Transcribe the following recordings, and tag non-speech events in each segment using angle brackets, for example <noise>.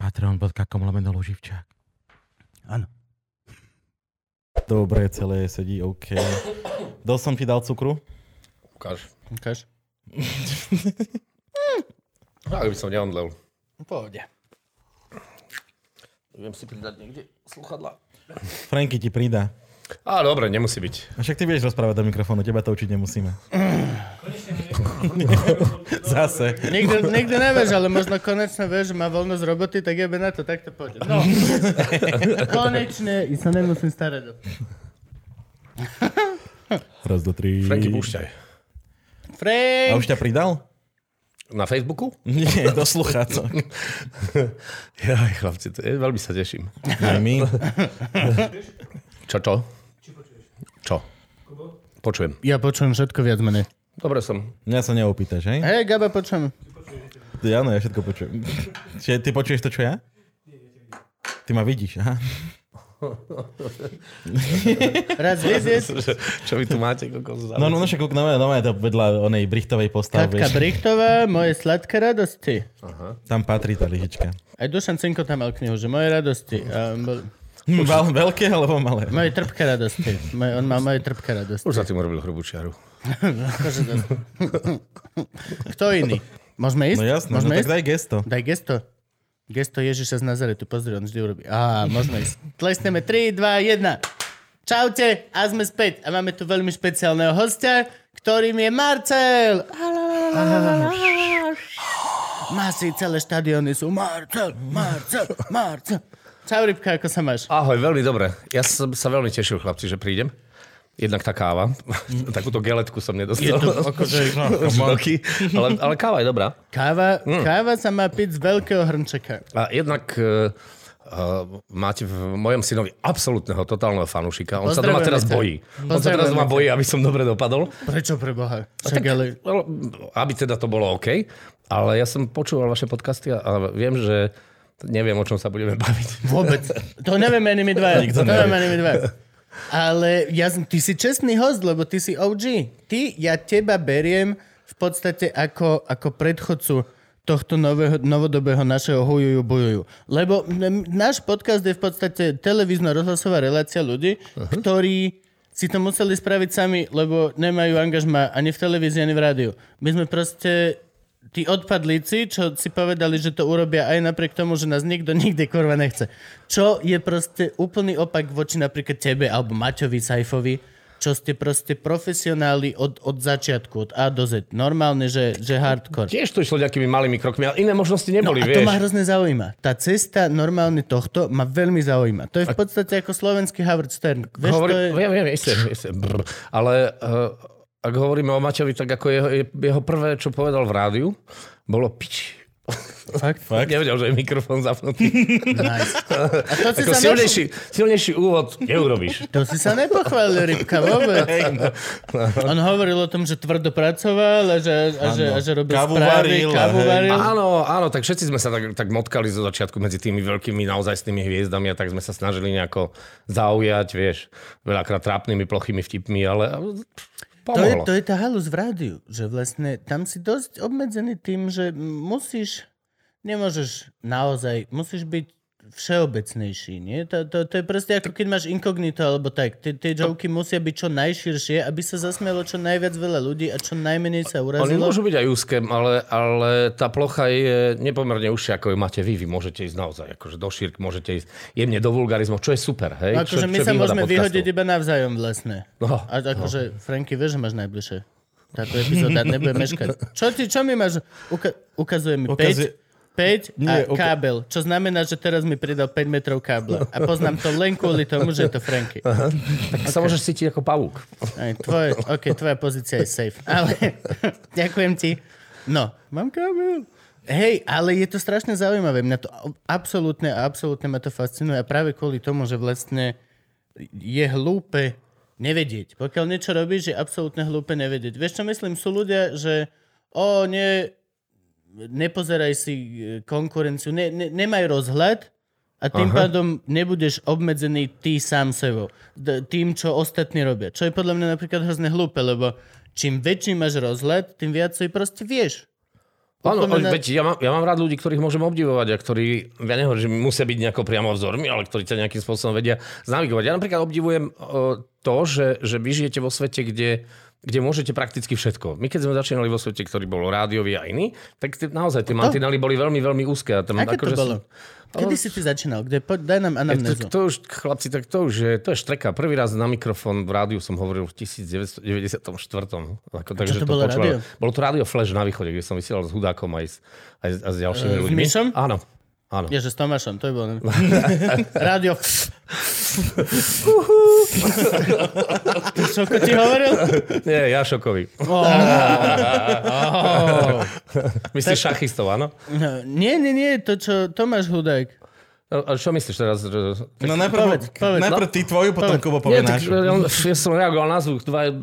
Patreon.com lomeno Luživčák. Áno. Dobre, celé sedí, OK. Dal som ti dal cukru? Ukáž. Ukáž. <laughs> Ak by som neomdlel. V pohode. Viem si pridať niekde sluchadla. Franky ti pridá. Á, dobre, nemusí byť. A však ty vieš rozprávať do mikrofónu, teba to učiť nemusíme. Zase. Nikto, nikto nevieš, ale možno konečne vieš, že má voľno z roboty, tak jebe na to, tak to pôjde. No. <laughs> konečne, i sa nemusím starať. o- Raz, do tri. Franky, púšťaj. A Frank! už ťa pridal? Na Facebooku? Nie, do sluchácok. <laughs> Jaj, chlapci, to je, veľmi sa teším. Aj my. <laughs> Čo, čo? Čo? Počujem. Ja počujem všetko viac menej. Dobre som. Mňa sa neopýtaš, hej? Hej, Gaba, počujem. Ja, áno, ja všetko počujem. <laughs> Čiže ty počuješ to, čo ja? Ty ma vidíš, aha. <laughs> Raz vizieš, Čo vy tu máte? Kokos, No, no, no, však no, no, to vedľa onej brichtovej postavy. Katka Brichtová, moje sladké radosti. Tam patrí tá lyžička. Aj Dušan Cinko tam mal knihu, že moje radosti. A Hm, Veľ, veľké alebo malé? moje trpké radosti. Moje, on má moje trpké radosti. Už za tým urobil hrubú čiaru. Akože to- Kto iný? Môžeme ísť? No jasné, no Môžeme tak ísť? daj gesto. Daj gesto. Gesto Ježiša z Nazaretu, pozri, on vždy urobí. Á, môžeme ísť. Tlesneme 3, 2, 1. Čaute, a sme späť. A máme tu veľmi špeciálneho hostia, ktorým je Marcel. Masy, celé štadióny sú Marcel, Marcel, Marcel. Čau, Rybka, ako sa máš? Ahoj, veľmi dobre. Ja som sa veľmi tešil, chlapci, že prídem. Jednak tá káva. <laughs> Takúto geletku som nedostal. Je to <laughs> akože... Roky. ale, ale káva je dobrá. Káva, káva sa má piť z veľkého hrnčeka. A jednak uh, uh, máte v mojom synovi absolútneho, totálneho fanúšika. On sa doma teraz ťa. bojí. On sa teraz doma bojí, aby som dobre dopadol. Prečo pre Boha? Však ale... No, aby teda to bolo OK. Ale ja som počúval vaše podcasty a, a viem, že neviem, o čom sa budeme baviť. <laughs> Vôbec. To nevieme ani my dvaja. Nikto to nevieme nevie. ani my dvaja. Ale ja, ty si čestný host, lebo ty si OG. Ty, ja teba beriem v podstate ako, ako predchodcu tohto nového, novodobého našeho hujuju bujuju. Lebo náš podcast je v podstate televízno-rozhlasová relácia ľudí, uh-huh. ktorí si to museli spraviť sami, lebo nemajú angažma ani v televízii, ani v rádiu. My sme proste tí odpadlíci, čo si povedali, že to urobia aj napriek tomu, že nás nikto nikde kurva nechce. Čo je proste úplný opak voči napríklad tebe alebo Maťovi Sajfovi, čo ste proste profesionáli od, od začiatku, od A do Z. Normálne, že, že hardcore. Tiež to išlo nejakými malými krokmi, ale iné možnosti No neboli, a to vieš. ma hrozne zaujíma. Tá cesta normálne tohto ma veľmi zaujíma. To je v podstate ako slovenský Howard Stern. Vieš, Hovorí, to je... Viem, viem, isté, isté. Ale uh, ak hovoríme o Maťovi, tak ako jeho, jeho prvé, čo povedal v rádiu, bolo pič. Fakt? Fakt? Nevedel, že je mikrofón zapnutý. Nice. <laughs> A to si Ako sa silnejší, silnejší úvod neurobíš. To si sa nepochválil, Rybka, vôbec. <laughs> On hovoril o tom, že tvrdo pracoval a že, a že, a že robil Kávu správy, varil, kávu varil. Áno, áno, tak všetci sme sa tak, tak motkali zo začiatku medzi tými veľkými naozajstnými hviezdami a tak sme sa snažili nejako zaujať, vieš, veľakrát trápnymi, plochými vtipmi, ale To je, pomohlo. to je tá halus v rádiu, že vlastne tam si dosť obmedzený tým, že musíš, nemôžeš naozaj, musíš byť všeobecnejší, nie? To, to, to je proste ako keď máš inkognito alebo tak. Tie, tie joky musia byť čo najširšie, aby sa zasmialo čo najviac veľa ľudí a čo najmenej sa Oni urazilo. môžu byť aj úzke, ale, ale tá plocha je nepomerne užšia, ako ju máte vy. Vy môžete ísť naozaj, akože do šírk, môžete ísť jemne do vulgarizmov, čo je super, hej? No, akože čo, my čo sa môžeme podcastu. vyhodiť iba navzájom vlastne. No, A akože, Franky, vieš, že máš najbližšie. Táto epizóda nebude meškať. Čo ty, čo mi máš? Uka- ukazuje mi 5, Ukazuje- 5 a Nie, uka- kábel. Čo znamená, že teraz mi pridal 5 metrov kábla. A poznám to len kvôli tomu, že je to Franky. tak sa môžeš cítiť ako pavúk. Aj, tvoje, OK, tvoja pozícia je safe. Ale <laughs> ďakujem ti. No, mám kábel. Hej, ale je to strašne zaujímavé. Mňa to absolútne a absolútne ma to fascinuje a práve kvôli tomu, že vlastne je hlúpe nevedieť. Pokiaľ niečo robíš, je absolútne hlúpe nevedieť. Vieš čo myslím? Sú ľudia, že o, nie, nepozeraj si e, konkurenciu, ne, ne, nemaj rozhľad a tým Aha. pádom nebudeš obmedzený ty sám sebou. Tým, čo ostatní robia. Čo je podľa mňa napríklad hrozne hlúpe, lebo čím väčší máš rozhľad, tým viac si proste vieš. Áno, Úplne veď ja mám, ja mám rád ľudí, ktorých môžem obdivovať a ktorí, ja nehovorím, že musia byť nejako priamo vzormi, ale ktorí ťa nejakým spôsobom vedia znavigovať. Ja napríklad obdivujem o, to, že, že vy žijete vo svete, kde kde môžete prakticky všetko. My keď sme začínali vo svete, ktorý bol rádiový a iný, tak t- naozaj tie mantinely boli veľmi, veľmi úzke. A tam, Aké to akože bolo? som- Kedy si ty začínal? Kde? Poď, daj nám to, anamnézu. to už, chlapci, tak to už je, to je štreka. Prvý raz na mikrofón v rádiu som hovoril v 1994. Ako, takže to bolo rádio? Bolo to rádio Flash na východe, kde som vysielal s Hudákom aj s, aj, s- a s ďalšími s ľuďmi. Mišom? Áno. Áno. Ježe, s Tomášom, to je bolo. <laughs> Rádio. Čo ti hovoril? Nie, Jašokovi. Oh. Oh. Myslíš šachistov, áno? Nie, nie, nie, to čo Tomáš Hudák. A čo myslíš teraz? Že... No najprv, Povedz, povedz. najprv ty tvoju, potom Povedz. Kubo povie Nie, tak, ja som reagoval na zvuk. Dva uh,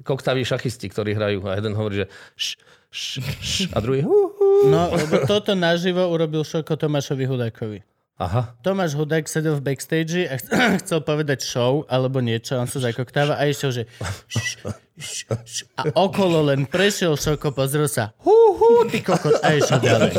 koktaví šachisti, ktorí hrajú. A jeden hovorí, že š, š, š, a druhý hu, hu. No, lebo toto naživo urobil Šoko Tomášovi Hudákovi. Aha. Tomáš Hudák sedel v backstage a ch- <clears throat> chcel povedať show alebo niečo, on sa zakoktáva a išiel, že š, š, š, a okolo len prešiel Šoko, pozrel sa hú, hú, ty kokot a išiel ďalej.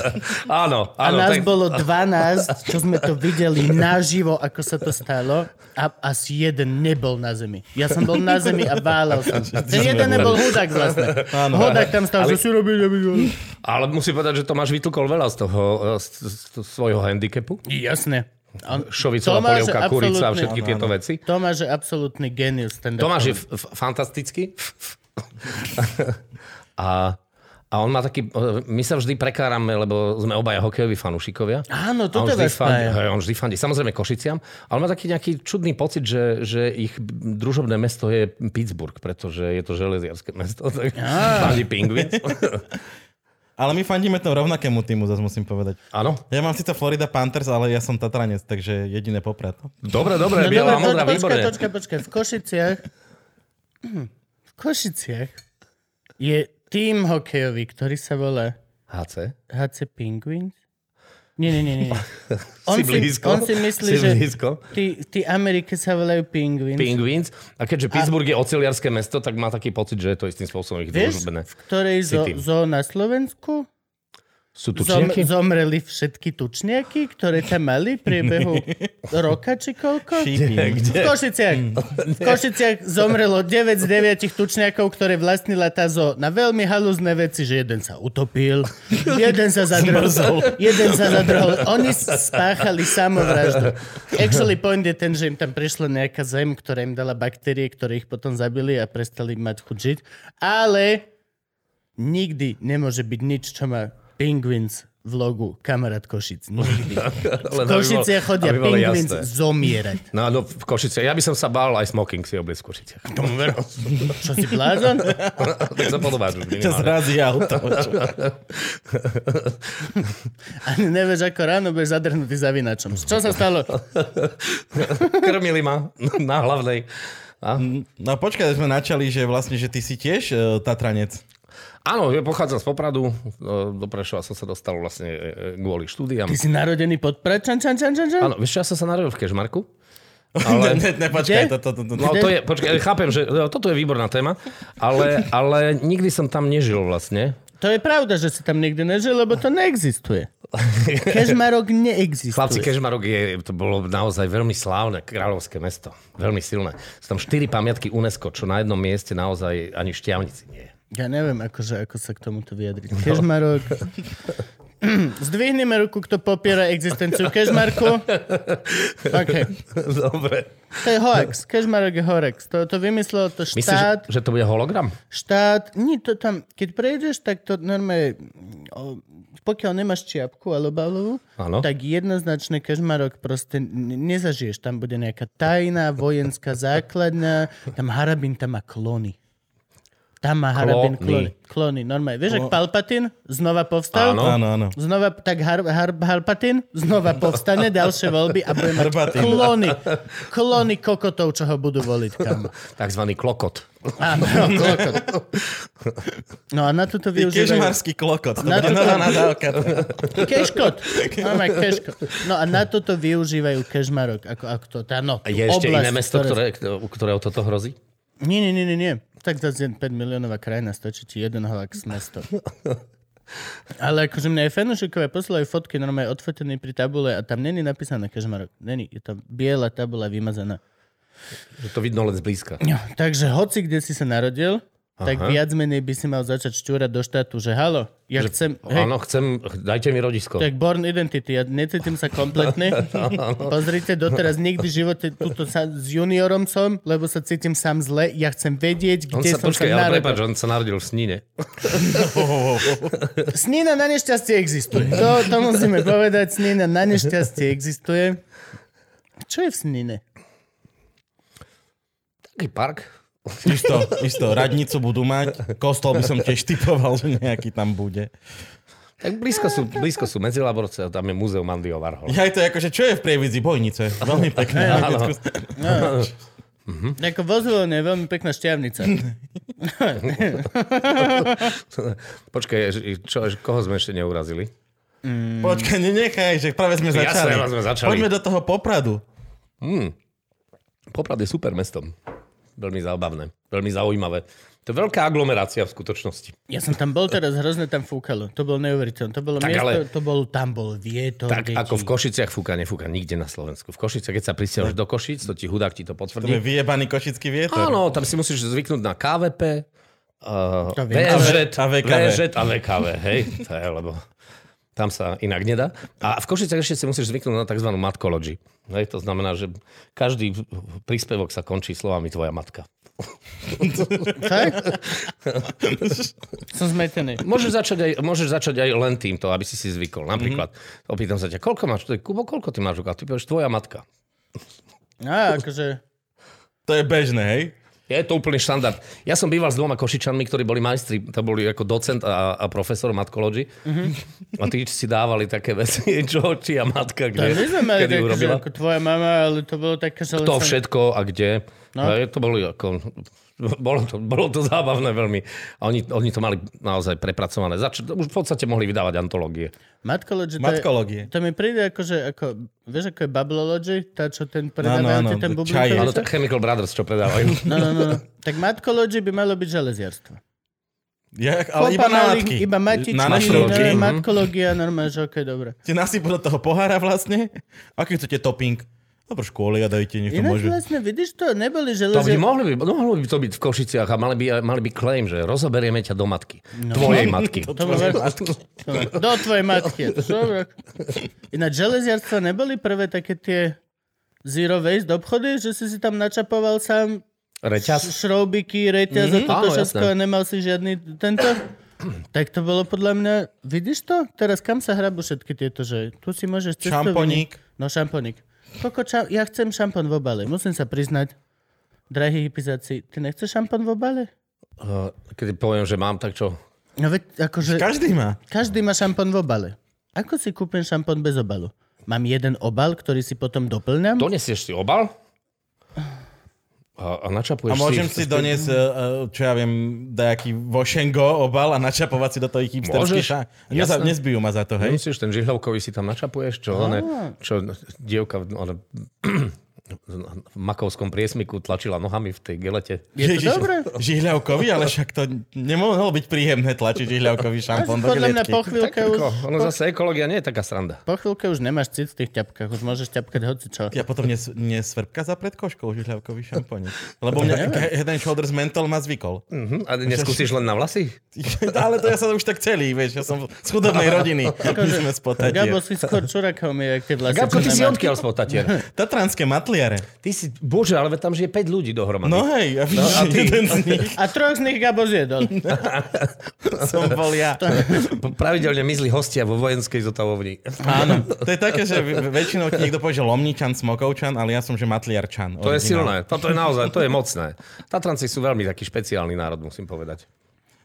Áno, A áno. nás tak, bolo 12, čo sme to videli naživo, ako sa to stalo a asi jeden nebol na zemi. Ja som bol na zemi a válal som. Ten jeden nebol hudák vlastne. Hudák tam stal, že si robí, robí. ale musím povedať, že Tomáš vytlkol veľa z toho eh, z, z, z svojho handicapu. Jasné. On, Šovicová Tomáš polievka, kurica a všetky tieto veci. Tomáš je absolútny genius. Tomáš je f- f- fantastický. <laughs> a, a on má taký... My sa vždy prekárame, lebo sme obaja hokejoví fanúšikovia. Áno, toto je fandí, hej, on vždy fandí, samozrejme Košiciam, ale má taký nejaký čudný pocit, že, že ich družobné mesto je Pittsburgh, pretože je to železiarské mesto, tak fandí Penguins. <laughs> Ale my fandíme tomu rovnakému týmu, zase musím povedať. Áno, Ja mám síce Florida Panthers, ale ja som Tatranec, takže jediné poprat. no. dobre, dobre, No biela modrá, výborne. počkaj, počkaj. V Košiciach <clears throat> v Košiciach je tým hokejový, ktorý sa volá HC. HC Penguins? Nie, nie, nie, nie. <laughs> Si blízko. on si myslí, Si že blízko. tí, tí Amerike sa volajú Penguins. Penguins. A keďže Pittsburgh je oceliarské mesto, tak má taký pocit, že je to istým spôsobom ich Vieš, družobné. v ktorej zo, Cítim. zo na Slovensku Sú zom, tučniaky? zomreli všetky tučniaky, ktoré tam mali v priebehu <laughs> roka či koľko? V Košiciach. V Košiciach zomrelo 9 z 9 tučniakov, ktoré vlastnila tá zo na veľmi halúzne veci, že jeden sa utopil, jeden sa zadrhol, jeden sa zadrhol. Oni spáchali samovraždu. Actually point je ten, že im tam prišla nejaká zem, ktorá im dala baktérie, ktoré ich potom zabili a prestali mať chuť žiť. Ale nikdy nemôže byť nič, čo má Penguins v logu kamarát Košic. Nikdy. <laughs> V Košiciach chodia Penguins zomierať. No, no, v Košiciach. Ja by som sa bál aj smoking si obliecť v Košiciach. Čo si blázon? <laughs> tak sa podobáš už minimálne. zrazí auto. Ani nevieš, ako ráno budeš zadrhnutý za vinačom. Čo sa stalo? Krmili ma na hlavnej. A? No počkaj, sme načali, že vlastne, že ty si tiež uh, Tatranec. Áno, ja pochádzam z Popradu. Do Prešova som sa dostal vlastne e, e, kvôli štúdiam. Ty si narodený pod pra... Čan, čan, čan, čan? Áno, vieš čo, ja som sa narodil v Kežmarku. <laughs> Ale... Ne, ne, počkaj, to, to, to, to. No to je, počkaj, chápem, že no, toto je výborná téma, ale, ale nikdy som tam nežil vlastne. To je pravda, že si tam nikdy nežil, lebo to neexistuje. <laughs> Kežmarok neexistuje. Chlapci, Kežmarok je, to bolo naozaj veľmi slávne, kráľovské mesto. Veľmi silné. Sú tam štyri pamiatky UNESCO, čo na jednom mieste naozaj ani šťavnici nie je. Ja neviem, akože, ako sa k tomuto vyjadriť. Kežmarok... <clears throat> Zdvihneme ruku, kto popiera existenciu Kežmarku. OK. Dobre. To je hoax. Kežmarok je hoax. To, to vymyslel to Myslíš, štát. že, že to bude hologram? štát, nie to tam, keď prejdeš, tak to normálne, pokiaľ nemáš čiapku alebo bavlovú, Áno. tak jednoznačne kežmarok proste nezažiješ. Tam bude nejaká tajná vojenská základňa, tam Harabin tam má klony. Tam má Harabin Klóny. klóny. Normálne. Vieš, ak Palpatín znova povstal? Áno. Áno, áno. Znova, tak har, har, Harpatín znova <laughs> povstane, ďalšie voľby a bude mať Harpatín. klóny. Klóny kokotov, čo ho budú voliť, kam. Takzvaný klokot. Áno, kokot. No a na toto využívajú... kežmarský klokot. To Na bude nová nadávka. Keškot. No a na toto využívajú kežmarok. Ako, ako to, tá, no, A je ešte oblasť, iné mesto, ktoré- ktoré, ktorého toto hrozí? Nie, nie, nie, nie, nie. Tak zase 5 miliónová krajina stačí ti jeden halax mesto. Ale akože mne aj fanúšikovia posielajú fotky normálne odfotený pri tabule a tam není napísané kežmarok. Není, je tam biela tabula vymazaná. Že to vidno len zblízka. No, takže hoci, kde si sa narodil, tak viac menej by si mal začať šťúrať do štátu, že halo, ja Že, chcem... Hej, Áno, chcem, dajte mi rodisko. Tak born identity, ja necítim sa kompletne. <laughs> Pozrite, doteraz nikdy v živote túto sa, s juniorom som, lebo sa cítim sám zle. Ja chcem vedieť, On kde sa, som počkaj, sa narodil. prepáč, on sa narodil v Snine. <laughs> Snina na nešťastie existuje. To, to musíme povedať, snina na nešťastie existuje. Čo je v snine? Taký park. Isto, isto, radnicu budú mať. Kostol by som tiež typoval, že nejaký tam bude. Tak blízko sú, blízko sú Medzilaborce a tam je múzeum Andyho Warhol. Ja je to akože, čo je v prievidzi bojnice? Veľmi pekné. Áno. Ako vozvoľne je veľmi pekná šťavnica. <laughs> Počkaj, čo, koho sme ešte neurazili? Počkaj, nenechaj, že práve sme začali. sme začali. Poďme do toho Popradu. Poprad je super mestom. Veľmi zábavné, veľmi zaujímavé. To je veľká aglomerácia v skutočnosti. Ja som tam bol teraz, hrozne tam fúkalo. To bolo neuveriteľné. To bolo Tak miesto, ale- to bol, tam bol vietor. Tak deti. ako v Košiciach fúka, nefúka nikde na Slovensku. V Košiciach, keď sa prisiaľš do Košic, to ti hudák ti to To je potvrdí. vyjebaný košický vietor. Áno, tam si musíš zvyknúť na KVP, uh, VKV. VŽ a VKV, hej, to je, lebo tam sa inak nedá. A v Košiciach ešte si musíš zvyknúť na tzv. matkology. Hej, to znamená, že každý príspevok sa končí slovami tvoja matka. Som zmetený. Môžeš začať, aj, môžeš začať aj len týmto, aby si si zvykol. Napríklad, mm-hmm. opýtam sa ťa, koľko máš? Kubo, koľko ty máš rokov? Ty povieš, tvoja matka. Á, akože... To je bežné, hej? Je to úplný štandard. Ja som býval s dvoma košičanmi, ktorí boli majstri, to boli ako docent a, a profesor matkology. Mm-hmm. A tí si dávali také veci, <laughs> čo či a matka, kde, my sme mali kedy také, že urobila. ako tvoja mama, ale to bolo také, že... len To som- všetko a kde. No. Hej, to boli ako... Bolo to, bolo to zábavné veľmi. A oni, oni to mali naozaj prepracované. Zač- už v podstate mohli vydávať antológie. Matkology, to, Matkológie. je, to mi príde ako, že ako, vieš, ako je Bubbleology, tá, čo ten predávajú, Áno, áno, ti ten bublinkový. Áno, tak Chemical Brothers, čo predávajú. No, no, no. no. Tak Matkology by malo byť železiarstvo. Ja, ale iba Kopa na matky. Iba matičky, Na no, našroky. no, matkológia, normálne, že okej, dobre. Ti nasypú do toho pohára vlastne. Aký chcete topping? Dobro, škôly a dajte, nech to Ináč môže. vlastne, vidíš to, neboli To by mohli, by, mohlo by to byť v Košiciach a mali by, mali by claim, že rozoberieme ťa do matky. No. Tvojej <laughs> matky. Do tvojej matky. je to dobre. Ináč železiarstva neboli prvé také tie zero waste obchody, že si si tam načapoval sám Reťaz. šroubiky, reťaz a Mhm. toto všetko a nemal si žiadny tento. Tak to bolo podľa mňa... Vidíš to? Teraz kam sa hrabu všetky tieto, že tu si môžeš cestoviny... Šamponík. No šamponík. Koko, ča... ja chcem šampón v obale. Musím sa priznať. Drahí hypizáci, ty nechceš šampón v obale? Uh, Keď poviem, že mám, tak čo? No veď, akože... Každý má. Každý má šampón v obale. Ako si kúpim šampón bez obalu? Mám jeden obal, ktorý si potom doplňam? Donesieš si obal a, a načapuješ A môžem si... si doniesť, eh, čo ja viem, dajaký Vošengo obal a načapovať si do toho ich hipsterský. Neza, jasné. nezbijú ma za to, hej? Musíš, ten žihľovkový si tam načapuješ, čo, one, čo dievka one, v makovskom priesmiku tlačila nohami v tej gelete. Je to dobré? Žihľavkový, ale však to nemohlo byť príjemné tlačiť žihľavkový šampón do Podľa mňa po chvíľke, už, ono zase ekológia nie je taká sranda. po chvíľke už nemáš cit v tých ťapkách. Už môžeš ťapkať hoci čo. Ja potom nes, nesvrpka za predkoškou žihľavkový šampónik. <laughs> Lebo mňa Head and Shoulders Menthol ma zvykol. Uh-huh. A neskúsiš len na vlasy? <laughs> ale to ja som už tak celý, vieš, ja som z chudobnej rodiny. <laughs> My sme z Gabo si skôr čurakov mi, jak tie vlasy. Gabko, čo ty si odkiaľ Tatier? Tatranské matly, matliare. Ty si, bože, ale tam žije 5 ľudí dohromady. No hej, a víš, a ty- jeden z nich A troch z nich Gabo zjedol. <laughs> som bol ja. Pravidelne myslí hostia vo vojenskej zotavovni. Áno. To je také, že väčšinou ti niekto povie, že Lomničan, Smokovčan, ale ja som, že Matliarčan. To je silné. Toto je naozaj, to je mocné. Tatranci sú veľmi taký špeciálny národ, musím povedať.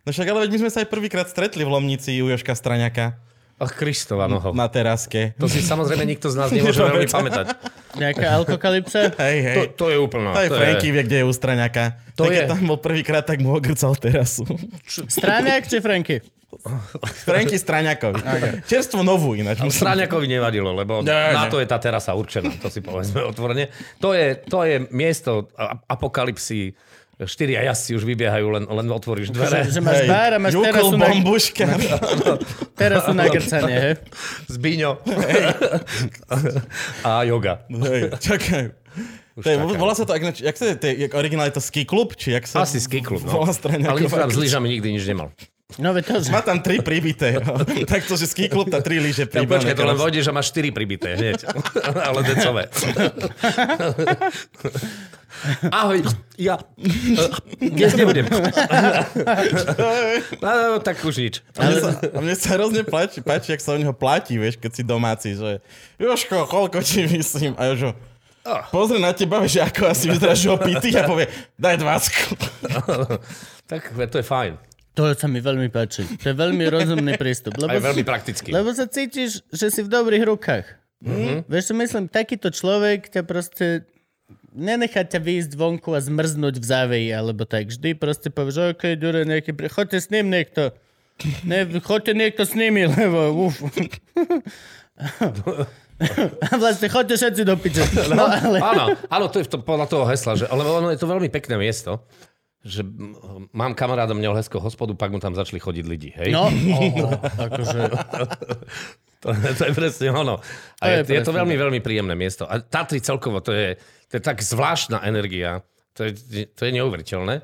No však, ale veď my sme sa aj prvýkrát stretli v Lomnici u Joška Straňaka Ach, Kristova noho. na teraske. To si samozrejme nikto z nás <laughs> nemôže veľmi pamätať. Nejaká alkokalypsa. <laughs> Hej, hej. To, to je úplná. To Franky je, vie, kde je u Straňaka. To To keď je- tam bol prvýkrát, tak mu ogrcal terasu. Stráňak či Franky? Franky Straňakovi. Čerstvo novú ináč. musím- Stráňakovi nevadilo, lebo Nie, na nie. to je tá terasa určená, to si povedzme otvorene. To je, to je miesto apokalipsy. Štyria jazdci už vybiehajú, len, len otvoríš dvere. Že máš Hej, bar a máš terasu na, bombuška. <laughs> terasu na grcanie, hej? <laughs> Zbíňo. <laughs> a yoga. Hej, čakaj. Čakaj. volá sa to, ináč, jak sa to je, originál je to ski klub, či jak sa... Asi ski klub, no. Ale s lyžami nikdy nič nemal. No to, že... Má tam tri pribité. <laughs> Takto, že ski klub, tá tri lyže Ja, pribané. počkaj, to len vojde, že máš 4 pribité hneď. <laughs> Ale decové. <laughs> Ahoj, ja... Dnes nebudem. No, tak už nič. A mne, sa, a mne sa hrozne páči, páči, jak sa o neho platí, vieš, keď si domáci, že Joško, koľko ti myslím? A Jožo, pozri na teba, vieš, ako asi vyzeráš opitý a povie, daj dvacku. Tak to je fajn. To sa mi veľmi páči. To je veľmi rozumný prístup. Lebo, je veľmi praktický. lebo sa cítiš, že si v dobrých rukách. Mm-hmm. Vieš, myslím, takýto človek ťa proste nenechá ťa výjsť vonku a zmrznúť v záveji, alebo tak. Vždy proste povieš, OK, Dure, nejaký... Pri... Choďte s ním niekto. Ne, choďte niekto s nimi, <laughs> lebo uf. <laughs> A vlastne choďte všetci do piče. <laughs> No, ale... Áno, áno, to je to, podľa toho hesla, že, ale ono je to veľmi pekné miesto, že mám kamaráda měl hezkou hospodu, pak mu tam začali chodiť lidi, hej? No, <laughs> akože... <laughs> To, to je presne ono. A To je, je je, to presne veľmi, veľmi príjemné miesto. A Tatry celkovo, to je, to je tak zvláštna energia. To je, to je neuveriteľné.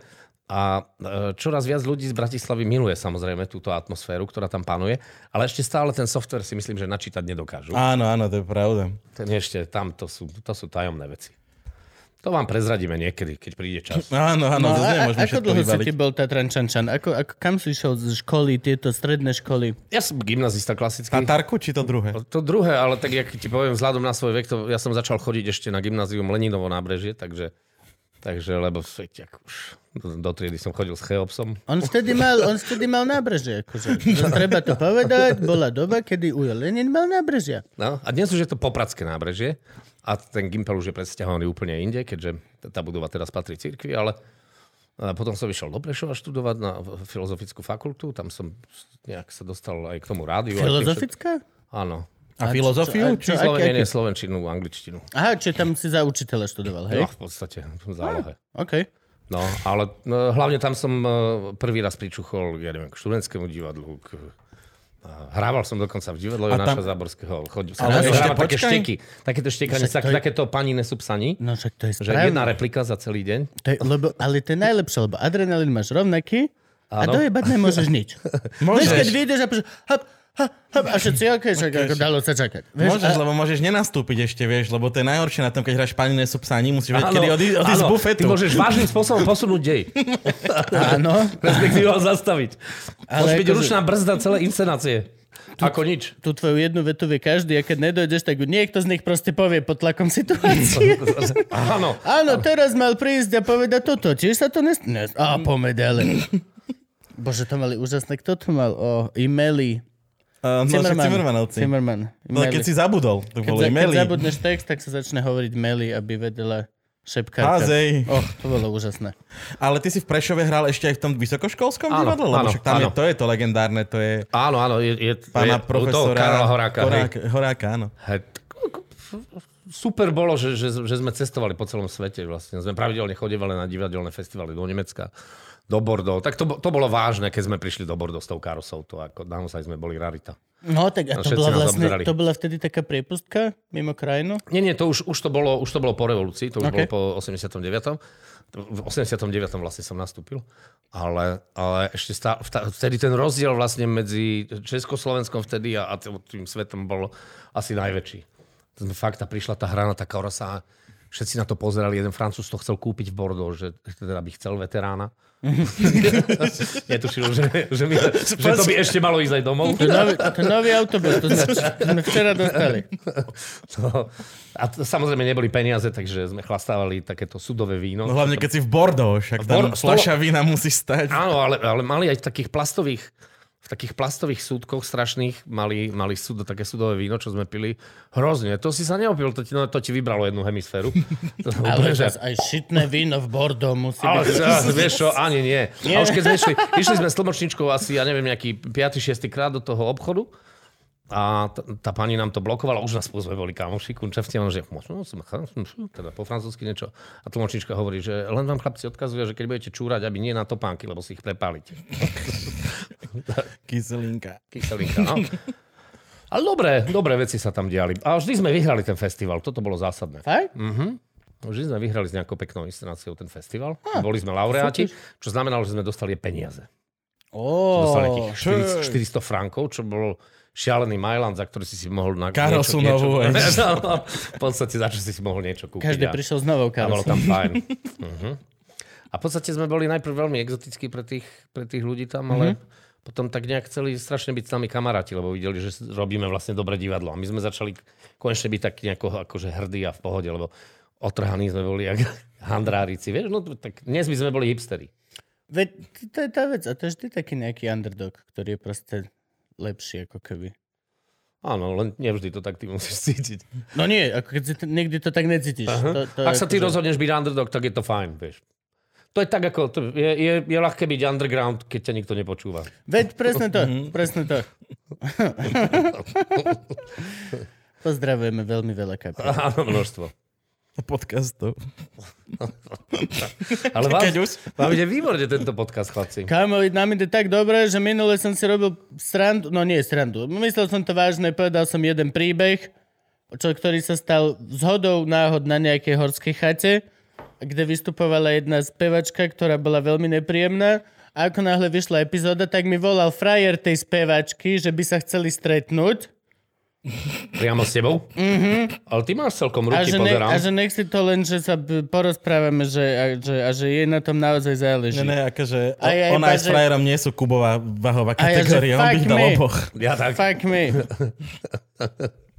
A e, čoraz viac ľudí z Bratislavy miluje samozrejme túto atmosféru, ktorá tam panuje, ale ešte stále ten software si myslím, že načítať nedokážu. Áno, áno, to je pravda. Ten ešte tam, to sú, to sú tajomné veci. To vám prezradíme niekedy, keď príde čas. <laughs> Áno, áno, No, to nemôžeme ako dlho si ty bol Tatrančančan? Ako, ako, kam si išiel z školy, tieto stredné školy? Ja som gymnazista klasický. Tatarku, či to druhé? To druhé, ale tak jak ti poviem, vzhľadom na svoj vek, to ja som začal chodiť ešte na gymnázium Leninovo nábrežie, takže, takže lebo sveť, už do, do triedy som chodil s Cheopsom. On vtedy mal, on vtedy mal nábrežie. Akože. To treba to povedať, bola doba, kedy Ujo Lenin mal nábrežia. No, a dnes už je to popradské nábrežie a ten Gimpel už je predsťahovaný úplne inde, keďže tá budova teraz patrí cirkvi, ale a potom som išiel do Prešova študovať na filozofickú fakultu, tam som nejak sa dostal aj k tomu rádiu. Filozofická? Áno. A filozofiu? čo- Či... a- Sloven, aký- nie, nie, slovenčinu, angličtinu. Aha, či tam si za učiteľa študoval, hej? No, v podstate, v zálohe. OK. No, ale no, hlavne tam som uh, prvý raz pričuchol, ja neviem, k študentskému divadlu, k, a hrával som dokonca v divadle A tam- Jonáša Záborského. Chodil som Ale ešte také šteky, takéto štekanie, Však to je- takéto pani nesú psani, No však to je že jedna replika za celý deň. To je, lebo, ale to je najlepšie, lebo adrenalín máš rovnaký a Áno. dojebať nemôžeš nič. <laughs> Vieš, keď vyjdeš a povieš, hop, a všetci, ok, však ako dalo sa čakať. Vieš, Môžeš, a, lebo môžeš nenastúpiť ešte, vieš, lebo to je najhoršie na tom, keď hráš panine sú psaní, musíš vedieť, kedy odísť odísť z bufetu. Ty môžeš vážnym spôsobom posunúť dej. <laughs> áno, Respektíve ho zastaviť. Ale Môže byť akože- ručná brzda celé inscenácie. Ako nič. tú tvoju jednu vetu vie každý a keď nedojdeš, tak niekto z nich proste povie pod tlakom situácie. <laughs> Áno. Áno, teraz mal prísť a povedať toto. Tiež sa to nes... nes... Á, pomedele. Bože, to mali úžasné. Kto to mal? O, e-maily. Uh, no, však Cimmermanovci. Zimmerman. Ale keď si zabudol, to keď, bolo za, keď zabudneš text, tak sa začne hovoriť Meli, aby vedela šepkárka. Házej. Oh, to bolo úžasné. Ale ty si v Prešove hral ešte aj v tom vysokoškolskom Áno, divadle? Lebo áno, však tam áno. je, to je to legendárne, to je Áno, áno, je, je, pána je profesora Karla Horáka. hej. Horáka, áno. Super bolo, že, že, že sme cestovali po celom svete. Vlastne. Sme pravidelne chodevali na divadelné festivaly do Nemecka, do Bordeaux. Tak to, to bolo vážne, keď sme prišli do Bordeaux s tou karosou. To ako, naozaj sme boli rarita. No, tak a No, to bola vlastne, obzerali. to bola vtedy taká priepustka mimo krajinu? Nie, nie, to už, už, to, bolo, už to bolo po revolúcii, to už Okay. bolo po 89. V 89. vlastne som nastúpil, ale, ale ešte stále, vtedy ten rozdiel vlastne medzi Československom vtedy a, a tým- svetom bol asi najväčší. Sme fakt, a prišla tá hra na taká rosa, všetci na to pozerali, jeden Francúz to chcel kúpiť v Bordeaux, že teda by chcel veterána. <laughs> Netušil, že, že, my, že to by ešte malo ísť aj domov. To nový, to nový autobus, to sme, včera dostali. No, a to, samozrejme neboli peniaze, takže sme chlastávali takéto sudové víno. No hlavne keď si v Bordeaux, však tam Bor- fľaša vína musí stať. Áno, ale, ale mali aj v takých plastových v takých plastových súdkoch strašných mali, mali súd, také súdové víno, čo sme pili. Hrozne. To si sa neopil, to ti, no, to ti vybralo jednu hemisféru. To, <laughs> Ale <laughs> že- aj šitné víno v Bordeaux musí ale byť. ja, vieš čo, ani nie. A už keď sme išli, išli sme s tlmočničkou asi, ja neviem, nejaký 5. 6. krát do toho obchodu a t- tá pani nám to blokovala, už nás sme boli kamoši, kunčevci, a že možno som, teda po francúzsky niečo. A tlmočnička hovorí, že len vám chlapci odkazuje, že keď budete čúrať, aby nie na topánky, lebo si ich prepálite. <laughs> Kyselinka. Kyselinka, no. Ale dobré, dobré veci sa tam diali. A vždy sme vyhrali ten festival, toto bolo zásadné. Fakt? Vždy sme vyhrali s nejakou peknou inscenáciou ten festival. Boli sme laureáti, čo znamenalo, že sme dostali peniaze. Dostali Ó, tých 400, 400 frankov, čo bol šialený Mailand, za ktorý si si mohol na Karosu niečo, novú, niečo, <laughs> no, v podstate za čo si si mohol niečo kúpiť. každý a, prišiel s novou a bolo tam fajn. uh-huh. <laughs> A v podstate sme boli najprv veľmi exotickí pre tých, pre tých ľudí tam, ale potom tak nejak chceli strašne byť s nami kamaráti, lebo videli, že robíme vlastne dobré divadlo. A my sme začali konečne byť takí nejako akože hrdí a v pohode, lebo otrhaní sme boli jak <laughs> handrárici. Vieš, no tak dnes by sme boli hipsteri. Veď to je tá vec. A to je vždy taký nejaký underdog, ktorý je proste lepší ako keby. Áno, len nevždy to tak ty musíš cítiť. No nie, ako keď si to, niekdy to tak necítiš. To, to Ak sa ty akože- rozhodneš byť underdog, tak je to fajn, vieš. To je tak ako, to je, je, je ľahké byť underground, keď ťa nikto nepočúva. Veď presne to, presne to. <laughs> Pozdravujeme veľmi veľa kapel. Áno, množstvo. Podcastov. <laughs> Ale vám, Keď už. vám ide výborne tento podcast, chlapci. Kámo, nám ide tak dobre, že minule som si robil srandu, no nie srandu, myslel som to vážne, povedal som jeden príbeh, čo, ktorý sa stal zhodou náhod na nejakej horskej chate, kde vystupovala jedna spevačka, ktorá bola veľmi nepríjemná. A ako náhle vyšla epizóda, tak mi volal frajer tej spevačky, že by sa chceli stretnúť. Priamo s tebou? Mm-hmm. Ale ty máš celkom A ruky, že, ne, pozerám. a že nech si to len, že sa porozprávame, že, a, že, a že jej na tom naozaj záleží. Ne, ne, akože A ja ona aj s že- frajerom nie sú Kubová váhová A ja, kategória, on by fuck ich dal me. oboch. Ja tak. Fuck me.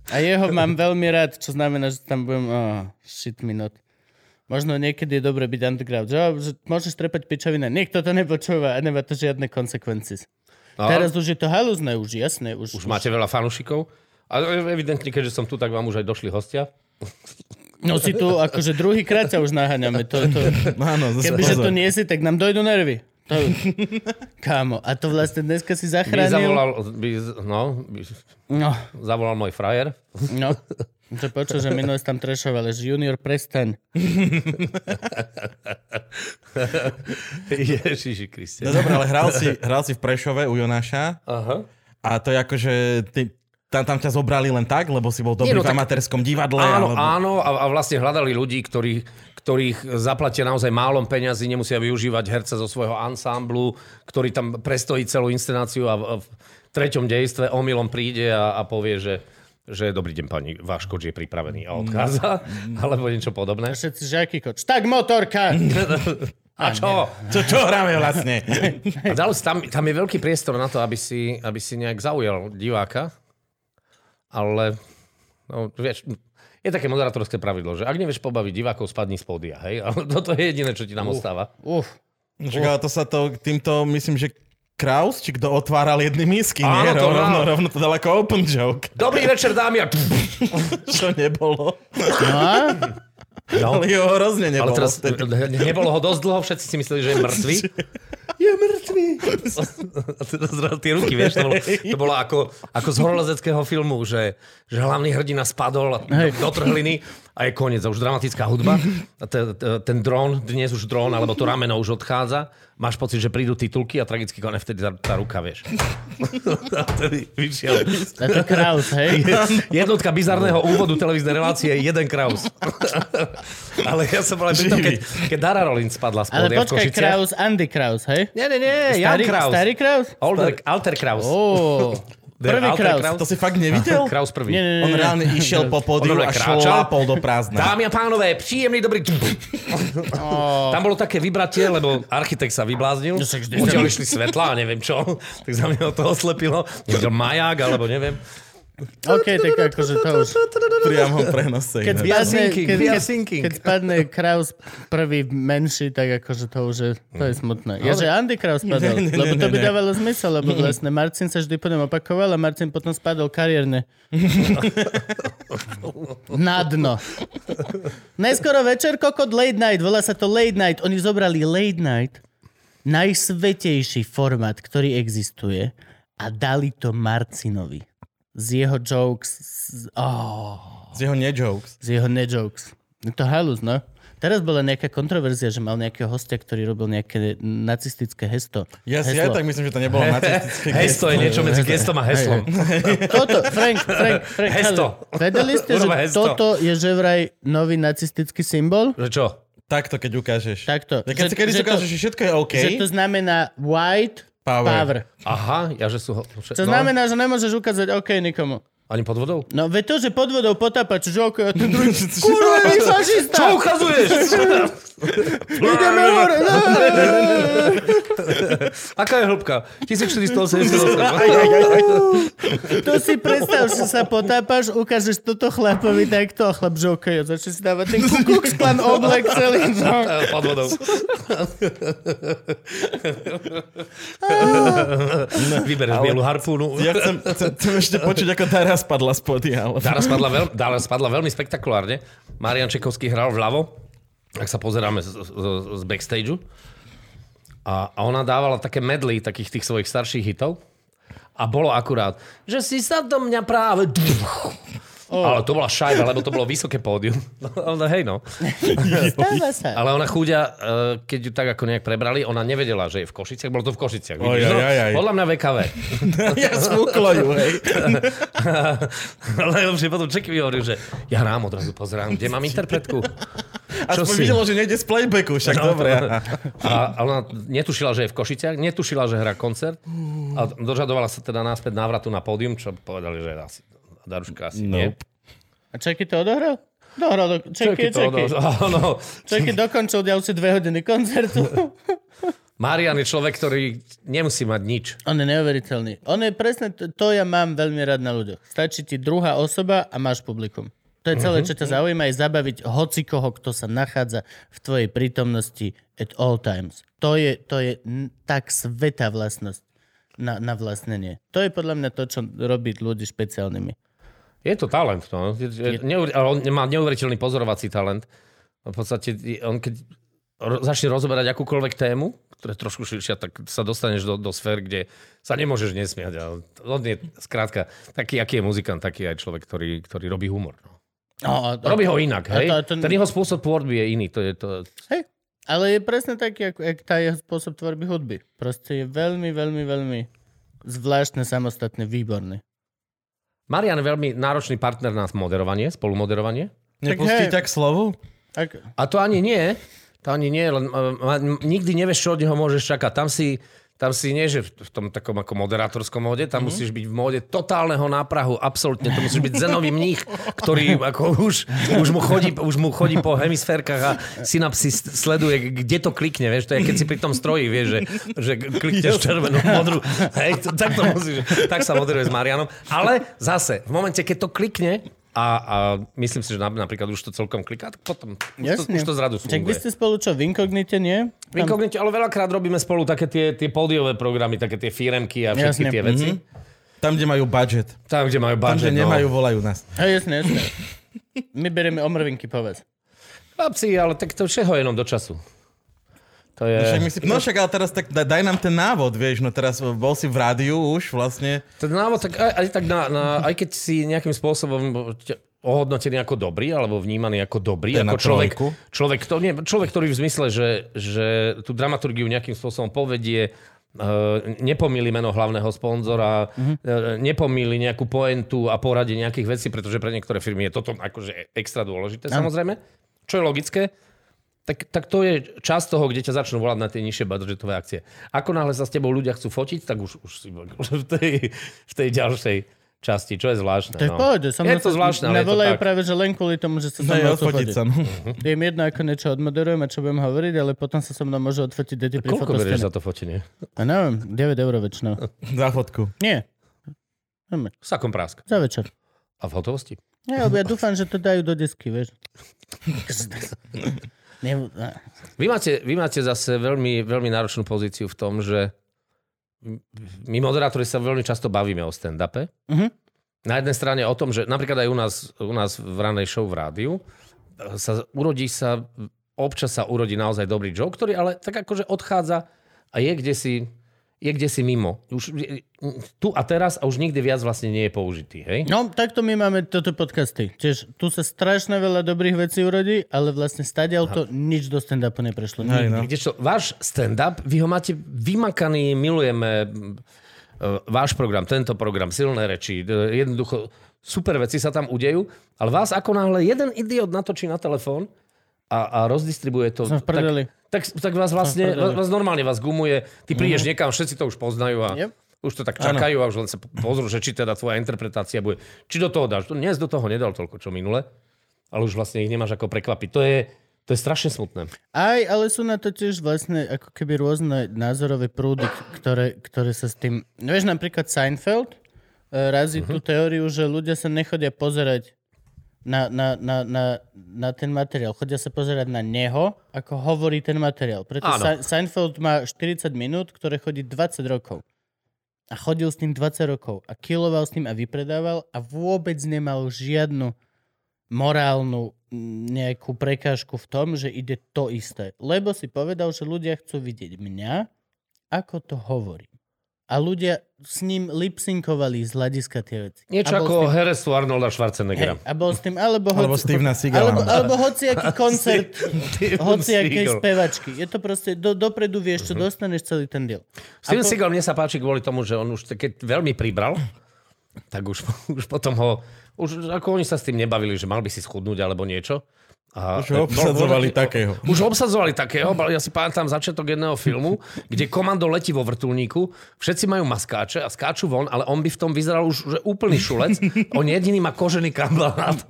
A jeho mám veľmi rád, čo znamená, že tam budem... Oh, shit me not. Možno niekedy je dobre byť underground. Že, že môžeš trepať pičovina. Niekto to nepočúva a nemá to žiadne konsekvencie. No, Teraz už je to halúzne, už jasné. Už, Už máte veľa fanúšikov. A evidentne, keďže som tu, tak vám už aj došli hostia. No si tu, akože druhýkrát ťa už naháňame. To, to, Áno, kebyže to nie si, tak nám dojdu nervy. To, kámo, a to vlastne dneska si By zachránil. zavolal, by, no, by No, zavolal môj frajer. no. Že počul, že minule si tam trešovali, že junior prestaň. Ježiši Kriste. No dobré, ale hral si, hral si v Prešove u Jonáša Aha. a to je akože... Ty, tam, tam ťa zobrali len tak, lebo si bol dobrý Nie, no v tak- amatérskom divadle? Áno, alebo... áno a, a vlastne hľadali ľudí, ktorí, ktorých zaplatia naozaj málom peňazí, nemusia využívať herca zo svojho ansámblu, ktorý tam prestojí celú inscenáciu a v, v treťom dejstve omylom príde a, a povie, že že dobrý deň pani, váš koč je pripravený a odchádza, <laughs> alebo niečo podobné. Všetci žiaky koč. Tak motorka! <laughs> A čo? Čo, čo hráme vlastne? A dalo, tam, tam je veľký priestor na to, aby si, aby si nejak zaujal diváka, ale no, vieš, je také moderátorské pravidlo, že ak nevieš pobaviť divákov, spadni z pódia, hej? <laughs> Ale toto je jediné, čo ti nám ostáva. Uf. Čak, ale to sa to týmto, myslím, že Kraus, či kto otváral jedny misky, nie? Áno, to rovno, rovno, rovno to dal ako open joke. Dobrý večer, dámy a... <laughs> Čo nebolo. No? No. <laughs> Ale jeho hrozne Ale nebolo. teraz vtedy. nebolo ho dosť dlho, všetci si mysleli, že je mŕtvy. Je mŕtvy. A teraz zrazu tie ruky, vieš, to bolo, to bolo ako, ako z horolezeckého filmu, že, že hlavný hrdina spadol do, do trhliny a je koniec, a už dramatická hudba. Ten dron, dnes už dron, alebo to rameno už odchádza. Máš pocit, že prídu titulky a tragicky konec vtedy tá, tá ruka, vieš. <laughs> A vtedy vyšiel. A to Kraus, hej? <laughs> Jednotka bizarného úvodu televíznej relácie je jeden Kraus. <laughs> Ale ja som bol aj pri tom, keď, keď Dara Rollins spadla z Ale v počkaj, Košiciach. Kraus, Andy Kraus, hej? Nie, nie, nie, Jan Starý, Kraus. starý Kraus? Alter, Alter Kraus. Der Prvý Kraus. To si fakt nevidel? Kraus prvý. Nie, nie, nie. On reálne išiel po pódiu a šlápol do prázdna. Dámy a pánové, príjemný dobrý... <laughs> <laughs> Tam bolo také vybratie, lebo architekt sa vybláznil. No Odtiaľ išli svetla a neviem čo. <laughs> Tak za mňa to oslepilo. Nevidel maják, alebo neviem. OK, tak akože to už... priamo prenose. Keď spadne, keď, keď, keď Kraus prvý menší, tak akože to už je, to je smutné. Ja, že Andy Kraus spadol, Ne, ne, ne, lebo to by ne. dávalo zmysel, lebo vlastne Marcin sa vždy potom opakoval a Marcin potom spadol kariérne. <laughs> Na dno. Neskoro večer, kokot late night, volá sa to late night. Oni zobrali late night, najsvetejší formát, ktorý existuje a dali to Marcinovi. Z jeho jokes, z, oh, Z jeho ne-jokes. z jeho ne-jokes. Je to halus, no. Teraz bola nejaká kontroverzia, že mal nejakého hostia, ktorý robil nejaké nacistické hesto. Ja si Heslo. aj tak myslím, že to nebolo <laughs> nacistické. Hesto je niečo medzi gestom a heslom. Toto, Frank, Frank, Frank, Hesto. Vedeli ste, že hesto. toto je že vraj nový nacistický symbol? Že čo? Takto, keď ukážeš. Takto. Ja keď Že- si kedy že to- ukážeš, že všetko je OK, Že to znamená white Power. power. Aha, ja že sú... ho- Čo no, znamená, že nemôžeš ukázať OK nikomu. Ani pod vodou? No veď to, že pod vodou potápač, že OK, a ten druhý, <laughs> kurva, je fašista! Čo ukazuješ? <laughs> Ideme hore! no. <laughs> Aká je hĺbka? 1488. To si predstav, že sa potápaš, ukážeš toto chlapovi takto a chlap, že OK, a začne si dávať ten Ku Klux Klan oblek celý. že- Pod vodou. Vybereš bielu harpúnu. ja chcem, chcem, chcem ešte počuť, ako Dara spadla z podia. ale- Dara spadla, veľ, Dara spadla veľmi spektakulárne. Marian Čekovský hral vľavo, ak sa pozeráme z, z, z backstageu. A, a ona dávala také medley takých tých svojich starších hitov. A bolo akurát, že si sa do mňa práve... Oh. Ale to bola šajba, lebo to bolo vysoké pódium. No, <laughs> no, hej no. <laughs> Stáva sa. Ale ona chúďa, eh, keď ju tak ako nejak prebrali, ona nevedela, že je v Košiciach. Bolo to v Košiciach. Oj, no? oj, oj. Podľa mňa VKV. <laughs> ja smúklo ju, hej. Ale že potom Čeky mi hovoril, že ja hrám odrazu pozerám, kde mám interpretku. Čo Aspoň si? videlo, že nejde z playbacku, však No, dobre. A, a ona netušila, že je v Košiciach, netušila, že hrá koncert a dožadovala sa teda náspäť návratu na pódium, čo povedali, že asi Daruška asi nie. Nope. A Čeky to odohral? Dohral. Do... Čeky, to- Čeky. <laughs> Áno. Čeky dokončil ďalšie dve hodiny koncertu. <laughs> Marian je človek, ktorý nemusí mať nič. On je neuveriteľný. On je presne, to, to ja mám veľmi rád na ľuďoch. Stačí ti druhá osoba a máš publikum. To je celé, čo ťa zaujíma, je zabaviť hocikoho, kto sa nachádza v tvojej prítomnosti at all times. To je, to je n- tak svetá vlastnosť na, na vlastnenie. To je podľa mňa to, čo robí ľudí špeciálnymi. Je to talent, no. Je, je, neuver, on má neuveriteľný pozorovací talent. V podstate, on keď začne rozoberať akúkoľvek tému, ktorá je trošku širšia, tak sa dostaneš do, do sfér, kde sa nemôžeš nesmiať. A on je, skrátka, taký, aký je muzikant, taký aj človek, ktorý, ktorý robí humor. No. No, Robí ho inak, a hej? to- to- Ten jeho spôsob tvorby je iný. To je to... Hej, ale je presne taký, ako, ako tá jeho spôsob tvorby hudby. Proste je veľmi, veľmi, veľmi zvláštne, samostatne, výborný. Marian je veľmi náročný partner na moderovanie, spolumoderovanie. Nepustí ťa k slovu? A to ani nie. To ani nie, len uh, uh, nikdy nevieš, čo od neho môžeš čakať. Tam si, tam si nie, že v tom takom ako moderátorskom móde, tam mm-hmm. musíš byť v móde totálneho náprahu, absolútne. To musíš byť zenový mních, ktorý ako už, už, mu chodí, už mu chodí po hemisférkach a synapsis sleduje, kde to klikne, vieš, to je keď si pri tom stroji, vieš, že, že klikneš červenú, modrú. Hej, to, tak to musíš, tak sa moderuje s Marianom. Ale zase, v momente, keď to klikne, a, a myslím si, že nap- napríklad už to celkom kliká, tak potom už to, už to zradu Čak vy funguje. ste spolu čo, v inkognite, nie? V Inkognite, ale veľakrát robíme spolu také tie, tie pódiové programy, také tie firemky a všetky Jasne. tie veci. Tam, kde majú budget. Tam, kde majú Tam, budget. kde nemajú, volajú nás. Hej, jasne, jasne. My berieme omrvinky, povedz. No. Chlapci, ale tak to všetko jenom do času. To je... Však my si, no však ale teraz tak daj, daj nám ten návod, vieš, no teraz bol si v rádiu už vlastne. Ten návod, tak aj, aj, tak na, na, aj keď si nejakým spôsobom ohodnotený ako dobrý, alebo vnímaný ako dobrý, je ako na človek, človek, to, nie, človek, ktorý v zmysle, že, že tú dramaturgiu nejakým spôsobom povedie, Uh, nepomýli meno hlavného sponzora, uh, nepomýli nejakú poentu a poradie nejakých vecí, pretože pre niektoré firmy je toto akože extra dôležité, samozrejme, čo je logické, tak, tak to je čas toho, kde ťa začnú volať na tie nižšie budžetové akcie. Ako náhle sa s tebou ľudia chcú fotiť, tak už, už si už <laughs> v, tej, v tej ďalšej časti, čo je zvláštne. To je no. pohode. Som je to zvláštne, ale je to práve, že len kvôli tomu, že sa so mnou odfotiť fotiť. sa. no. Je im jedno, ako niečo odmoderujem a čo budem hovoriť, ale potom sa so mnou môže odfotiť deti pri Koľko berieš za to fotenie? A neviem, 9 eur väčšinou. <laughs> Za fotku. Nie, Sakom prásk. za večer. A v hotovosti? Nie, ja dúfam, že to dajú do desky, vieš. <laughs> Vy máte, vy máte zase veľmi, veľmi náročnú pozíciu v tom, že my moderátori sa veľmi často bavíme o stand-upe. Mhm. Na jednej strane o tom, že napríklad aj u nás, u nás v ranej show v rádiu sa urodí sa, občas sa urodí naozaj dobrý joke, ktorý ale tak akože odchádza a je kde si, je kde si mimo. Už tu a teraz a už nikdy viac vlastne nie je použitý. Hej? No, takto my máme toto podcasty. Tiež tu sa strašne veľa dobrých vecí urodí, ale vlastne stadiaľ to nič do stand-upu neprešlo. Nikdy. no. Kdežto váš stand-up, vy ho máte vymakaný, milujeme uh, váš program, tento program, silné reči, e, jednoducho super veci sa tam udejú, ale vás ako náhle jeden idiot natočí na telefón a, a rozdistribuje to. V prdeli. Tak, tak, tak vás vlastne, vás normálne vás gumuje, ty prídeš niekam, všetci to už poznajú a Yep. už to tak čakajú a už len sa pozrú, že či teda tvoja interpretácia bude. Či do toho dáš. Dnes do toho nedal toľko, čo minule, ale už vlastne ich nemáš ako prekvapiť. To je, to je strašne smutné. Aj, ale sú na to tiež vlastne ako keby rôzne názorové prúdy, ktoré, ktoré sa s tým... No Vieš, napríklad Seinfeld e, razí tú teóriu, že ľudia sa nechodia pozerať na, na, na, na, na ten materiál. Chodia sa pozerať na neho, ako hovorí ten materiál. Preto Áno. Se- Seinfeld má 40 minút, ktoré chodí 20 rokov. A chodil s tým 20 rokov. A kiloval s tým a vypredával a vôbec nemal žiadnu morálnu nejakú prekážku v tom, že ide to isté. Lebo si povedal, že ľudia chcú vidieť mňa, ako to hovorím. A ľudia s ním lipsinkovali z hľadiska tie veci. Niečo ako tým, herectvo Arnolda Schwarzeneggera. hej, a bol s tým, alebo, Alebo hoci, Stevena Seagala. alebo, alebo hociaký koncert, hociakej spevačky. Je to proste, do, dopredu vieš, čo dostaneš celý ten deal. Steven Ako- Seagal mne sa páči kvôli tomu, že on už keď veľmi pribral, tak už, už potom ho... Už ako oni sa s tým nebavili, že mal by si schudnúť alebo niečo. A, <laughs> Už ho obsadzovali takého. Už obsadzovali takého, ale ja si pamätám začiatok jedného filmu, kde komando letí vo vrtulníku, všetci majú maskáče a skáču von, ale on by v tom vyzeral už že úplný šulec. On jediný má kožený kabelát. <laughs>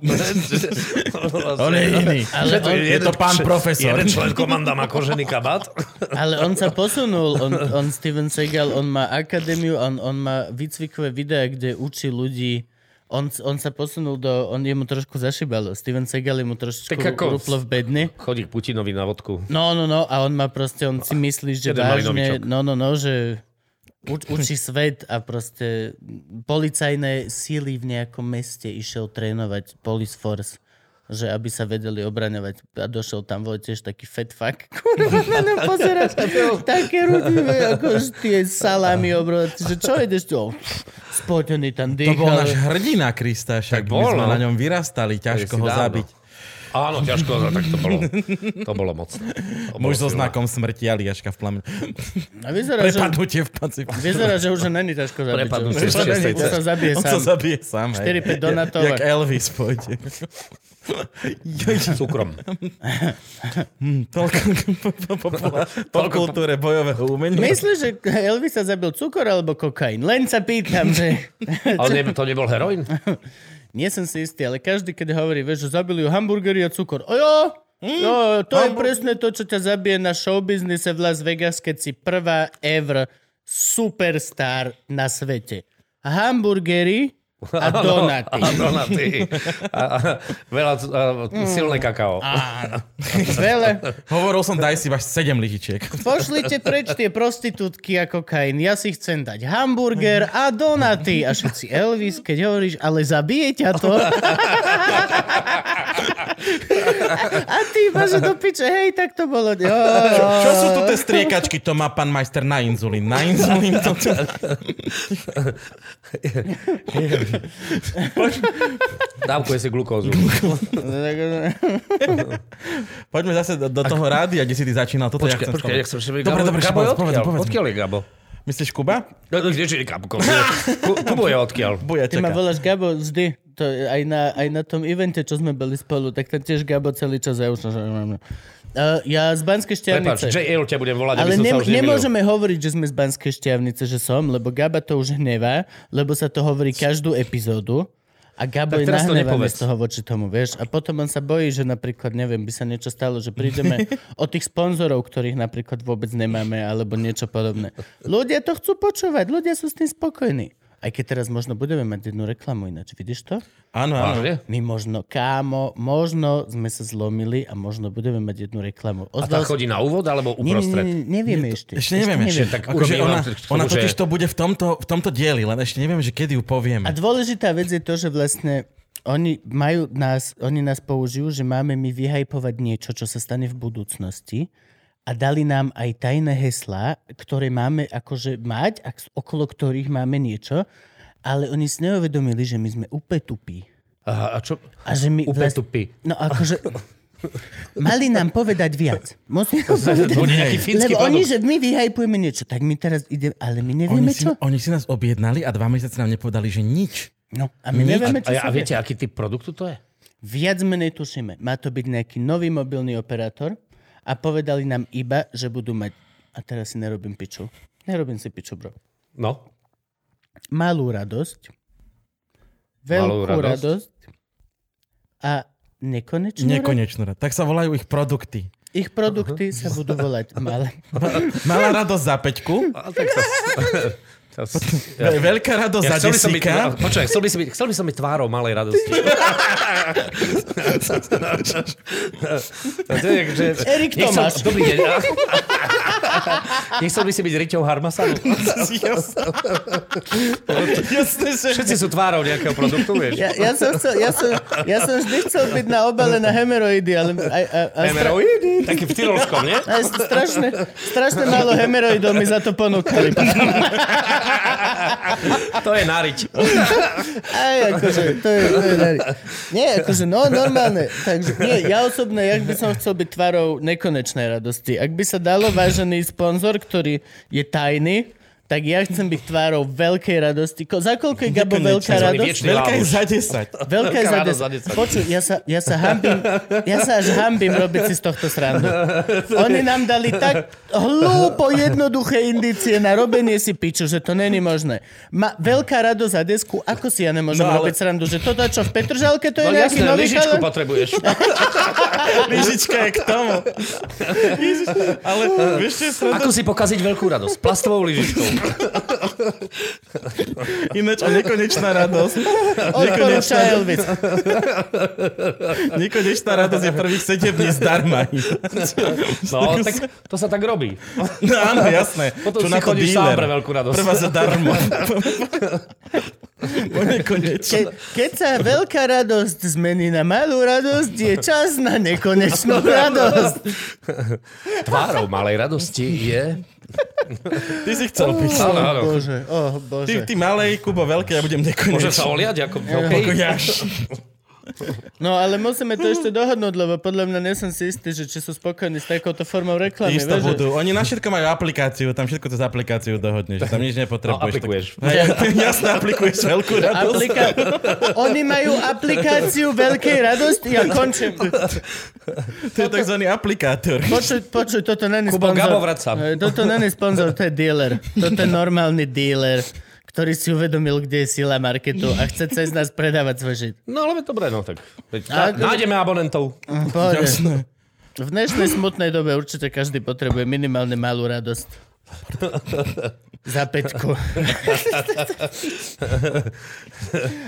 On je iný. Ale on- je to pán profesor. Jeden člen komanda má kožený kabát. Ale on sa posunul, on, on Steven Seagal, on má akadémiu, on, on má výcvikové videá, kde učí ľudí on, on sa posunul do, on jemu trošku zašibalo. Steven Seagal mu trošičku Tak ako- ruplo v bedne. Chodí k Putinovi na vodku. No, no, no, a on má proste, on si myslí, že Jeden vážne, no, no, no, že uč, učí svet a proste policajné síly v nejakom meste išiel trénovať police force že aby sa vedeli obraňovať a došiel tam bol tiež taký fat fuck. <laughs> Kurva, <laughs> na pozerať <laughs> také rudivé, ako tie salámy obrovské. Že čo ideš tu? Spotený tam To bol náš dýchal. hrdina Krista, však my sme no. na ňom vyrastali, ťažko ho dávno. zabiť. Áno, ťažko, tak to bolo, to bolo mocné. To bolo Muž so znakom smrti Aliaška v plamene. A vyzerá, že, Prepadnutie v Pacifiku. vyzerá, že už není ťažko zabiť. Prepadnutie že- šiestej On sa zabije On sám. sa zabije sám. hej. 4-5 donatov. Jak Elvis pôjde. Cukrom. Po, po kultúre bojového umenia. Myslíš, že Elvis sa zabil cukor alebo kokain? Len sa pýtam, že... Ale ne, to nebol heroin? Nie som si istý, ale každý, keď hovorí, vieš, že zabili ju hamburgery a cukor. O jo, jo, to je presne to, čo ťa zabije na showbiznise v Las Vegas, keď si prvá ever superstar na svete. Hamburgery <laughs> a donaty. A donaty. A, a, veľa, a, silné kakao. <laughs> Veľa. Hovoril som, daj si vaš 7 lyžičiek. Pošlite preč tie prostitútky a kokain. Ja si chcem dať hamburger a donaty. A všetci Elvis, keď hovoríš, ale zabije ťa to. A ty máš do piče, hej, tak to bolo. Jo, Čo sú tu tie striekačky? To má pán majster na inzulín. Na inzulín to... <laughs> Dávkuje si glukózu. Poďme zase do, do toho rádia, kde si ty začínal. Toto ja Počkaj, chcem počkaj, spomenúť. jak som ešte Dobre, dobre, Gabo povedz, odkiaľ? povedz. Odkiaľ je Gabo? Myslíš Kuba? No, no, Kde je Gabo? Ku- Kubo je odkiaľ? Buja, Ty ma voláš Gabo vždy. To aj na, aj na tom evente, čo sme boli spolu, tak tam tiež Gabo celý čas ja už... Uh, ja z Banskej Prepač, šťavnice. JL ťa budem volať, Ale ne, nemôžeme hovoriť, že sme z Banskej šťavnice, že som, lebo Gaba to už hnevá, lebo sa to hovorí každú epizódu. A Gabo Tak je nahnevaný z toho voči tomu, vieš. A potom on sa bojí, že napríklad, neviem, by sa niečo stalo, že prídeme <laughs> o tých sponzorov, ktorých napríklad vôbec nemáme, alebo niečo podobné. Ľudia to chcú počúvať, ľudia sú s tým spokojní. Aj keď teraz možno budeme mať jednu reklamu ináč, vidíš to? Áno, áno. Vážne? My možno, kámo, možno sme sa zlomili a možno budeme mať jednu reklamu. A tá Ozval sa- chodí na úvod, alebo nie, nie, uprostred? nie, nevieme ešte. Ešte nevieme. nevieme. tak Akože ona, ona že- totiž to bude v tomto, v tomto dieli, len ešte nevieme, že kedy ju povieme. A dôležitá vec je to, že vlastne oni majú nás, oni nás použijú, že máme my vyhajpovať niečo, čo sa stane v budúcnosti a dali nám aj tajné heslá, ktoré máme akože mať, a okolo ktorých máme niečo, ale oni si neuvedomili, že my sme úplne tupí. Aha, a čo? A že my Úplne vlast- tupý. No akože... <laughs> Mali nám povedať viac. Musím povedať. Lebo oni, produkt. že my vyhajpujeme niečo, tak my teraz ideme, ale my Oni nevieme si, čo. oni si nás objednali a dva mesiace nám nepovedali, že nič. No, a my nevieme, čo A, a, viete, aký typ produktu to je? Viac menej tušíme. Má to byť nejaký nový mobilný operátor a povedali nám iba, že budú mať... A teraz si nerobím piču. Nerobím si piču, bro. No, Malú radosť. Veľkú Malú radosť. radosť. A nekonečnú. Nekonečnú radosť. Tak sa volajú ich produkty. Ich produkty sa budú volať malé. <laughs> Malá radosť za peťku, a tak sa... <laughs> sa ja. veľká radosť ja za chcel by som byť, počkaj, chcel by, som byť, chcel by som byť tvárou malej radosti. to je, jak, že, Erik Tomáš. Dobrý deň. Nechcel by si byť Riťou Harmasanu? Jasné, že... Všetci sú tvárou nejakého produktu, vieš. Ja, ja, som chcel, ja, som, ja som vždy chcel byť na obale na hemeroidy, ale aj, aj, stra, Hemeroidy? Taký v Tyrolskom, nie? aj strašne, strašne málo hemeroidov mi za to ponúkali. <laughs> <laughs> To je nariť. Aj, akože, to je, to je dary. Nie, akože, no, normálne. Takže, nie, ja osobne, jak by som chcel byť tvarou nekonečnej radosti. Ak by sa dalo, vážený sponzor, ktorý je tajný, tak ja chcem byť tvárou veľkej radosti. Ko, za koľko je Gabo veľká radosť? Veľká je za 10. <laughs> Veľká je za radosť 10. za 10. Počuj, ja sa, ja sa hambím, ja sa až hambím robiť si z tohto srandu. Oni nám dali tak hlúpo jednoduché indície na robenie si piču, že to není možné. Ma, veľká radosť za desku, ako si ja nemôžem No, ale- robiť srandu, že toto čo v Petržalke, to je No nejaký jasné, nový lyžičku potrebuješ. <laughs> Lyžička je k tomu. <laughs> Ježiš, ale vieš, čo je? Ako si pokaziť veľkú radosť? Plastovou lyžičkou. <laughs> Ináč a nekonečná radosť. Odporúča Elvis. Nekonečná radosť je prvých 7 dní zdarma. No, tak to sa tak robí. No áno, jasné. Potom Čo si na to chodíš sám dealer? pre veľkú radosť. Prvá zadarmo. <laughs> Nekonečná. Ke, keď sa veľká radosť zmení na malú radosť, je čas na nekonečnú <laughs> radosť. Tvárou malej radosti je... Ty si chcel byť. Áno, áno. Bože, oh Ty, bože. ty malej, Kubo veľký, ja budem Môže sa nekonečný. oliať ako... Ako Okay. No ale musíme to ešte dohodnúť, lebo podľa mňa nie som si istý, že či sú spokojní s takouto formou reklamy. Isto vieš, že- budú. Oni na všetko majú aplikáciu, tam všetko to z aplikáciu dohodneš. Tam nič No, nepotrebuješ. aplikuješ. Tak, <laughs> hej, <laughs> jasne, aplikuješ veľkú radosť. Aplika- Oni majú aplikáciu veľkej radosti. Ja končím. To je tzv. aplikátor. Počuj, počuj, toto není Kubo, sponzor. Gabo, vrať sa. Eh, Toto není sponzor, to je dealer. Toto je normálny dealer, ktorý si uvedomil, kde je sila marketu a chce cez nás predávať svoj žid. No ale dobre, no tak. Veď nájdeme abonentov. Jasné. V dnešnej smutnej dobe určite každý potrebuje minimálne malú radosť. <laughs> Za peťku. <laughs>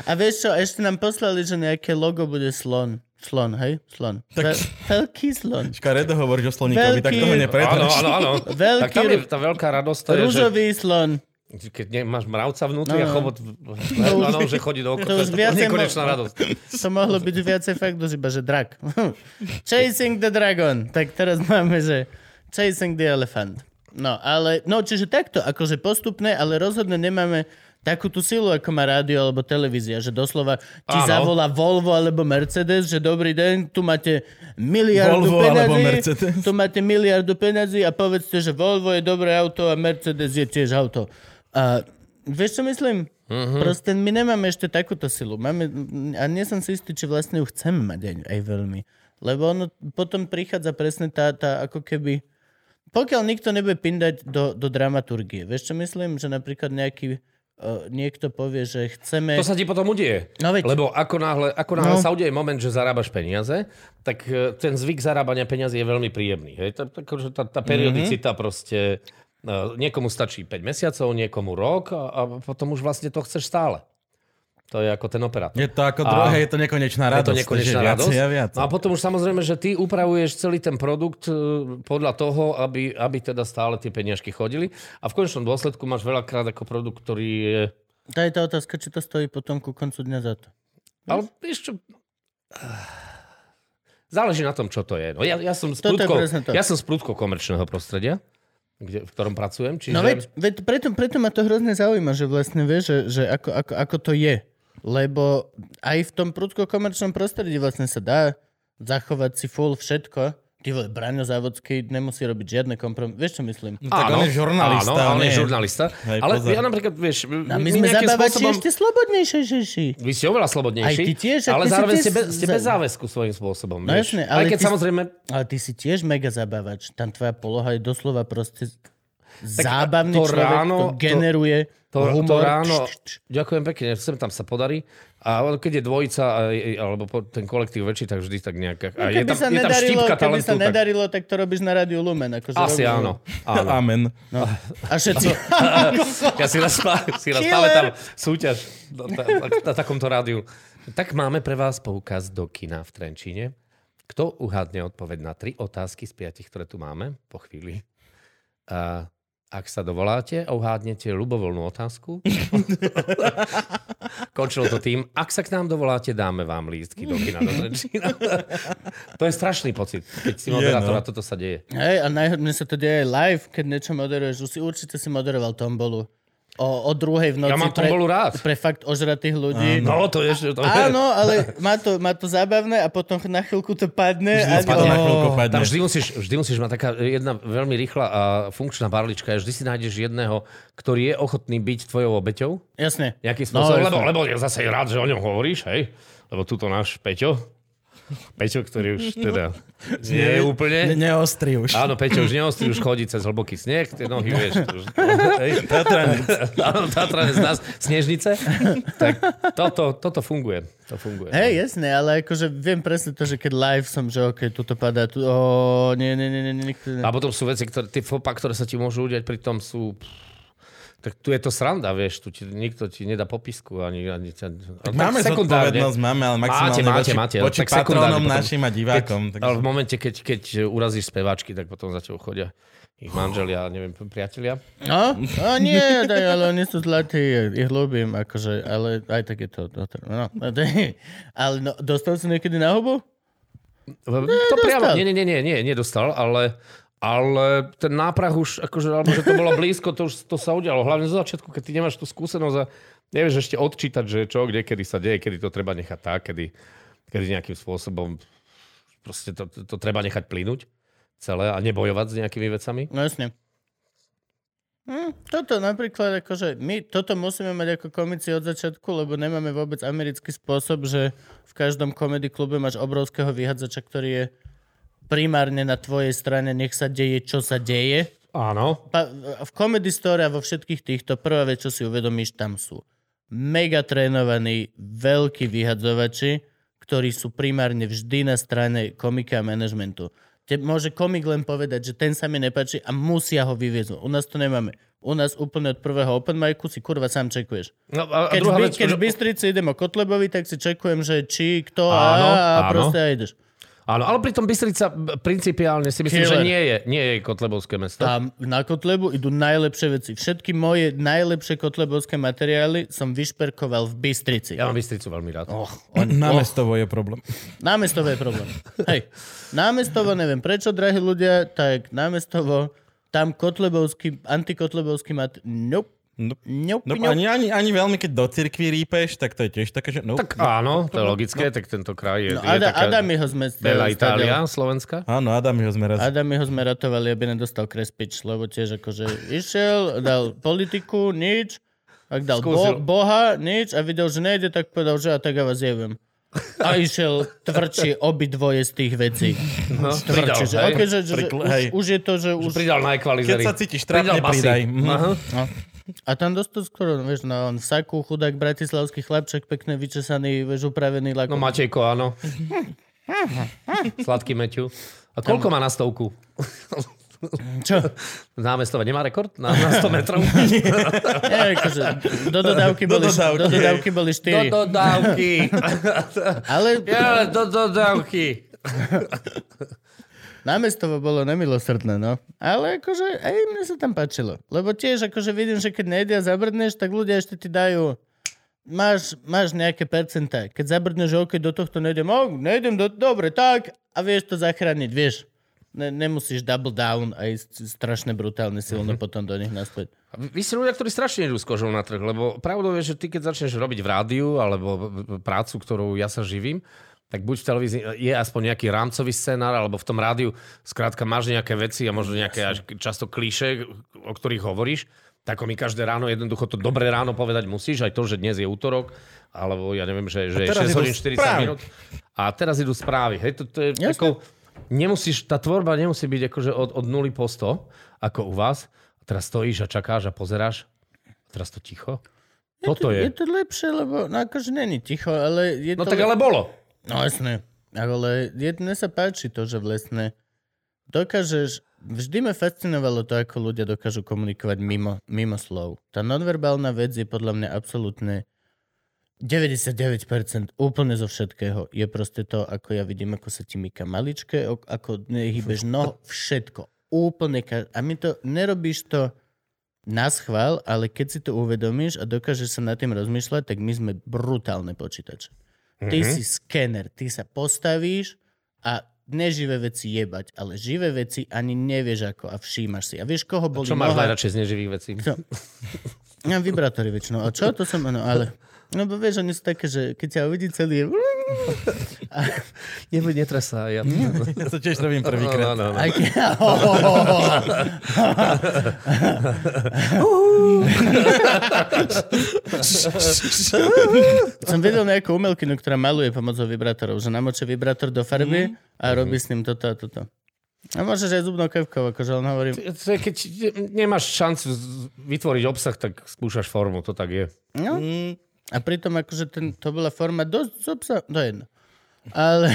A vieš čo, ešte nám poslali, že nejaké logo bude slon. Slon, hej? Slon. Tak- Ve- veľký slon. Škaredo hovoríš o sloníkovi, tak Veľký- toho Áno, nepretrč. áno, áno. Veľký Tak tam je tá veľká radosť, to je, že Rúžový slon. Keď nemáš mravca vnútri No, a no. chobot už- áno, že chodí do to okna, už to je nekonečná mo- radosť. To mohlo byť viacej fakt už iba, že drak. <laughs> Chasing the dragon. Tak teraz máme, že chasing the elephant. No, ale, no, čiže takto, akože postupne, ale rozhodne nemáme takú tú silu, ako má rádio alebo televízia, že doslova ti Áno. zavolá Volvo alebo Mercedes, že dobrý deň, tu máte miliardu Volvo Mercedes. tu máte miliardu penazí a povedzte, že Volvo je dobré auto a Mercedes je tiež auto. A vieš, čo myslím? Mm-hmm. Proste my nemáme ešte takúto silu. Máme, a nie som si istý, či vlastne ju chceme mať aj, aj veľmi. Lebo ono potom prichádza presne tá, tá ako keby... Pokiaľ nikto nebude pindať do, do dramaturgie. Vieš čo myslím? Že napríklad nejaký uh, niekto povie, že chceme... To sa ti potom udieje. No veď. Lebo ako náhle, ako náhle No. sa udeje moment, že zarábaš peniaze, tak e, ten zvyk zarábania peniazy je veľmi príjemný. Hej? Tá, tá, tá, periodicita proste... e, Niekomu stačí 5 mesiacov, niekomu rok a, a potom už vlastne to chceš stále. To je ako ten operátor. Je to ako A- druhé, je to nekonečná Je radosť. to nekonečná takže radosť. Viacej a viac. No a potom už samozrejme, že ty upravuješ celý ten produkt e, podľa toho, aby, aby teda stále tie peniažky chodili. A v konečnom dôsledku máš veľakrát ako produkt, ktorý je... Tá je tá otázka, či to stojí potom ku koncu dňa za to. Ale vieš čo... Záleží na tom, čo to je. No ja, ja, som z je prudko, to. ja som z prudko komerčného prostredia, kde, v ktorom pracujem. Čiže... No veď, veď preto, preto ma to hrozne zaujíma, že vlastne vieš, že, že ako, ako, ako to je. Lebo aj v tom prudko komerčnom prostredí vlastne sa dá zachovať si full všetko. Ty vole, Braňo Závodský nemusí robiť žiadne kompromisy. Vieš, čo myslím? No, tak on je žurnalista. Áno, on je žurnalista. Hej, ale pozor. ja napríklad, vieš, A my sme nejakým zabávači spôsobom- ešte slobodnejšejší. Vy ste oveľa slobodnejší, Aj ty tiež, ale ty zároveň tiež ste, bez, ste bez záväzku svojím spôsobom. No vieš. jasne, Aj ale keď ty- samozrejme... Ale ty si tiež mega zabávač. Tam tvoja poloha je doslova proste zábavný to človek, ráno- to generuje To, humor. to ráno, ďakujem pekne, sem tam sa podarí. A keď je dvojica, alebo ten kolektív väčší, tak vždy tak nejaká... A je Keby tam, sa, je tam nedarilo, keby sa talentu. tak, nedarilo, tak to robíš na Rádiu Lumen. Akože asi robíš- áno. áno. <laughs> Amen. No. A všetci... <laughs> Ja si raz, si raz pamätám súťaž na, na, na takomto rádiu. Tak máme pre vás poukaz do kina v Trenčíne. Kto uhádne odpoveď na tri otázky z piatich, ktoré tu máme po chvíli? A ak sa dovoláte a uhádnete ľubovoľnú otázku, <laughs> končilo to tým, ak sa k nám dovoláte, dáme vám lístky do kina do Trenčína. to je strašný pocit, keď si moderátor no. a toto sa deje. Hej, a najhodne sa to deje aj live, keď niečo moderuješ. Už si určite si moderoval Tombolu. O, o druhej v noci. Ja mám pre, rád. Pre fakt ožratých ľudí. No, to je... To je... Áno, ale má to, má to zábavné a potom na chvíľku to padne. Vždy a spadne na chvíľku Tam padne. vždy musíš, vždy musíš mať taká jedna veľmi rýchla a funkčná barlička. Vždy si nájdeš jedného, ktorý je ochotný byť tvojou obeťou. Jasne. Nejakým No, spôsobom. jasne. lebo, lebo ja zase rád, že o ňom hovoríš, hej? Lebo tuto náš Peťo. Peťo, ktorý už <laughs> teda nie je úplne... Ne, neostri už. Áno, Peťo už neostri, už chodí cez hlboký sneh, tie nohy, <laughs> vieš. to Už. Tatranec. <laughs> Áno, Tatranec nás, snežnice. Tak toto, toto funguje. To funguje. Hej, jasne, ale akože viem presne to, že keď live som, že okej, tuto padá, tu, o, nie, nie, nie, nie, nie, nie. A potom sú veci, ktoré, tie fopa, ktoré sa ti môžu udiať, pritom sú... Tak tu je to sranda, vieš, tu ti, nikto ti nedá popisku, ani... ani ťa, tak Máme zodpovednosť, máme, ale maximálne Máte, máte, voči, máte, voči tak patrónom potom. našim a divákom. Keď, takže- ale v momente, keď, keď urazíš speváčky, tak potom za tebou chodia ich manželia, neviem, priatelia. No, no nie, daj, ale oni sú zlatí, ich ľúbim, akože, ale aj tak je to. to, to no, ale no, dostal si niekedy na hubu? to priamo, nie, nie, nie, nie, nedostal, ale, ale ten náprah už, akože, alebo že to bolo blízko, to už to sa udialo. Hlavne zo začiatku, keď ty nemáš tú skúsenosť a nevieš ešte odčítať, že čo, kde, kedy sa deje, kedy to treba nechať tak, kedy, kedy nejakým spôsobom proste to, to, to treba nechať plynúť celé a nebojovať s nejakými vecami. No jasne. Hm, toto napríklad, akože my toto musíme mať ako komici od začiatku, lebo nemáme vôbec americký spôsob, že v každom komedy klube máš obrovského vyhadzača, ktorý je primárne na tvojej strane, nech sa deje, čo sa deje. Áno. Pa, v Comedy Store a vo všetkých týchto prvá vec, čo si uvedomíš, tam sú mega trénovaní, veľkí vyhadzovači, ktorí sú primárne vždy na strane komika a manažmentu. Te môže komik len povedať, že ten sa mi nepáči a musia ho vyviezť. U nás to nemáme. U nás úplne od prvého open micu si kurva sám čekuješ. No, a, a Keď, druhá v, vec, keď že- v Bystrici idem o Kotlebovi, tak si čekujem, že či, kto Áno, a, a áno. proste a ideš. Áno, ale pritom Bystrica principiálne si myslím, Killer. že nie je, nie je kotlebovské mesto. Tam na Kotlebu idú najlepšie veci. Všetky moje najlepšie kotlebovské materiály som vyšperkoval v Bystrici. Ja mám Bystricu veľmi rád. Och, on, Námestovo je problém. Námestovo je problém. Hej. Námestovo, neviem prečo, drahí ľudia, tak námestovo, tam kotlebovský, antikotlebovský mat... Nope. Nope. Nope, No, nope. ani, ani, ani veľmi, keď do cirkvi rípeš, tak to je tiež také, že... No, Tak áno, to je logické, tak tento kraj je, No, je Ada, taká Adamiho sme... Bela Itália, Slovenska. Áno, Adam ho sme raz... Adamiho sme ratovali, aby nedostal krespič, lebo tiež akože išiel, dal politiku, nič Tak dal Skúsil. bo, boha, nič a videl, že nejde, tak povedal, že a tak ja vás jevem. A išiel tvrdšie obidvoje z tých vecí. No, pridal, Tvrdšie, že, hej? okay, že, že, Prikl- už, hej. už je to, že už... Pridal na. Keď sa cítiš trápne, pridaj. Aha. No. A tam dosť to skoro, vieš, no, on saku, chudák, bratislavský chlapček, pekne vyčesaný, vieš, upravený No lakom. Matejko, áno. Sladký Meťu. A koľko má na stovku? Čo? Námestové nemá rekord? Na, na 100 metrov? <laughs> Nie, akože, do dodávky Do boli, dodávky, do dodávky boli Do 4. dodávky. Ale Ja, do dodávky. <laughs> námestovo bolo nemilosrdné, no. Ale akože aj mne sa tam páčilo. Lebo tiež akože vidím, že keď nejedia zabrdneš, tak ľudia ešte ti dajú máš, máš nejaké percentá. Keď zabrdneš, že OK, do tohto nejdem, oh, nejdem do, dobre, tak a vieš to zachrániť, vieš. Ne, nemusíš double down a ísť strašne brutálne silno mm-hmm. potom do nich naspäť. A Vy ste ľudia, ktorí strašne idú s kožou na trh, lebo pravdou je, že ty keď začneš robiť v rádiu alebo prácu, ktorou ja sa živím, tak buď v televízii je aspoň nejaký rámcový scenár, alebo v tom rádiu skrátka máš nejaké veci a možno nejaké až často klíše, o ktorých hovoríš, tak mi každé ráno jednoducho to dobré ráno povedať musíš, aj to, že dnes je útorok, alebo ja neviem, že, že je teraz 6 idú hodín 40 správy. minút. A teraz idú správy. Hej, to, to je ako, nemusíš, tá tvorba nemusí byť akože od, od 0 po 100, ako u vás. A teraz stojíš a čakáš a pozeráš. A teraz to ticho. Toto Je je. to lepšie, lebo no akože není ticho, ale je No to... tak ale bolo. No jasné. Ale je, mne sa páči to, že vlastne dokážeš... Vždy ma fascinovalo to, ako ľudia dokážu komunikovať mimo, mimo slov. Tá nonverbálna vec je podľa mňa absolútne 99% úplne zo všetkého. Je proste to, ako ja vidím, ako sa ti myka maličké, o- ako nehybeš no, všetko. Úplne ka- A my to, nerobíš to na schvál, ale keď si to uvedomíš a dokážeš sa nad tým rozmýšľať, tak my sme brutálne počítače. Ty Mhm. si skener, ty sa postavíš a neživé veci jebať, ale živé veci ani nevieš ako a všímaš si. A vieš, koho boli Čo máš noha? najradšej z neživých vecí? Čo? Ja vibrátory väčšinou. A čo to som, no ale... No bo vieš, oni sú také, že keď ťa uvidí celý... je- Nebuď netresá. Ja... Ja to tiež robím No, prvýkrát. no, no. Aj keď... Som videl nejakú umelkynu, ktorá maluje pomocou vibrátorov, že namočí vibrátor do farby a robí s ním toto a toto. A môžeš aj zubnou kevkou, akože. To je, keď nemáš šancu vytvoriť obsah, tak skúšaš formu, to tak je. No. A pritom akože ten, to bola forma dosť obsa... To je jedno. Ale...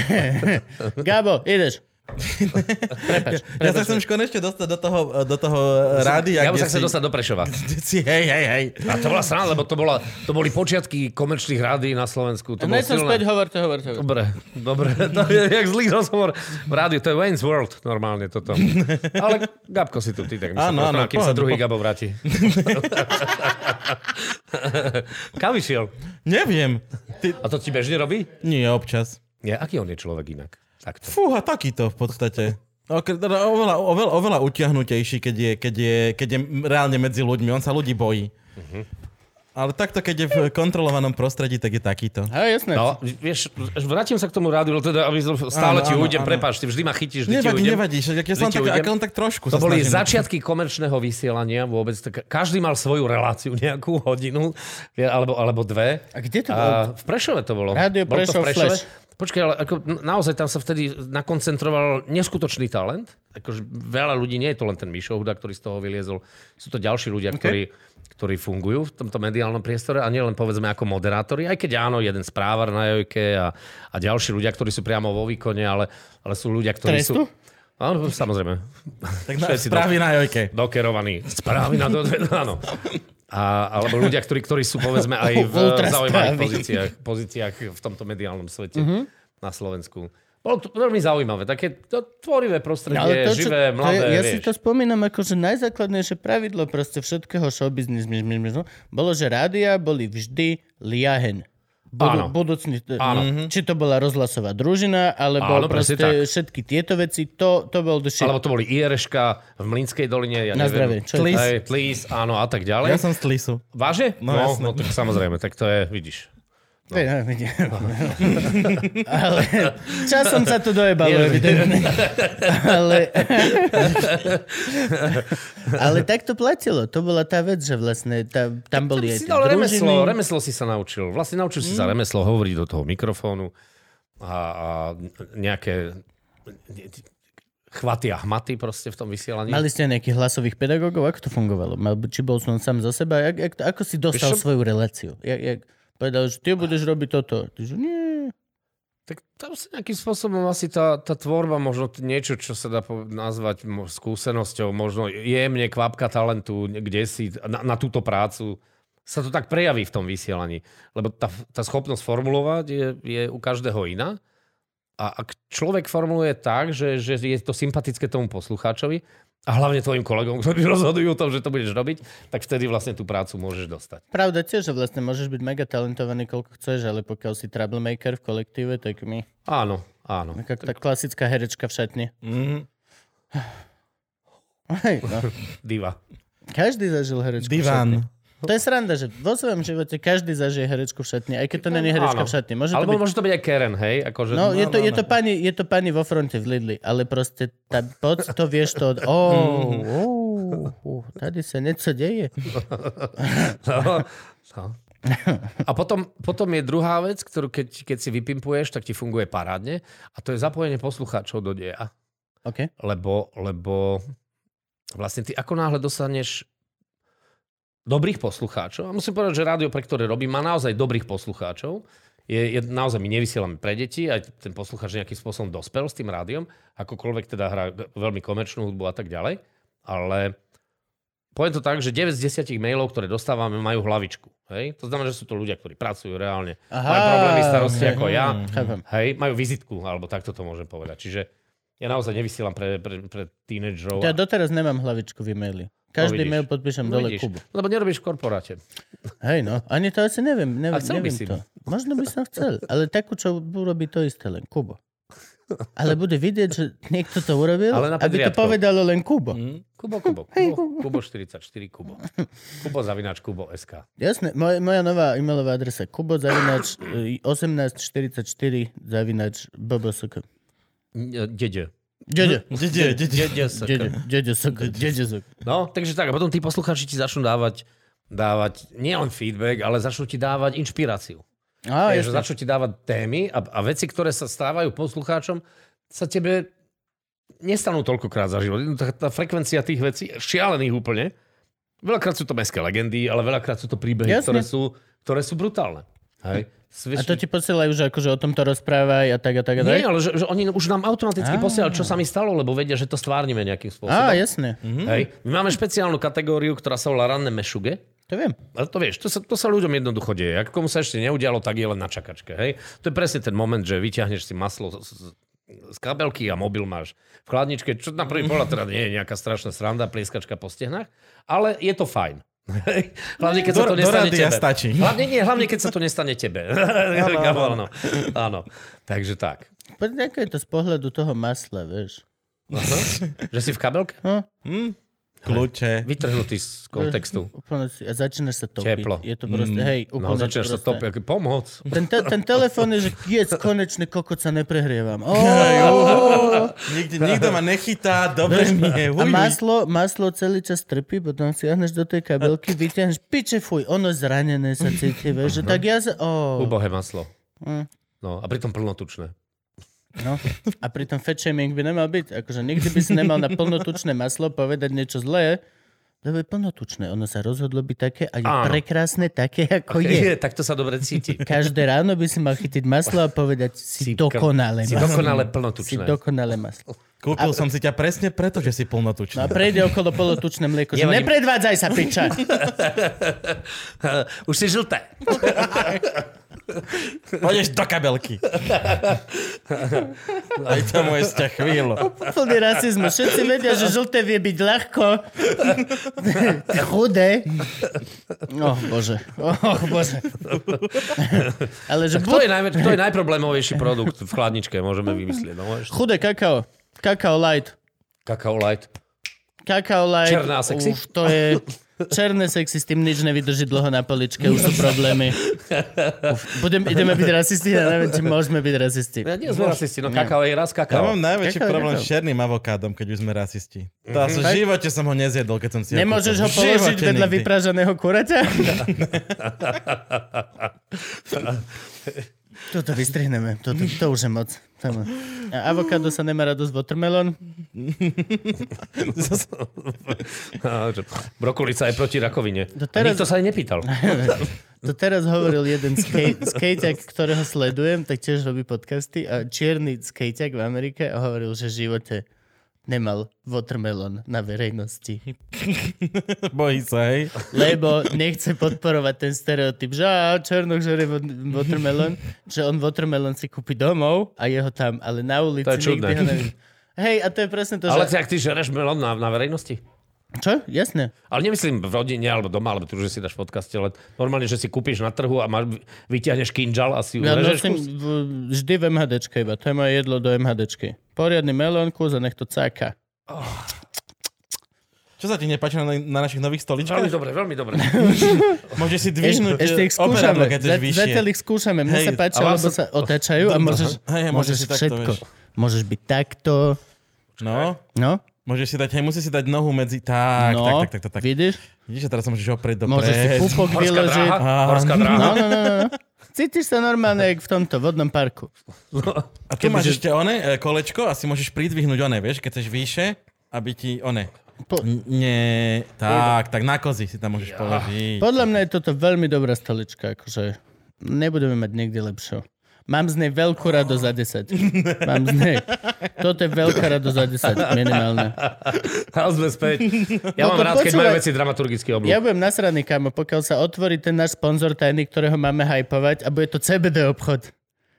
<laughs> Gabo, ideš. Prepač. ja sa chcem už konečne dostať do toho, do toho rádia, Ja by sa chcem si, dostať do Prešova. <laughs> si, hej, hej, hej. A to bola sranda, lebo to, bola, to boli počiatky komerčných rádií na Slovensku. To bolo Ne som silné. späť, hovor to. hovor. Dobre, dobre. <laughs> To je jak zlý rozhovor v rádiu. To je Wayne's World normálne toto. <laughs> Ale Gabko si tu, ty tak sa Áno, áno, kým sa druhý pohode. Gabo vráti. Kam išiel? Neviem. Ty, A to ti bežne robí? nie, občas. Nie, aký on je človek inak? Takto. Fúha, takýto v podstate. Ok, teda Oveľa, oveľa, oveľa utiahnutejší, keď je, keď, je, keď je reálne medzi ľuďmi. On sa ľudí bojí. Ale takto, keď je v kontrolovanom prostredí, tak je takýto. A jasné. No, vieš, vrátim sa k tomu rádiu, teda, aby stále Áno, ti ujdem, prepáč, ty vždy ma chytíš, vždy ti Nevadí, ujdem. nevadí. Však ja som ti tak, ujdem. ako len tak trošku To sa boli začiatky komerčného vysielania vôbec. Tak každý mal svoju reláciu, nejakú hodinu, alebo, alebo dve. A kde to bolo? A v Prešove to bolo. Rádio Bolo to Prešov v Prešove. Flash. Počkaj, ale ako, naozaj tam sa vtedy nakoncentroval neskutočný talent. Akože veľa ľudí, nie je to len ten Mišo Huda, ktorý z toho vyliezol. Sú to ďalší ľudia, okay. ktorí, ktorí fungujú v tomto mediálnom priestore a nielen povedzme ako moderátori, aj keď áno, jeden správar na Jojke a, a ďalší ľudia, ktorí sú priamo vo výkone, ale, ale sú ľudia, ktorí Trestu? sú... Áno, samozrejme. Tak na, správy na jojke. dokerovaní. Správy na to, <laughs> áno. A, alebo ľudia, ktorí, ktorí sú povedzme aj v <laughs> zaujímavých pozíciách, pozíciách v tomto mediálnom svete na Slovensku. Bolo to veľmi zaujímavé. Také to tvorivé prostredie, živé, No, to mladé, je, ja vieš. si to spomínam ako, že najzákladnejšie pravidlo proste všetkého showbiznis myš, myš, myš, no, bolo, že rádia boli vždy Áno. Budu, budúcni, Áno. Mhm. Či to bola rozhlasová družina, alebo Áno, proste tak. všetky tieto veci, to, to bol shit. Alebo to boli IRŠka v Mlínskej doline, ja Na neviem. zdravie, čo? Tlis. Hej, Tlis, áno, a tak ďalej. Ja som z Tlisu. Váže? No, no, jasné. no, tak samozrejme, tak to je, vidíš. No. <laughs> Ale <laughs> časom sa to dojebalo, evidentne. Ale, <laughs> ale tak to platilo. To bola tá vec, že vlastne tá, tam boli aj dal remeslo, remeslo si sa naučil. Vlastne naučil si sa remeslo hovoriť do toho mikrofónu a, a nejaké chvaty a hmaty proste v tom vysielaní. Mali ste nejakých hlasových pedagógov? Ako to fungovalo? Či bol som sám za seba? Jak, jak, ako si dostal čo? svoju reláciu? Jak, jak, povedal, že ty budeš robiť toto. Ty, že nie. Tak tam sa nejakým spôsobom asi tá, tá tvorba, možno niečo, čo sa dá nazvať skúsenosťou, možno jemne kvapka talentu, kde si na, na túto prácu, sa to tak prejaví v tom vysielaní. Lebo tá, tá schopnosť formulovať je, je u každého iná. A ak človek formuluje tak, že, že je to sympatické tomu poslucháčovi, a hlavne tvojim kolegom, <laughs> ktorí rozhodujú o tom, že to budeš robiť, tak vtedy vlastne tú prácu môžeš dostať. Pravda tiež, že vlastne môžeš byť mega talentovaný, koľko chceš, ale pokiaľ si troublemaker v kolektíve, tak mi... Áno, áno. Taká tá klasická herečka v šatni. Mm, Hej, no. Diva. Každý zažil herečku v šatni. To je sranda, že vo svojom živote každý zažije herečku v šatni, aj keď to není herečka Áno. v šatni. Môže to Alebo byť... môže to byť aj Karen, hej? Akože, No, je to, je, to no. pani, je to pani vo fronte v Lidli, ale proste tá, poď to vieš to... Od... Oh, oh, oh, tady sa niečo deje. <laughs> No, no. A potom, potom je druhá vec, ktorú keď, keď si vypimpuješ, tak ti funguje parádne a to je zapojenie poslucháčov do deja. OK. Lebo, lebo vlastne ty ako náhle dostaneš dobrých poslucháčov, a musím povedať, že rádio, pre ktoré robím, má naozaj dobrých poslucháčov, je, je, naozaj my nevysielame pre deti, aj ten poslucháč nejakým spôsobom dospel s tým rádiom, akokoľvek teda hrá veľmi komerčnú hudbu a tak ďalej, ale poviem to tak, že 9 z 10 mailov, ktoré dostávame, majú hlavičku. Hej? To znamená, že sú to ľudia, ktorí pracujú reálne, Aha, majú problémy starosti ako ja, Chápem. hej, majú vizitku, alebo takto to môžem povedať. Čiže ja naozaj nevysielam pre, pre, pre tínedžerov. Ja doteraz nemám hlavičku v e-maili. Každý vidíš. mail podpíšem No dole vidíš, Kubu. Lebo nerobíš v korporáte. Hej no, ani to asi neviem. neviem A chcel by neviem si. to. Možno by som chcel, ale takú, čo urobí to isté len Kubo. Ale bude vidieť, že niekto to urobil, Ale aby to povedalo len Kubo. Mm. Kubo, Kubo, Kubo, Kubo 44, Kubo. Kubo zavináč, Kubo SK. Jasné, moja, moja nová e-mailová adresa kubo zavinač e, 1844 zavinač bbsk. Dede. Dede. Dede, dede. Dede. Dede, dede. No, takže tak. A potom tí poslucháči ti začnú dávať, dávať nielen feedback, ale začnú ti dávať inšpiráciu. Á, Vieš, že jasné. začnú ti dávať témy a, a veci, ktoré sa stávajú poslucháčom, sa tebe nestanú toľkokrát za život. Tá, tá frekvencia tých vecí, šialených úplne, veľakrát sú to mestské legendy, ale veľakrát sú to príbehy, Jasne. ktoré sú, ktoré sú brutálne. Hej. A to ti posielajú, že akože o tomto rozprávaj a tak a tak a tak? Nie, ale že, že oni už nám automaticky Á. posielajú, čo sa mi stalo, lebo vedia, že to stvárnime nejakým spôsobom. Á, jasné. Hej. My máme špeciálnu kategóriu, ktorá sa volá ranné mešuge. To viem. Ale to vieš, to sa, to sa ľuďom jednoducho deje. Ak komu sa ešte neudialo, tak je len na čakačke. Hej? To je presne ten moment, že vyťahneš si maslo z, z, z kabelky a mobil máš v chladničke, čo na prvý pohľad teda nie je nejaká strašná sranda, plieskačka po stehnách, ale je to fajn. Hlavne, keď sa Do- to do nestane tebe. stačí. Hlavne, nie, hlavne, keď sa to nestane tebe. áno, <laughs> áno. áno. Takže tak. Poď, je to z pohľadu toho masla, vieš. Že si v kabelke? Hm? Kľúče. Vytrhnutý z kontextu. Úplne si, a začínaš sa topiť. Teplo. Je to proste, hej, No, úplne začínaš sa topiť. Pomoc. Ten, te, ten telefon je, že jedz, konečne kokot sa neprehrievam. Oh, <laughs> nikto ma nechytá, dobre mi je. a maslo, maslo celý čas trpí, potom siahneš do tej kabelky, vyťahneš, piče fuj, ono zranené sa cíti, vieš, že tak ja sa... Oh. Ubohé maslo. Mm. No, a pritom plnotučné. No. A pritom fat shaming by nemal byť. Akože nikdy by si nemal na plnotučné maslo povedať niečo zlé, lebo je plnotučné. Ono sa rozhodlo byť také a je Áno. prekrásne také, ako je. Tak to sa dobre cíti. Každé ráno by si mal chytiť maslo a povedať si, Si dokonale Si maslo. dokonale Si plnotučné. dokonale maslo. Kúpil som si ťa presne preto, že si No a plnotučný. prejde okolo polotučné mlieko, že nepredvádzaj sa, piča. <laughs> Už si žlté. <laughs> Pôjdeš do kabelky. Aj to môj vzťah chvíľu. Plný rasizmus. Všetci vedia, že žlté vie byť ľahko. Chudé. Oh, bože. Oh, bože. Ale že Kto je, najmä, kto je najproblémovejší produkt v chladničke, môžeme vymyslieť. No, vieš? chudé kakao. Kakao light. Kakao light. Kakao light. Černá sexy? Už to je... Černé sexy, s tým nič nevydrží dlho na poličke, už sú problémy. Uf, budem, ideme byť rasisti, ja neviem, či môžeme byť rasisti. Ja nie sme rasisti, no kakao je raz Ja kakao. mám najväčší Kakao, problém kakao. s černým avokádom, keď už sme rasisti. To asi v živote som ho nezjedol, keď som si Nemôžeš ho položiť vedľa nikdy. vypražaného kuraťa? <laughs> <laughs> Toto vystrihneme, toto, to už je moc. Moc. A avokádo sa nemá radosť watermelon? <laughs> Brokolica je proti rakovine. To teraz- Nikto sa aj nepýtal. <laughs> To teraz hovoril jeden skate, skateak, ktorého sledujem, tak tiež robí podcasty a čierny skateak v Amerike a hovoril, že v živote nemal watermelon na verejnosti. <laughs> Bojí sa, hej. Lebo nechce podporovať ten stereotyp, že á, černok žere wa- watermelon, že on watermelon si kúpi domov a jeho tam, ale na ulici To je nikdy ho nevidí. Hej, a to je presne to, Ale že... ak ty žereš melón na, na verejnosti? Čo? Jasné. Ale nemyslím v rodine alebo doma, alebo tu, že si dáš v podcaste, ale normálne, že si kúpiš na trhu a máš, vyťahneš kinžal a si Ja urežeš nosím kus. v- vždy v MHDčke iba. To je moje jedlo do MHDčky. Poriadny melón, kus a nech to cáka. Čo sa ti nepáči na, na našich nových Veľmi stoličkách? dobre, veľmi dobre. <laughs> Môžeš si dvihnúť ešte ich eh, skúšame. Zatiaľ ich skúšame. Mne Hej, sa páči, lebo sa- otáčajú a môžeš, Hej, môžeš môžeš si takto, všetko. vieš. Môžeš byť takto. No, No, môžeš si dať, hej, musíš si dať nohu medzi... Tak, no, tak, tak, tak, tak, tak. vidíš? Vidíš, že teraz sa môžeš oprieť do Môžeš si pupok vyložiť. horská dráha. No, no, no, no. no. Cítiš sa normálne, jak v tomto vodnom parku. A tu máš ešte one, e, kolečko a si môžeš pridvihnúť one, vieš, keď chceš vyššie, aby ti one... Po- Nie, tak, tak na kozy si tam môžeš položiť. Podľa mňa je toto veľmi dobrá stolička, akože nebudeme mať nikdy lepšou. Mám z nej veľkú radosť za 10. Mám z nej. Toto je veľká radosť za 10, minimálne. A sme späť. Ja No mám rád, keď majú veci dramaturgicky oblúk. Ja budem nasraný, kamo, pokiaľ sa otvorí ten náš sponzor tajný, ktorého máme hypovať a bude to CBD obchod.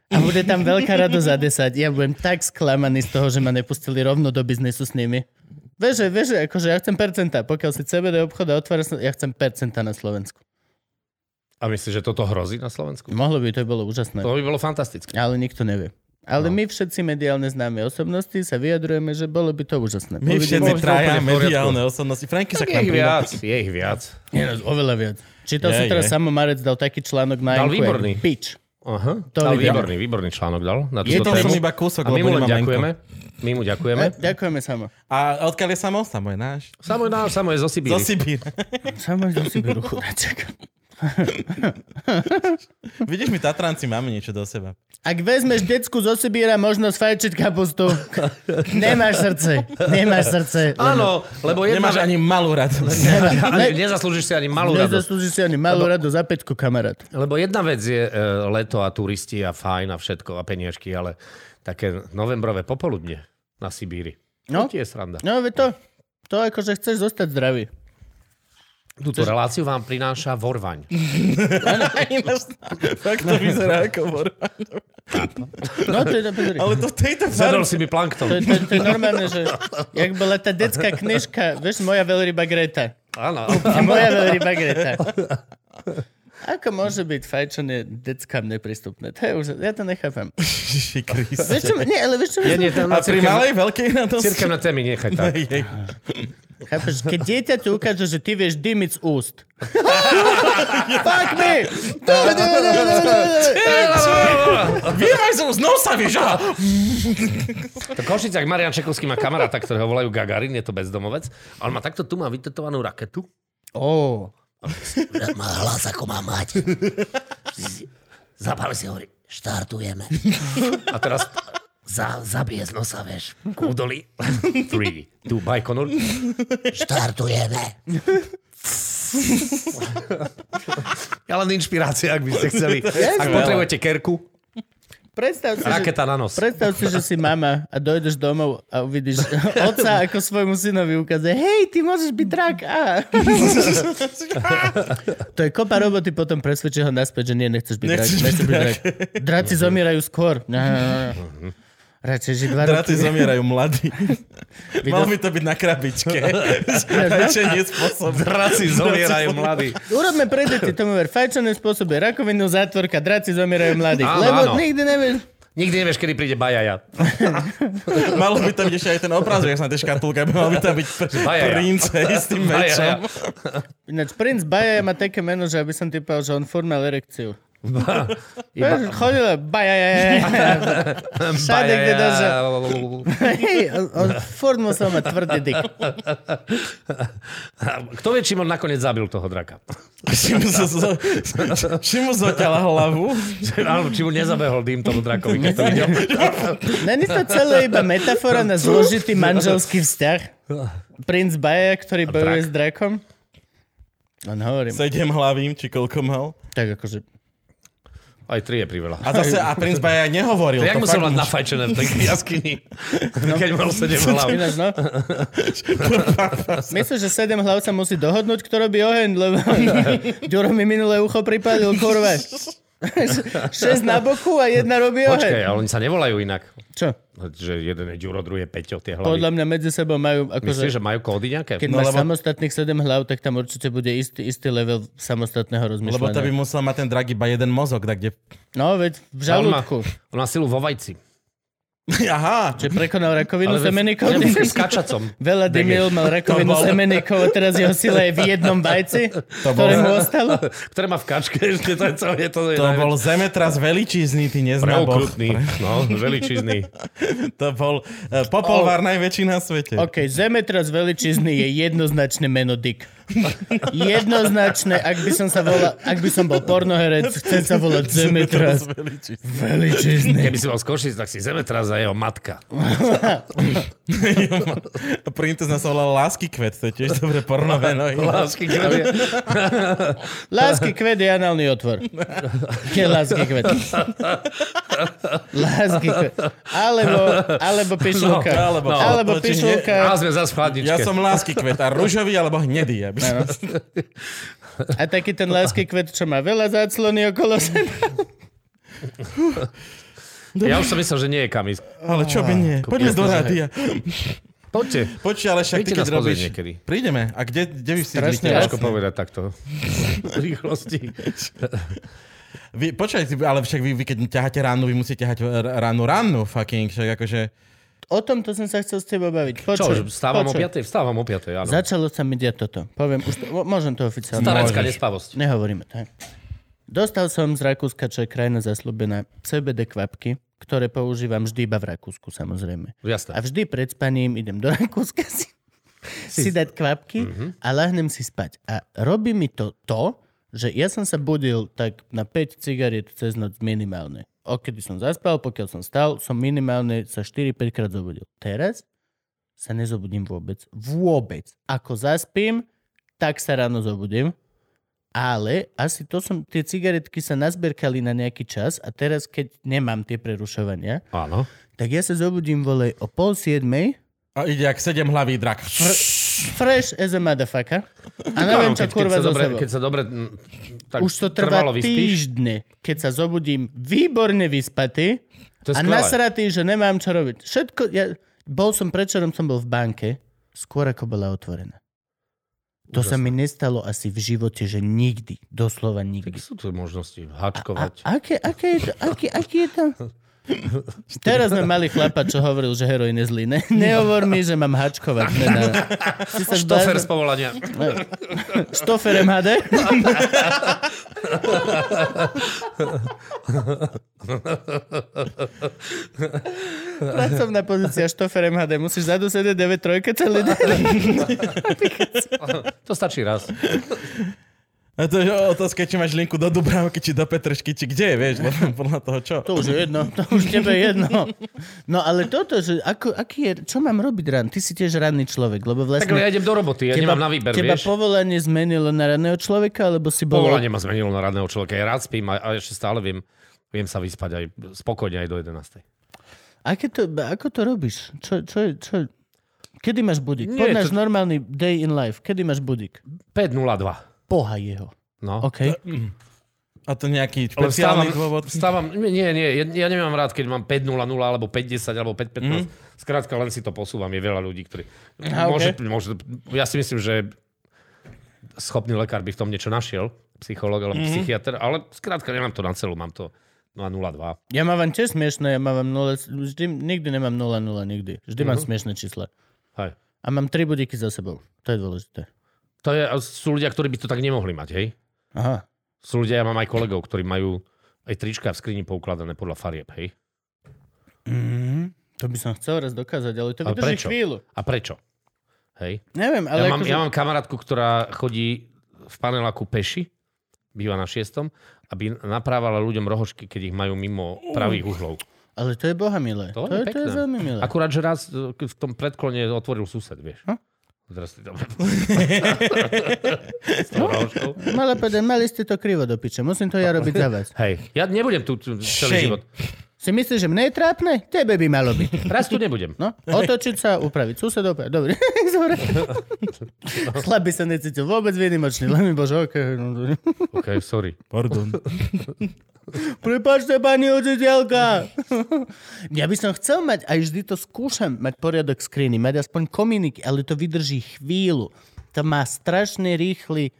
A bude tam veľká radosť za 10. Ja budem tak sklamaný z toho, že ma nepustili rovno do biznisu s nimi. Vieš, že- vieš, že akože ja chcem percenta. Pokiaľ si CBD obchod a otvára sa, ja chcem percenta na Slovensku. A myslíš, že toto hrozí na Slovensku? Mohlo by, to bolo úžasné. To by bolo fantastické. Ale nikto nevie. Ale No. my všetci mediálne známe osobnosti sa vyjadrujeme, že bolo by to úžasné. My by všetci by traja mediálne osobnosti. Franky sa Tak k je nám ich viac, je ich viac. Nie, no, oveľa viac. Čítal Je, som teraz je. Samo Marec dal taký článok na Dal výborný. Bitch. Aha, To dal výborný, výborný článok dal na Je to som iba kúsok, A my mu ďakujeme. My mu ďakujeme. E, ďakujeme Samo. A odkiaľ je samo? Samo je náš. Samo, no, samo je zo Sibíry. Zo Sibír. Samo do Sibiru chudáček. <laughs> Vidíš, my Tatranci máme niečo do seba. Ak vezmeš decku zo Sibíra, možno sfajčiť kapustu. Nemáš srdce. Nemáš srdce. Áno, lebo jedna... Nemáš ani malú radosť. Ani, nezaslúžiš si ani malú radosť. Nezaslúžiš si ani malú radu za peťku, kamarát. Lebo jedna vec je e, leto a turisti a fajn a všetko a peniažky, ale také novembrové popoludne na Sibíri. No. To je sranda. No, to. To akože chceš zostať zdravý. Túto reláciu vám prináša Vorvaň. <laughs> Fakt to vyzerá ako vor. No, to je, pozri. Ale to tejto farbe... si mi To, plankton. to, je- to je normálne, že jak bola tá detská knižka, vieš, moja veľryba Greta. Áno. Moja veľryba Greta. Ako môže byť fajčenie deckám neprístupné? To je už, ja to nechápem. Vieš čo, nie, ale vieš čo, Nie, nie, to A na pri malej, veľkej radosti? Cirkevné témy nechaj tak. Chápeš, keď dieťa ti ukáže, že ty vieš dymiť z úst. <laughs> Fuck me! Vyjaj zo z nosa, vieš. To Košicák Marian Čekovský má kamaráta, ktorého volajú Gagarin, je to bezdomovec. On má takto tu má vytetovanú raketu. Ó, Má hlas, ako má mať. Zapáli si hovorí, štartujeme. <laughs> A teraz Za, zabije z nosa, vieš. kúdoli. 3, 2, Bajkonur. Štartujeme. Ja len inšpirácia, ak by ste chceli. <laughs> Ak potrebujete kerku, predstav si, že, raketa na nos. predstav si, že si mama a dojdeš domov a uvidíš <laughs> otca, ako svojmu synovi ukazuje, hej, ty môžeš byť drak. Á. <laughs> to je kopa roboty, potom presvedčí ho naspäť, že nie, nechceš byť drak. Nechceš Nechceš byť byť drak. Draci zomierajú skôr. Radšej žiť dva Draty roky. zomierajú mladí. <laughs> Malo by to byť na krabičke. <laughs> <laughs> Radšej nie spôsob. Draci zomierajú mladí. Urobme pre deti tomu ver. Fajčený spôsob je rakovinu, zátvorka, draci zomierajú. Áno, Lebo áno. nikdy nevieš. Nikdy nevieš, kedy príde bajaja. Malo by tam byť ešte aj ten obrázok, jak sa na tej škatulke, aby mal by tam byť pr- Bajaja. princ s tým Bajaja. mečom. Ináč, princ Baja má také meno, že aby som typal, že on furt mal erekciu. Iba... Chodila, Baja, <laughs> Všade, kde dáže. Hej, on, on furt musel mať tvrdý dik. Kto vie, či on nakoniec zabil toho draka? Či mu, zo, zo, či mu zoťala hlavu. Alebo či mu nezabehol dým tomu drakovi, keď to videl. Není to celé iba metafora na zložitý manželský vzťah? Princ Baja, ktorý bojuje drak. s drakom? Len hovorím. Sedem hlavím, či koľko mal. Tak akože... Aj tri je priveľa. A zase, a princ Baja nehovoril. Jak to musel mať nafajčené v tej <laughs> jaskyni, keď mal sedem <laughs> hlav. Ináč, no. Myslím, že sedem hlav sa musí dohodnúť, kto robí oheň, lebo <laughs> Ďuro mi minulé ucho pripadil, kurva. <laughs> Šesť na boku a jedna robí Počkaj, oheň. ale oni sa nevolajú inak. Čo? Že jeden je Ďuro, druhý je Peťo, tie hlavy. Podľa mňa medzi sebou majú... Myslíš, Akože, že majú kódy nejaké? keď No, máš lebo- samostatných sedem hlav, tak tam určite bude istý, istý level samostatného Lebo rozmýšľania. to by musel mať ten drak iba jeden mozog, tak kde... No, veď v On má, žalúdku. on má silu vo vajci. <laughs> Aha, Čiže prekonal rakovinu Ale semeníkov. v, v skačacom. <laughs> Veľa dymil, mal rakovinu To bol- semeníkov a teraz jeho sila je v jednom vajci, ktoré bol- mu ostalo. <laughs> Ktoré má v kačke ešte, to je celé, to je to bol zemetras veličízny, ty neznaboch. Preokrutný, no, veličízny. To bol uh, popolvár najväčší na svete. OK, Zemetras veličizny je jednoznačné meno Dick. Jednoznačné, ak by som sa volal, ak by som bol pornoherec, chcem sa volať Zemetras veličizny. Keby si bol z Košic, tak si Zemetras a jeho matka. A <laughs> Princezna sa volala Lásky kvet, to je tiež dobre pornové nohy. Lásky, kvet. Lásky kvet je análny otvor. Je lásky kvet. Lásky kvet. Alebo, alebo pišulka. No, alebo- alebo ti pišulka. A sme zase v chladničke. Ja som lásky kvet a ružový alebo hnedý. Aby som... <laughs> A taký ten lásky kvet, čo má veľa záclony okolo seba. Ja už som myslel, že nie je kamis. Ale čo by nie? Poďme do rádia. Poďte. Počuj, ale však ty keď robíš... niekedy. Prídeme. A kde, kde vy si Strašne? Ťažko povedať takto. Rýchlosti. Vy, počkajte, ale však vy, vy keď ťaháte ránu, vy musíte ťahať ránu ránu, fucking, však akože... O tomto som sa chcel s tebou baviť. Čo, Počuj, že vstávam o počuj. 5? Vstávam o 5, áno. Začalo sa mi diať toto. Poviem, už to, môžem to oficiálne. Starecká nespavosť. Nehovoríme to. hej. Dostal som z Rakúska, čo je krajina zaslúbená, CBD kvapky, ktoré používam vždy iba v Rakúsku, samozrejme. Jasné. A vždy pred spaním idem do Rakúska si, si dať kvapky a lahnem si spať. A robí mi to to, že ja som sa budil tak na 5 cigariet cez noc minimálne. Okedy som zaspal, pokiaľ som stal, som minimálne sa 4-5 krát zobudil. Teraz sa nezobudím vôbec. Vôbec. Ako zaspím, tak sa ráno zobudím. Ale asi to som, tie cigaretky sa nazberkali na nejaký čas a teraz, keď nemám tie prerušovania, Áno. tak ja sa zobudím volej o pol siedmej, A ide jak sedem hlavý drak. Fresh as a motherfucker. A neviem, čo keď, keď, kurva sa zo dobre, sebou. keď sa dobre... Tak Už to trvá týždne, keď sa zobudím výborne vyspatý To a skvelé. nasratý, že nemám čo robiť. Všetko, ja, bol som, predčerom som bol v banke, skôr ako bola otvorená. To sa mi nestalo asi v živote, že nikdy, doslova Tak nikdy. sú tu možnosti A, hačkovať. aké, aké je to, aký, aký je to? <laughs> <laughs> Teraz sme mali chlapa, čo hovoril, že heroin je zlý. Ne, nehovor mi, že mám hačkovať. Ne, sa Štofer z povolania. Štofer MHD? <laughs> Pracovná pozícia štofer MHD. Musíš zadu sedieť 9 celý deň. To stačí raz. A to je otázka, či máš linku do Dubravky, či do Petršky, či kde, vieš, <laughs> lebo podľa toho čo. To už je jedno, to už tebe je jedno. No ale toto, že ako, aký je, čo mám robiť ran? Ty si tiež ranný človek, lebo Tak vlastne... ja idem do roboty, ja nemám na výber, teba vieš. povolanie zmenilo na ranného človeka, alebo si bol... Povolanie ma zmenilo na radného človeka. Ja rád spím a, a ešte stále viem, viem sa vyspať aj spokojne aj do 11. Aké to, ako to robíš? Čo, čo, je- čo, kedy máš budík? Nie, Poď náš to- normálny day in life. Kedy máš budík? 5.02. Poha jeho. No. OK. A to nejaký špeciálny dôvod? vstávam, nie, nie, ja, ja nemám rád, keď mám 5.00 alebo 5.10 alebo 5.15. Mm. Skrátka, len si to posúvam. Je veľa ľudí, ktorí... Aha, môže, ok. môže, ja si myslím, že schopný lekár by v tom niečo našiel, psychológ alebo mm-hmm. psychiatr, ale skrátka nemám to na celú, mám to No a 0,2. Ja mávam tiež smiešné, ja mávam 0, vždy, nikdy nemám 0, 0, nikdy. Vždy mám smiešné čísla. Hej. A mám tri budíky za sebou. To je dôležité. To je, sú ľudia, ktorí by to tak nemohli mať, hej? Aha. Sú ľudia, ja mám aj kolegov, ktorí majú aj trička v skrini poukladané podľa farieb, hej? Mm, to by som chcel raz dokázať, ale to Ale vydrží prečo? chvíľu. A prečo? Hej? Neviem, Ja ale mám, akože... ja mám kamarátku, ktorá chodí v paneláku peši, býva na šiestom, aby naprávala ľuďom rohožky, keď ich majú mimo pravých uhlov. Ale to je boha milé. To To, je to je veľmi milé. Akurát, že raz e, v tom predklone otvoril sused, vieš. Hm? Teraz si to... <laughs> S tou. Mala povedať, mali ste to krivo do piče. Musím to ja robiť za vás. Hej, ja nebudem tu tu celý Shame. život. Si myslíš, že mne je trápne? Tebe by malo byť. <laughs> Raz tu nebudem. No, otočiť sa, upraviť susedov. Dobre. <laughs> Dobre. <laughs> Chlap by sa necítil vôbec výnimočný. Len mi bože, okay. OK, sorry. Pardon. Prepačte, pani učiteľka. ja by som chcel mať, aj vždy to skúšam, mať poriadok skriny, mať aspoň komuniky, ale to vydrží chvíľu. To má strašne rýchly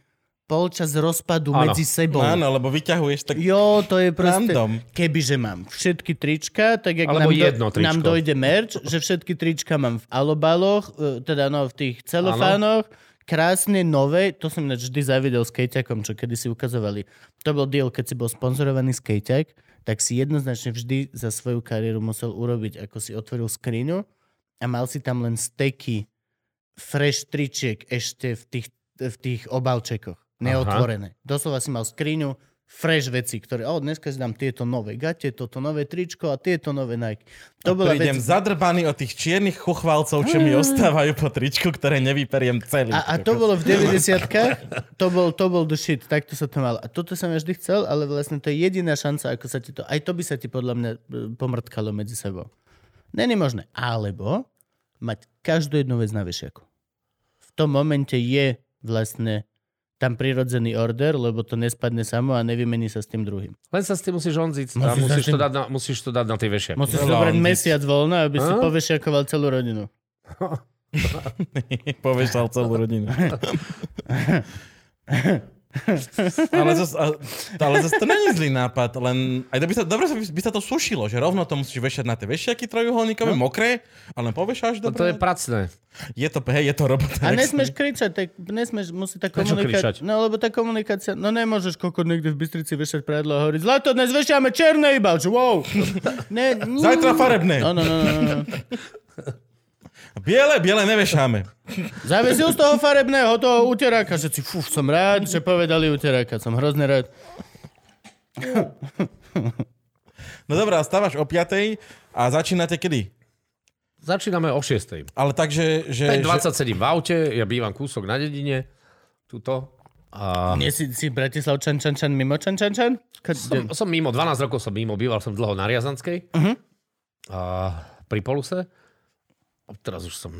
polčas rozpadu Áno. medzi sebou. Áno, lebo vyťahuješ tak... Jo, to je proste... Random. Kebyže mám všetky trička, tak jak Alebo nám, jedno tričko. nám dojde merch, že všetky trička mám v alobaloch, e, teda no, v tých celofánoch, krásne, nové, to som ináč vždy zavidel s Kejťakom, čo kedy si ukazovali. To bol deal, keď si bol sponzorovaný s Kejťak, tak si jednoznačne vždy za svoju kariéru musel urobiť, ako si otvoril skriňu a mal si tam len steky fresh tričiek ešte v tých, v tých obalčekoch. Neotvorené. Doslova si mal skriňu fresh veci, ktoré, o, dneska si dám tieto nové gate, toto nové tričko a tieto nové Nike. To bola Prídem vec... zadrbaný od tých čiernych chuchvalcov, čo mi ostávajú po tričku, ktoré nevyperiem celý. A, a to bolo v 90 to bol, to bol the shit, takto sa to malo. A toto som ja vždy chcel, ale vlastne to je jediná šanca, ako sa ti to, aj to by sa ti podľa mňa e, pomrtkalo medzi sebou. Není možné. Alebo mať každú jednu vec na vešiaku. V tom momente je vlastne tam prirodzený order, lebo to nespadne samo a nevymení sa s tým druhým. Len sa s tým musíš honziť a Musíš musíš začať- to, dať na, musíš to dať na tej vešiak. Musíš zobrať mesiac voľna, aby si A? povešiakoval celú rodinu. <laughs> Povieš celú rodinu. <laughs> <laughs> ale zase, ale zase to není zlý nápad, len aj to by sa, dobre by sa to sušilo, že rovno to musíš vešať na tie vešiaky trojuholníkové, No. mokré, ale len povešáš No dobre. to je pracné. je to, hej, je to robota. A sa- kričať, tak nesmieš, musí tá komunikácia... No lebo tá komunikácia, no nemôžeš kokot niekde v Bystrici vešať prádlo a hovoriť, zlato, dnes vešiame černé iba, že wow. <laughs> ne. Zajtra farebné. No, no, no, no, no. <laughs> Biele, biele nevešáme. Zavesil z toho farebného toho uteráka, že si, fú, som rád, že povedali uteráka, som hrozne rád. No dobré, a stávaš o 5 a začínate kedy? Začíname o 6. Ale takže, že... 5.27 v aute, ja bývam kúsok na dedine, tuto. A Nie si, si Bratislav Čan Čan Čan mimo Čan Čan Čan? som, som mimo, 12 rokov som mimo, býval som dlho na Riazanskej. Mhm. A pri Poluse. A teraz už som...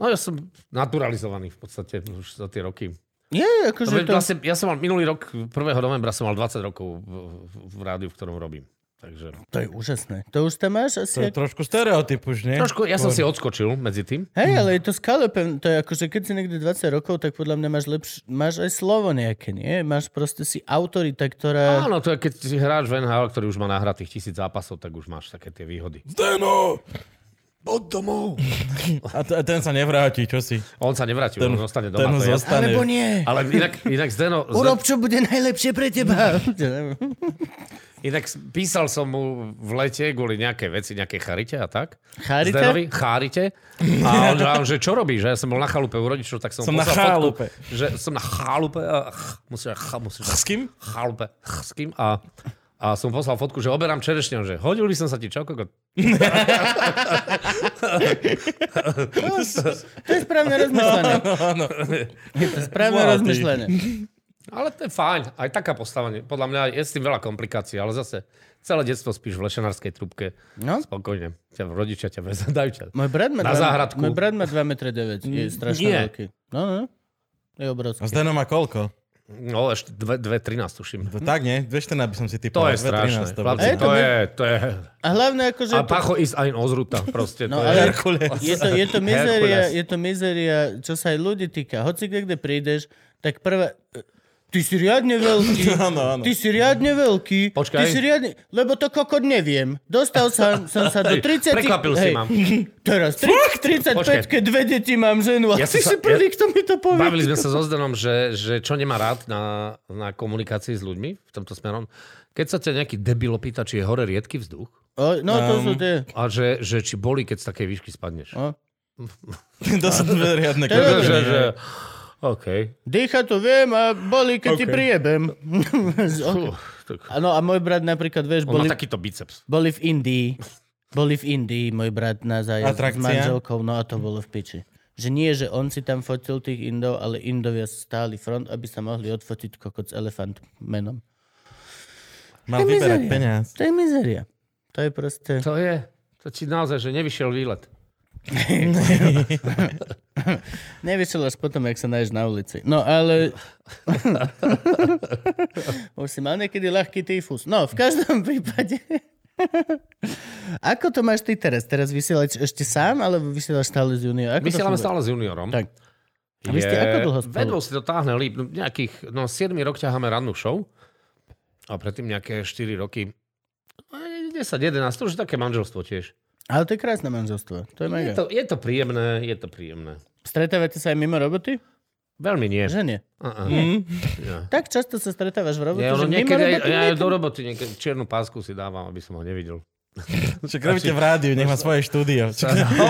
No ja som naturalizovaný v podstate už za tie roky. Je, akože Že to... vlastne, ja som mal minulý rok, 1. novembra som mal 20 rokov v, v, v rádiu, v ktorom robím. Takže To je úžasné. To už tam máš To asi... je trošku stereotyp už, nie? trošku, ja som si odskočil medzi tým. Hej, ale je to skalepe, to je akože keď si niekde 20 rokov, tak podľa mňa máš lepš- máš aj slovo nejaké, nie? Máš proste si autorita, ktorá... Áno, to je, keď si hráč v NHL, ktorý už má nahratých tisíc zápasov, tak už máš také tie výhody. Zdeno! Poď domov! <laughs> A, t- a ten sa nevráti, čo si? On sa nevráti, Ten- on zostane ten doma. to jasné. zostane. Alebo nie. Ale inak, inak Zdeno, <laughs> Urob, čo bude najlepšie pre teba. <laughs> inak písal som mu v lete kvôli nejakej veci, nejakej charite a tak. Charite? Zdenovi, charite. A on, že- a on, že čo robíš? Že ja som bol na chalupe u rodičov, tak som, Som na chalupe. Fotku, že som na chalupe a ch, musíš, ch, musíš, S kým? Chalupe. Ch, s kým? A, a som poslal fotku, že oberám čerešňu, že hodil by som sa ti čo, kokot? <laughs> To je správne rozmyslené. Je to správne Wow. Ale to je fajn. Aj taká postava. Podľa mňa je s tým veľa komplikácií, ale zase celé detstvo spíš v lešenárskej trubke. No. Spokojne. Ťa rodičia ťa vez, <laughs> dajú ťa. Môj brat má, Na záhradku. môj brat má 2 m 9, je strašne Nie. veľký. No, no. Je A obrovský. Zdeno má koľko? No, ešte 2.13 tuším. To tak, nie? 214 by som si To typoval. je strašné. 213 to Chlapci, to to je, to je... A hlavne akože... A pacho ísť aj ozruta, proste. No, to je... Herkules. je to, je to mizeria, Herkules. je to mizeria, čo sa aj ľudí týka. Hoci kde, prídeš, tak prvá... ty si riadne veľký. <laughs> Áno, áno. Ty si riadne veľký. Počkaj. Ty si riadne... Lebo to kokot neviem. Dostal sa, som sa do 30... Prekvapil si ma. <laughs> Teraz, 30, 35, Počkaj. keď dve deti mám ženu. A Ja ty som si sa- prvý, ja- kto mi to povie. Bavili sme sa so Zdenom, že, že čo nemá rád na, na komunikácii s ľuďmi v tomto smerom. Keď sa ťa nejaký debil opýta, či je hore riedky vzduch O, no, to sú tie... a že, že či boli, keď z takej výšky spadneš. O. <laughs> to sú dve riadne kokotiny. OK. Dýcha to viem a boli, keď ti OK. priebem. <laughs> Tak, Áno, a môj brat napríklad, vieš, on má boli, takýto biceps. boli v Indii. Boli v Indii, môj brat na zájazd s Atrakcia? manželkou, no a to bolo v piči. Že nie, že on si tam fotil tých Indov, ale Indovia stáli front, aby sa mohli odfotiť kokot s elefant menom. Mal vyberať peniaz. To je mizeria. To je proste... To je. To ti naozaj, že nevyšiel výlet. <laughs> Nevyšiel až potom, jak sa nájdeš na ulici. No, ale... <laughs> Už si mal niekedy ľahký tyfus. No, v každom prípade... Ako to máš ty teraz? Teraz vysielaš ešte sám, alebo vysielaš stále z junior? Ako to Vysielame stále s juniorom. Tak. A vy ste ako dlho spolu? Vedlo si to táhne líp. No, Nejakých, no 7 rok ťaháme rannú show. A predtým nejaké 4 roky. no, 10, 11, to už je také manželstvo tiež. Ale to je krásne manželstvo. To je Je mega. to, je to príjemné, je to príjemné. Stretávate sa aj mimo roboty? Veľmi nie. Že nie. Uh-uh. Ja. Tak často sa stretávaš v robote, Ja, že niekedy aj, roboty? ja aj niekedy- do roboty niekedy čiernu pásku si dávam, aby som ho nevidel. <laughs> Však robíte v rádiu, nech má svoje štúdio.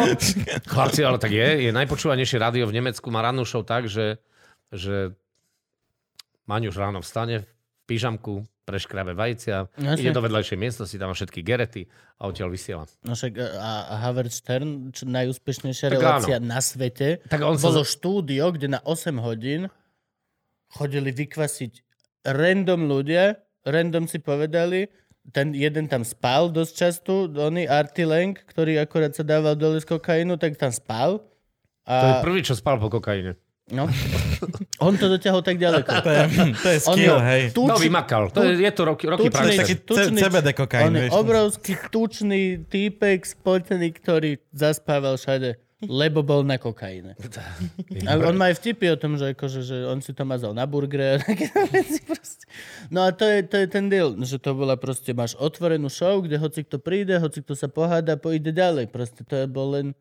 <laughs> Chlapci, ale tak je. Je najpočúvanejšie rádio v Nemecku. Má rannú show tak, že, že Maňuš ráno vstane pyžamku, preškrabe vajcia, Jasne. ide do vedľajšej miestnosti, tam má všetky gerety a odtiaľ vysiela. No však a, a Howard Stern, čo najúspešnejšia Tak relácia na svete, Tak on sa bolo za- štúdio, kde na 8 hodín chodili vykvasiť random ľudia, random si povedali, ten jeden tam spal dosť často, oný Artie Lang, ktorý akorát sa dával dole z kokainu, tak tam spal. To je A, prvý, čo spal po kokaine. no, <laughs> <laughs> on to dotiahol tak ďaleko. To je, to je On skill, je hej. No, tuč- vymakal. To je, je to roky, roky tučný-. Taký tučný- CBD kokain, On je vieš. obrovský, tučný týpek, spotený, ktorý zaspával všade, lebo bol na kokaine. A on má aj vtipy o tom, že, akože, že on si to mazal na burgere a <laughs> veci proste. No a to je, to je ten deal, že to bola proste, máš otvorenú show, kde hoci kto príde, hoci kto sa poháda, pôjde ďalej. Proste to je bol len...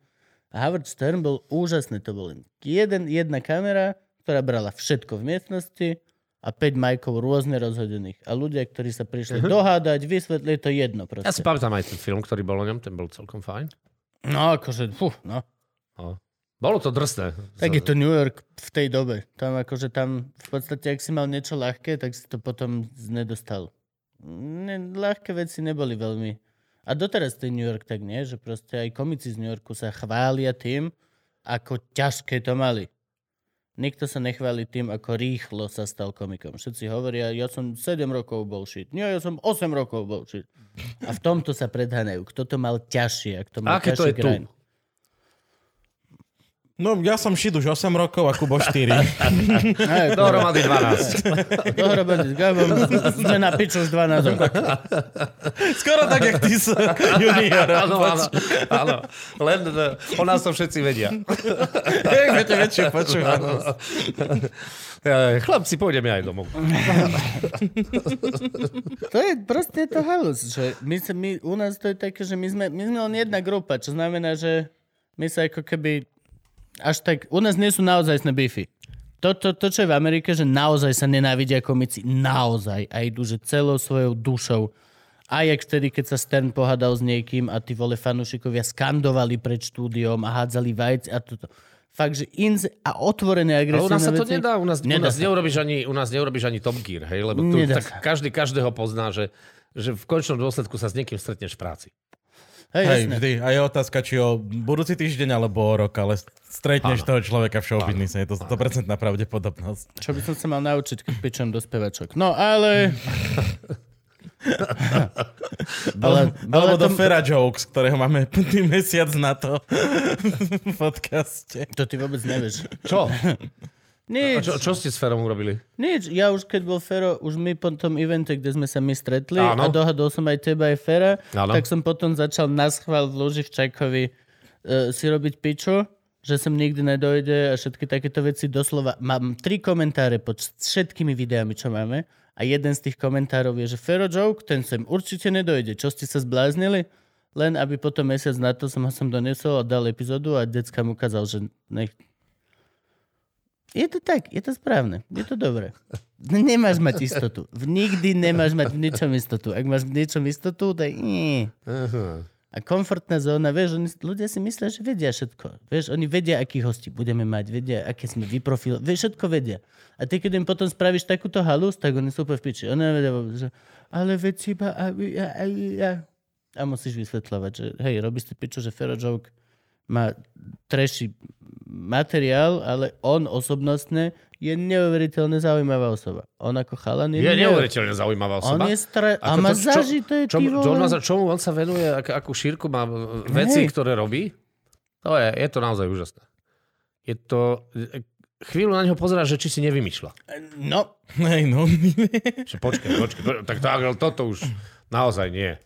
Howard Stern bol úžasný, to bol len jeden, jedna kamera, ktorá brala všetko v miestnosti a 5 majkov rôzne rozhodených. A ľudia, ktorí sa prišli dohádať, vysvetliť to jedno proste. Ja si pamätám aj ten film, ktorý bol o ňom, ten bol celkom fajn. No, akože, fú, no. No. Bolo to drsné. Tak je to New York v tej dobe. Tam akože tam v podstate, ak si mal niečo ľahké, tak si to potom nedostal. Ne, ľahké veci neboli veľmi. A doteraz ten New York tak nie, že proste aj komici z New Yorku sa chvália tým, ako ťažké to mali. Nikto sa nechváli tým, ako rýchlo sa stal komikom. Všetci hovoria, ja som 7 rokov bullshit. Nie, ja som 8 rokov bullshit. A v tomto sa predháňajú. Kto to mal ťažšie, ak to mal Aké to je tu? No, ja som šit už 8 rokov a Kubo 4. Aj, <laughs> Dohromady 12. Dohromady Gabom sme na piču už 12 rokov. Skoro tak, jak ty sa junior. Áno, áno, áno. Len uh, o nás to všetci vedia. Jak viete väčšiu počúvanosť. Eh, Chlapci, pôjdeme aj domov. To je proste to halus, že my, sa, my, u nás to je také, že my sme, my sme len jedna grupa, čo znamená, že my sa ako keby až tak, u nás nie sú naozaj bify. To, to, to, čo je v Amerike, že naozaj sa nenávidia komici, naozaj. A idú, že celou svojou dušou. A jak vtedy, keď sa Stern pohádal s niekým a tí vole fanúšikovia skandovali pred štúdiom a hádzali vajc a toto. Fakt, že inz a otvorené Ale agresívne u nás sa to veci. nedá, u nás, u Nedá nás, sa. neurobiš, ani, u nás neurobiš ani Top Gear, hej, lebo tu Nedá tak sa. každý každého pozná, že, že v končnom dôsledku sa s niekým stretneš v práci. Hej, Hej, jasné. vždy. A je otázka, či o budúci týždeň alebo o rok, ale stretneš Áno. toho človeka v showbiznise. Je to 100% pravdepodobnosť. Čo by som sa mal naučiť, keď pičem do spevačok. No, ale... <laughs> ale, Alebo do to, Fera Jokes, ktorého máme plný mesiac na to <laughs> v podcaste. to ty vôbec nevieš. Čo? <laughs> Nič, Čo, čo ste s Ferom urobili? nič. Ja už keď bol Fero, už my po tom evente, kde sme sa my stretli Áno. a dohadol som aj teba aj Fera, Áno. tak som potom začal na schvál v Luživčakovi uh, si robiť piču že sem nikdy nedojde a všetky takéto veci doslova. Mám tri komentáre pod všetkými videami, čo máme a jeden z tých komentárov je, že Fero Joke, ten sem určite nedojde. Čo ste sa zbláznili? Len aby potom mesiac na to som ho sem donesol a dal epizódu a decka mu ukázal, že nech... Je to tak, je to správne, je to dobré. Nemáš mať istotu. Nikdy nemáš mať v ničom istotu. Ak máš v ničom istotu, tak nie. A komfortná zóna, vieš, oni, ľudia si myslia, že vedia všetko. Vieš, oni vedia, akých hostí budeme mať, vedia, aké sme vyprofil, vieš, všetko vedia. A ty, keď im potom spravíš takúto halus, tak oni sú úplne v piči. Oni vôbec, že ale veď iba... A, a, a, a, a musíš vysvetľovať, že hej, robíš si piču, že Fero Joke má treší materiál, ale on osobnostne je neuveriteľne zaujímavá osoba. On ako chalan je, Je neuver- neuveriteľne zaujímavá On osoba. je stra... A má to, čo- zažité, ty Čo, John. Mazur, čomu on sa venuje, ak, akú šírku má veci, Hej. ktoré robí, to je, je to naozaj úžasné. Je to... Chvíľu na neho pozeráš, že či si nevymýšľa. No, <laughs> Hej, no. Počkaj, počkaj, počkaj, tak, tak ale toto už naozaj nie.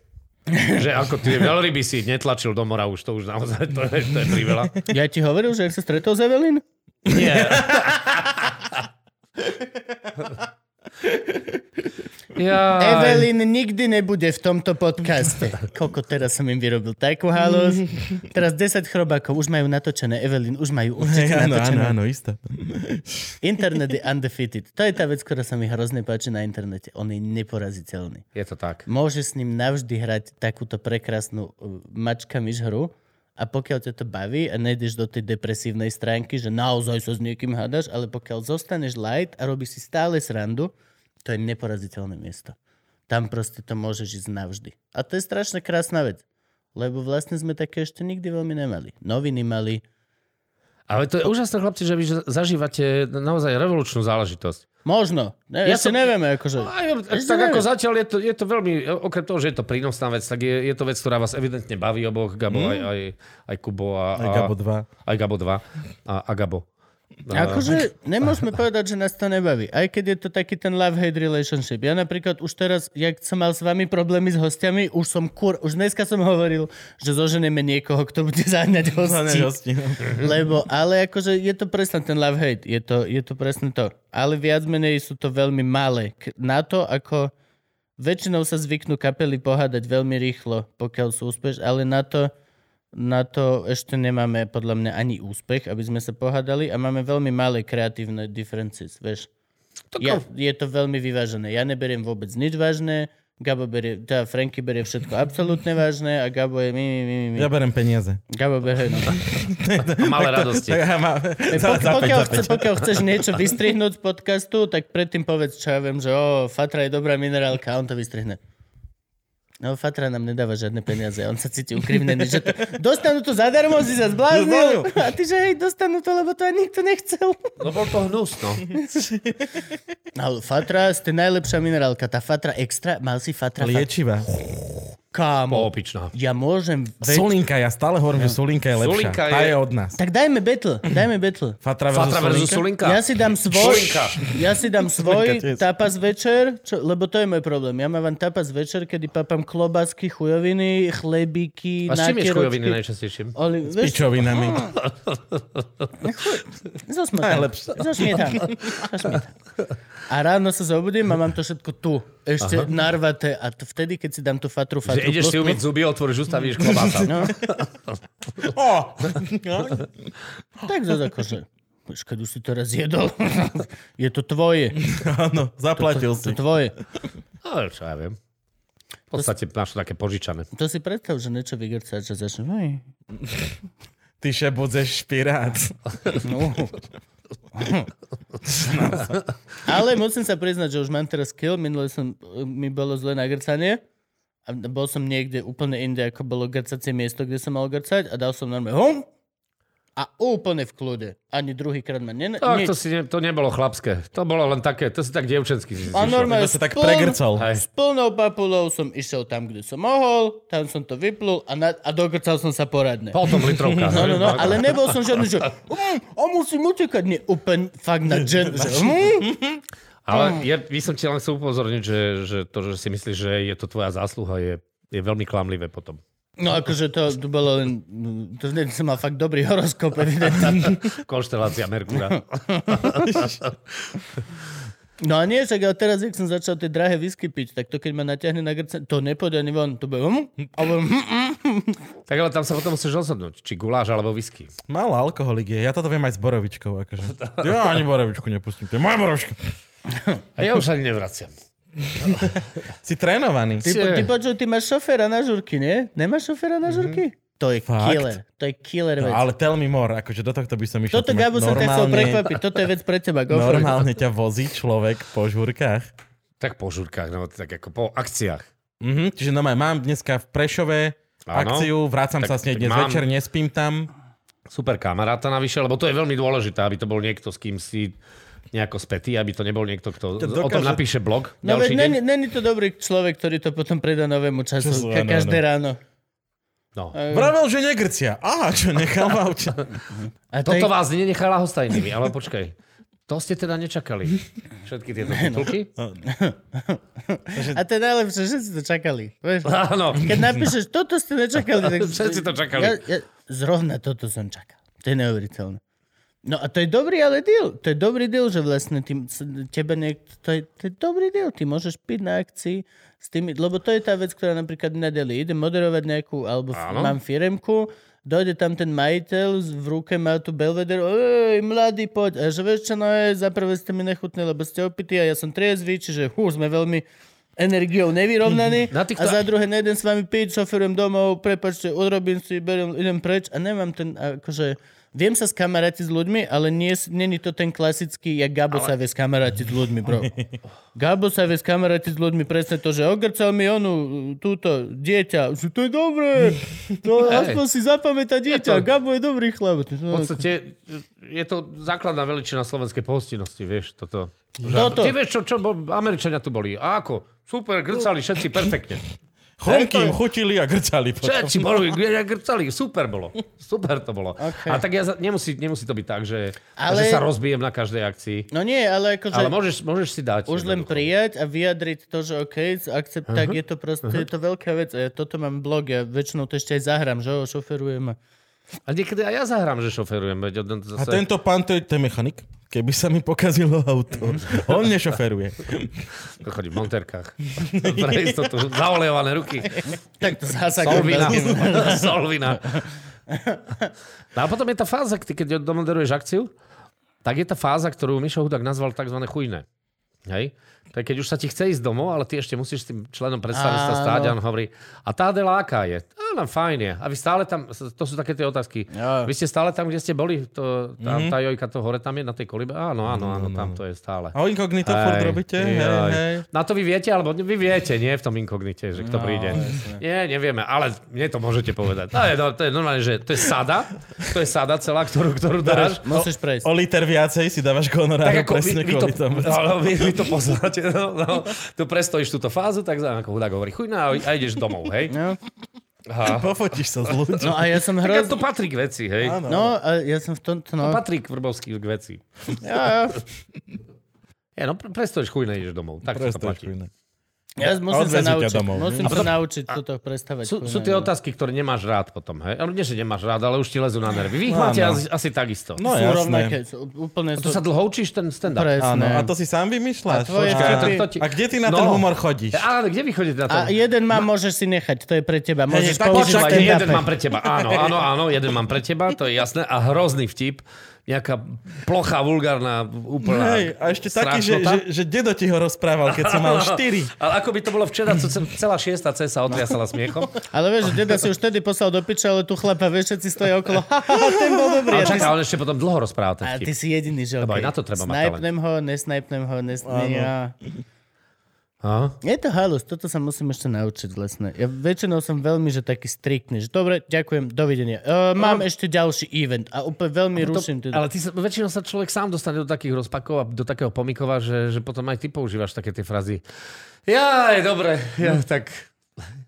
<laughs> Že ako tie veľryby si netlačil do mora už, to už naozaj, to je, to je priveľa. ja ti hovoril, že ak sa stretol s Evelyn? Nie. <laughs> Ja, Evelyn nikdy nebude v tomto podcaste. <laughs> Koľko teraz som im vyrobil takú halus. <laughs> Teraz 10 chrobákov už majú natočené. Evelyn už majú určite Hej, áno, áno, natočené. áno, isto. <laughs> Internet je undefeated. To je tá vec, ktorá sa mi hrozne páči na internete. On je neporaziteľný. Je to tak. Môže s ním navždy hrať takúto prekrásnu uh, mačka myš hru a pokiaľ ťa to baví a nejdeš do tej depresívnej stránky, že naozaj sa s niekým hádaš, ale pokiaľ zostaneš light a robíš si stále srandu, to je neporaziteľné miesto. Tam proste to môžeš ísť navždy. A to je strašne krásna vec. Lebo vlastne sme také ešte nikdy veľmi nemali. Noviny mali. Ale to je úžasné, chlapci, že vy zažívate naozaj revolučnú záležitosť. Možno. Ne, Ja ešte som- nevieme. Akože... Aj, Ešte tak ako neviem. zatiaľ je to, je to veľmi, okrem toho, že je to prínosná vec, tak je, je to vec, ktorá vás evidentne baví oboch, Gabo, aj, aj, aj Kubo a, Aj a, Gabo 2. aj Gabo 2 a, a Gabo. A, Akože nemôžeme povedať, že nás to nebaví. Aj keď je to taký ten love-hate relationship. Ja napríklad už teraz, jak som mal s vami problémy s hostiami, už som kur... Už dneska som hovoril, že zoženeme niekoho, kto bude zaňať hosti. hosti. no. <laughs> Lebo, ale akože je to presne ten love-hate. Je to, je to presne to. Ale viac menej sú to veľmi malé. Na to, ako väčšinou sa zvyknú kapely pohádať veľmi rýchlo, pokiaľ sú úspeš, ale na to, na to ešte nemáme podľa mňa ani úspech, aby sme sa pohádali a máme veľmi malé kreatívne differences, vieš. Ja, je to veľmi vyvážené. Ja neberiem vôbec nič vážne, Gabo berie, teda Franky berie všetko absolútne vážne a Gabo je mi, mi, mi, mi. Ja berem peniaze. Gabo berie, <laughs> no. a malé radosti. Tak ja má... Po, za, za, pokiaľ, za, chce, pokiaľ chceš niečo vystrihnúť z podcastu, tak predtým povedz, čo ja viem, že o, Fatra je dobrá minerálka a on to vystrihne. No, Fatra nám nedáva žiadne peniaze. On sa cíti ukrivnený, že to, dostanú to zadarmo, si sa zbláznil. A ty, že hej, dostanú to, lebo to ani nikto nechcel. No bol to hnus, no. <laughs> No, Fatra, ste najlepšia minerálka. Tá Fatra Extra, mal si Fatra Fatra. Kámo, Poopičná. ja môžem... Veď... Solinka, ja stále hovorím, že Solinka je lepšia. Solinka Tá je- je od nás. Tak dajme battle, dajme battle. Fatra versus, Fatra versus Solinka? Solinka. Ja si dám svoj, Solinka. ja si dám svoj tapas večer, čo, lebo to je môj problém. Ja mám tapas večer, kedy papám klobásky, chujoviny, chlebíky, A s čím ješ chujoviny najčastejším? Oli, S vieš, pičovinami. zo smetany. Zo. A ráno sa zobudím a mám to všetko tu. Ešte Aha. narvaté. A to vtedy, keď si dám tú fatru, Že fatru ideš si plus, umyť zuby, otvoríš ústa, vidíš klobása. No, Ó, <laughs> tak zase akože. Keď už si to raz jedol, <laughs> je to tvoje. Áno, zaplatil To si. tvoje. Ale čo ja viem. V podstate máš to také požičané. To si predstav, že niečo vygrcať, že začne... Ty še budeš špirát. <laughs> No. Ale musím sa priznať, že už mám teraz skill. Minule som, mi bolo zle na grcanie. A bol som niekde úplne inde, ako bolo grcacie miesto, kde som mal grcať a dal som normálne hum a úplne v kľude. Ani druhýkrát ma ne... Tak, to, si ne, to nebolo chlapské. To bolo len také, to si tak dievčensky si A normálne sa tak. Hej. S plnou papulou som išiel tam, kde som mohol, tam som to vyplul a, na, a dogrcal som sa poradne. Potom litrovka. No, no, no, ale nebol som žiadny, že mm, a musím utekať. Nie, úplne fakt na gen, že mm, Ale ja by som ti len chcel upozorniť, že, že to, že si myslíš, že je to tvoja zásluha, je, je veľmi klamlivé potom. No akože to, to bolo len... To som mal fakt dobrý horoskop, evidentne. <laughs> Konštelácia Merkúra. <laughs> No a nie, však ale teraz, jak som začal tie drahé whisky piť, tak to keď ma natiahne na grce, to nepôjde ani von. To bude... Hm, alebo, hm, hm. Tak ale tam sa potom musíš rozhodnúť, či guláš alebo whisky. Málo alkoholik je. Ja toto viem aj s borovičkou. Akože. Ja ani borovičku nepustím. To je moja borovička. A ja už ani nevraciam. <laughs> Si trénovaný. Ty, Cie. ty počuj, ty máš šoféra na žurky, nie? Nemáš šoféra na žurky? To je Fakt? killer. To je killer No, vec. ale tell me more. Akože do tohto by som išiel. Toto Gabo som ťa chcel normálne- prekvapiť. Toto je vec pre teba. Go. Normálne ťa vozí človek po žúrkach. Tak po žurkách, no tak ako po akciách. Mhm, čiže no mám dneska v Prešove Áno. akciu, vrácam Tak- sa s nej dnes mám- večer, nespím tam. Super kamaráta navyše, lebo to je veľmi dôležité, aby to bol niekto, s kým si nejako spätý, aby to nebol niekto, kto To o tom dokáže- napíše blog. No veď není, není to dobrý človek, ktorý to potom predá novému času. Čo sú, Ka- áno, každé ráno. No. Vravel, že negrcia. Aha, čo aute. A to Toto je, vás nenechala hostajnými, ale počkaj. To ste teda nečakali. Všetky tieto titulky? a to je najlepšie, si to čakali. Vieš? Áno. Keď napíšeš, toto ste nečakali. Tak... Všetci to čakali. Ja, ja, zrovna toto som čakal. To je neuveriteľné. No a to je dobrý ale deal. To je dobrý deal, že vlastne s- tebe niekto, to je, to je dobrý deal. Ty môžeš piť na akcii s tými, lebo to je tá vec, ktorá napríklad na deli. Idem moderovať nejakú, alebo Áno. mám firemku, dojde tam ten majiteľ, v ruke má tu Belvedere, ej, mladý, poď. A že vieš čo, no je, za prvé ste mi nechutní, lebo ste opití a ja som triezvy, čiže hú, sme veľmi energiou nevyrovnaní. <laughs> Na týchto- A za druhé, nejdem s vami piť, šoferujem domov, prepačte, odrobím si, beriem, idem preč a nemám ten, akože, viem sa skamarátiť s ľuďmi, ale nie, není to ten klasický, jak Gabo ale... sa vie skamarátiť s ľuďmi, bro. <laughs> Gabo sa vie skamarátiť s ľuďmi presne to, že ogrcal mi onu, túto, dieťa, že to je dobré, to <laughs> aspoň si zapamätá dieťa, Gabo je dobrý chlap. V podstate je to základná veličina slovenskej pohostinnosti, vieš, toto. Toto. Ty vieš, čo, čo Američania tu boli. A ako? Super, grcali všetci perfektne. Chromky im chutili a grcali. Všetci boli, ja grcali, super bolo. Super to bolo. Okay. A tak ja, za- nemusí, nemusí to byť tak, že, Ale- že sa rozbijem na každej akcii. No nie, ale akože... Ale môžeš, môžeš si dať. Už len prijať a vyjadriť to, že OK, akcept, uh-huh. tak je to proste, uh-huh. je to veľká vec. A ja toto mám blog, ja väčšinou to ešte aj zahrám, že ho šoferujem. A... A niekedy aj ja zahrám, že šoferujem. On A zase... tento pán, to je, to je mechanik. Keby sa mi pokazilo auto. On nešoferuje. Chodí v monterkách. Pre istotu. Zaolejované ruky. Tak to zasa Solvina. Solvina. No a potom je tá fáza, keď domoderuješ akciu, tak je tá fáza, ktorú Mišo Hudák nazval tzv. chujné. Hej? To je, keď už sa ti chce ísť domov, ale ty ešte musíš s tým členom predstavenstva Áno. stáť a on hovorí, a tá Adela aká je? Áno, fajn je. A vy stále tam, to sú také tie otázky. Jo. Vy ste stále tam, kde ste boli? To, tá, Mhm. tá jojka to hore tam je, na tej kolibe? Áno, áno, áno, tam to je stále. A o inkognito furt Hej, robíte? Hej, hej. Na to vy viete, alebo vy viete, nie v tom inkognite, že kto No, príde. Nie, nevieme, ale mne to môžete povedať. To je, no, to je normálne, že to je sada, to je sada celá, ktorú, ktorú dáš. Musíš prejsť. O liter viacej si dávaš honoráru Tak ako vy, presne vy, to, kvôli tomu. no, vy, vy to poznáte, <laughs> no, no, tu prestojíš túto fázu, tak za- ako hudák hovorí, chujná a, a ideš domov, hej? No. Aha. <laughs> Pofotíš sa s <laughs> ľuďmi. no a ja som hrozný... to patrí k veci, hej? Áno. No, a ja som v tomto... No, Patrí k Vrbovský k veci. ja, Ja, no pre- prestojíš chujné, ideš domov. Tak to Presne, platí. Ja musím sa naučiť. domov. Musím sa naučiť toto prestavať. Sú, sú tie otázky, ktoré nemáš rád potom, hej? Ale nie, že nemáš rád, ale už ti lezú na nervy. Vy ich No, máte áno. asi, asi takisto. No sú jasné. rovnaké. Sú, úplne To sú... sa dlho učíš ten stand-up? Presne. Áno, a to si sám vymýšľaš? A tvoje a to- to ti- A kde ty na No. ten humor chodíš? Áno, kde vy chodíte na to? A jeden mám, môžeš si nechať, to je pre teba. Môžeš Počúvaj, v jeden mám pre teba. Áno, áno, áno, jeden mám pre teba, to je jasné. A hrozný vtip. Nejaká plochá, vulgárna, úplná Hej, a ešte taký, že, že, že dedo ti ho rozprával, keď si mal Áno. 4. Ale ako by to bolo včera, co cel- celá šiesta C sa otriasala smiechom. Ale vieš, že deda si už vtedy poslal do piča, ale tu chlapa, vieš, všetci stojí okolo. Ten bol dobrý. Ale čaká, on ešte potom dlho rozpráva ten a ty vtip. si jediný, že Lebo okay. aj na to treba mať Snajpnem ho, nesnajpnem ho, nesnajpnem ja. Aha. Je to halus, toto sa musím ešte naučiť vlastne. Ja väčšinou som veľmi, že taký striktný, že dobre, ďakujem, dovidenia. Uh, mám ešte ďalší event a úplne veľmi ruším. To, Teda. ale ty sa, väčšinou sa človek sám dostane do takých rozpakov a do takého pomikova, že, že potom aj ty používaš také tie frazy. Jaj, dobre, ja, tak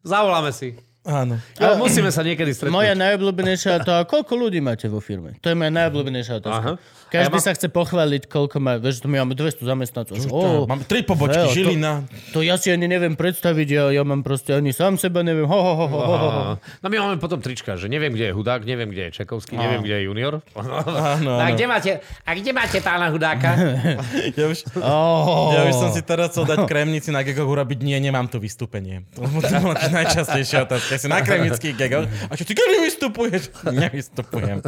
zavoláme si. Áno. Jo, musíme sa niekedy stretnúť. Moja najobľúbenejšia to, a koľko ľudí máte vo firme? To je moja najobľúbenejšia otázka. Aha. Každý A ja mám- sa chce pochváliť, koľko má, vieš, to my máme 200 zamestnancov. Oh, ó, Máme tri pobočky, Hej, to- Žilina. to ja si ani neviem predstaviť, ja, ja mám proste ani sám seba neviem. Ho, ho, ho, ho, ho, No my máme potom trička, že neviem, kde je hudák, neviem, kde je Čekovský, neviem, kde je junior. Áno, A áno. kde máte, a kde máte pána hudáka? <laughs> Ja už, <laughs> Oh. ja už som si teraz chcel dať kremnici na gegoch urobiť, nie, nemám tu vystúpenie. To bola najčastejšia otázka. Si na kremnických gegoch. A čo ty kedy vystupuješ? <laughs> Nevystupujem.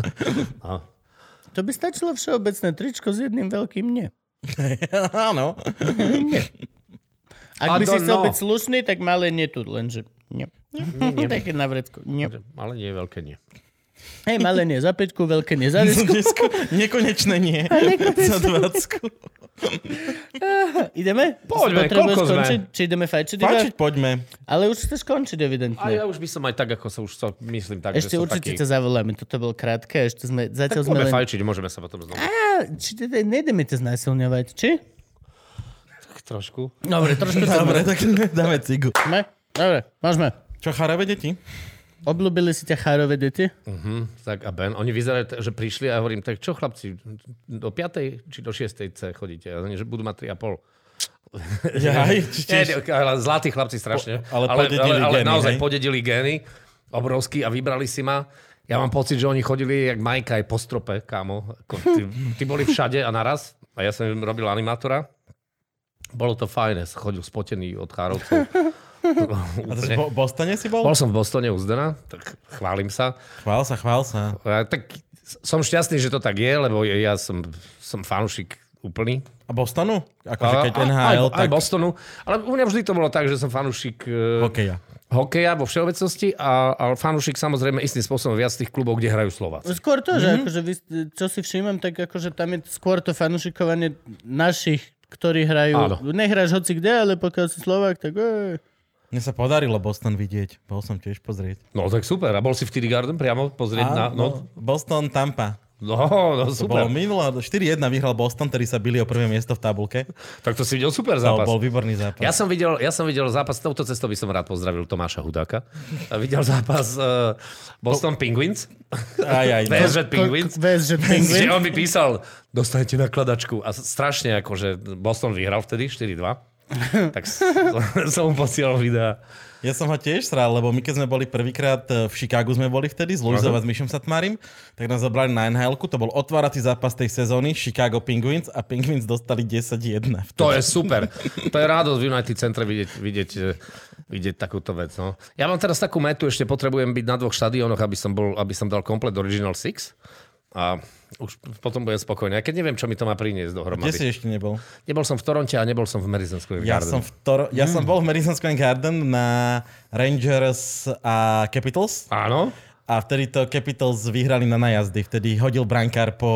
To by stačilo všeobecné tričko s jedným veľkým nie. <laughs> Áno. Ak I by si chcel know. byť slušný, tak malé nie tu, lenže nie. <laughs> Také na vrecku. Nie. Ale nie, veľké nie. Hej, malé nie za peťku, veľké nie za desku. Nekonečné nie. <laughs> Za dvacku. <laughs> Ideme? Poďme, koľko sme? skončiť? Či ideme fajčiť? iba? Páčiť, poďme. Ale už chceš skončiť, evidentne. A ja už by som aj tak, ako sa už chcel, myslím tak, Ešte že určite taký... ťa zavoláme. Toto bol krátke. Ešte sme, Tak zatiaľ sme poďme len... fajčiť, môžeme sa potom znovu. Á, či teda nejdeme ťa znásilňovať, či? Tak trošku. Dobre, trošku Dobre, tak dáme cigu. Sme? Dobre, môžeme. Čo, charavé deti? Obľúbili si ťa chárové deti? Hm, tak a Ben, oni vyzerajú, t- že prišli a hovorím, tak čo chlapci, do 5. či do 6. C chodíte? A oni, že budú mať 3,5. Jaj, či Nie, tiež- nie, ale zlatí chlapci strašne. ale podedili ale, ale gény, naozaj hej? podedili gény obrovský a vybrali si ma. Ja mám pocit, že oni chodili jak Majka aj po strope, kámo. Ako Ty, ty boli všade a naraz. A ja som robil animátora. Bolo to fajné, chodil spotený od chárovcov. <laughs> A to si v Bostone si bol? Bol som v Bostone u Zdena, tak chválim sa. Chvál sa, chvál sa. A tak som šťastný, že to tak je, lebo ja som, som fanúšik úplný. A Bostonu? Akože keď A- NHL, aj, tak aj Bostonu. Ale u mňa vždy to bolo tak, že som fanúšik uh, hokeja. hokeja vo všeobecnosti a, a fanúšik samozrejme istým spôsobom viac tých klubov, kde hrajú Slováci. Skôr to, že akože vy, čo si všímam, tak akože tam je skôr to fanušikovanie našich, ktorí hrajú. Áno. Nehráš hoci kde, ale pokiaľ si Slovák, tak... Ej. Mne sa podarilo Boston vidieť. Bol som tiež pozrieť. No tak super. A bol si v TD Garden priamo pozrieť na... No, Boston, Tampa. no, no To super. bolo minulo, 4-1 vyhral Boston, ktorý sa bili o prvé miesto v tabulke. Tak to si videl super To zápas. bol výborný zápas. Ja som, videl, ja som videl zápas, touto cestou by som rád pozdravil Tomáša Hudáka. A videl zápas uh, Boston Penguins. Aj, aj, <laughs> no. VSŽ Penguins. Vieš, <laughs> že Že Penguin. on by písal, dostanete nakladačku. A strašne akože Boston vyhral vtedy 4-2. <laughs> tak som mu posielal videa. Ja som ho tiež sral, lebo my keď sme boli prvýkrát e, v Chicagu sme boli vtedy, s Luizou a s Myšom Satmárim, tak nás zobrali na nhl to bol otvárací zápas tej sezóny, Chicago Penguins a Penguins dostali 10-1. To je super. <laughs> To je radosť v United Centre vidieť, vidieť, eh, vidieť takúto vec. No. Ja mám teraz takú metu, ešte potrebujem byť na dvoch štadiónoch, aby som, bol, aby som dal komplet Original Six. A už potom budem spokojný. A keď neviem, čo mi to má priniesť Kde dohromady. si ešte nebol? Nebol som v Toronte a nebol som v Madison Square Ja, Garden. som, v Toro- ja som bol v Madison Square Garden na Rangers a Capitals. Áno. A vtedy to Capitals vyhrali na najazdy. Vtedy hodil brankár po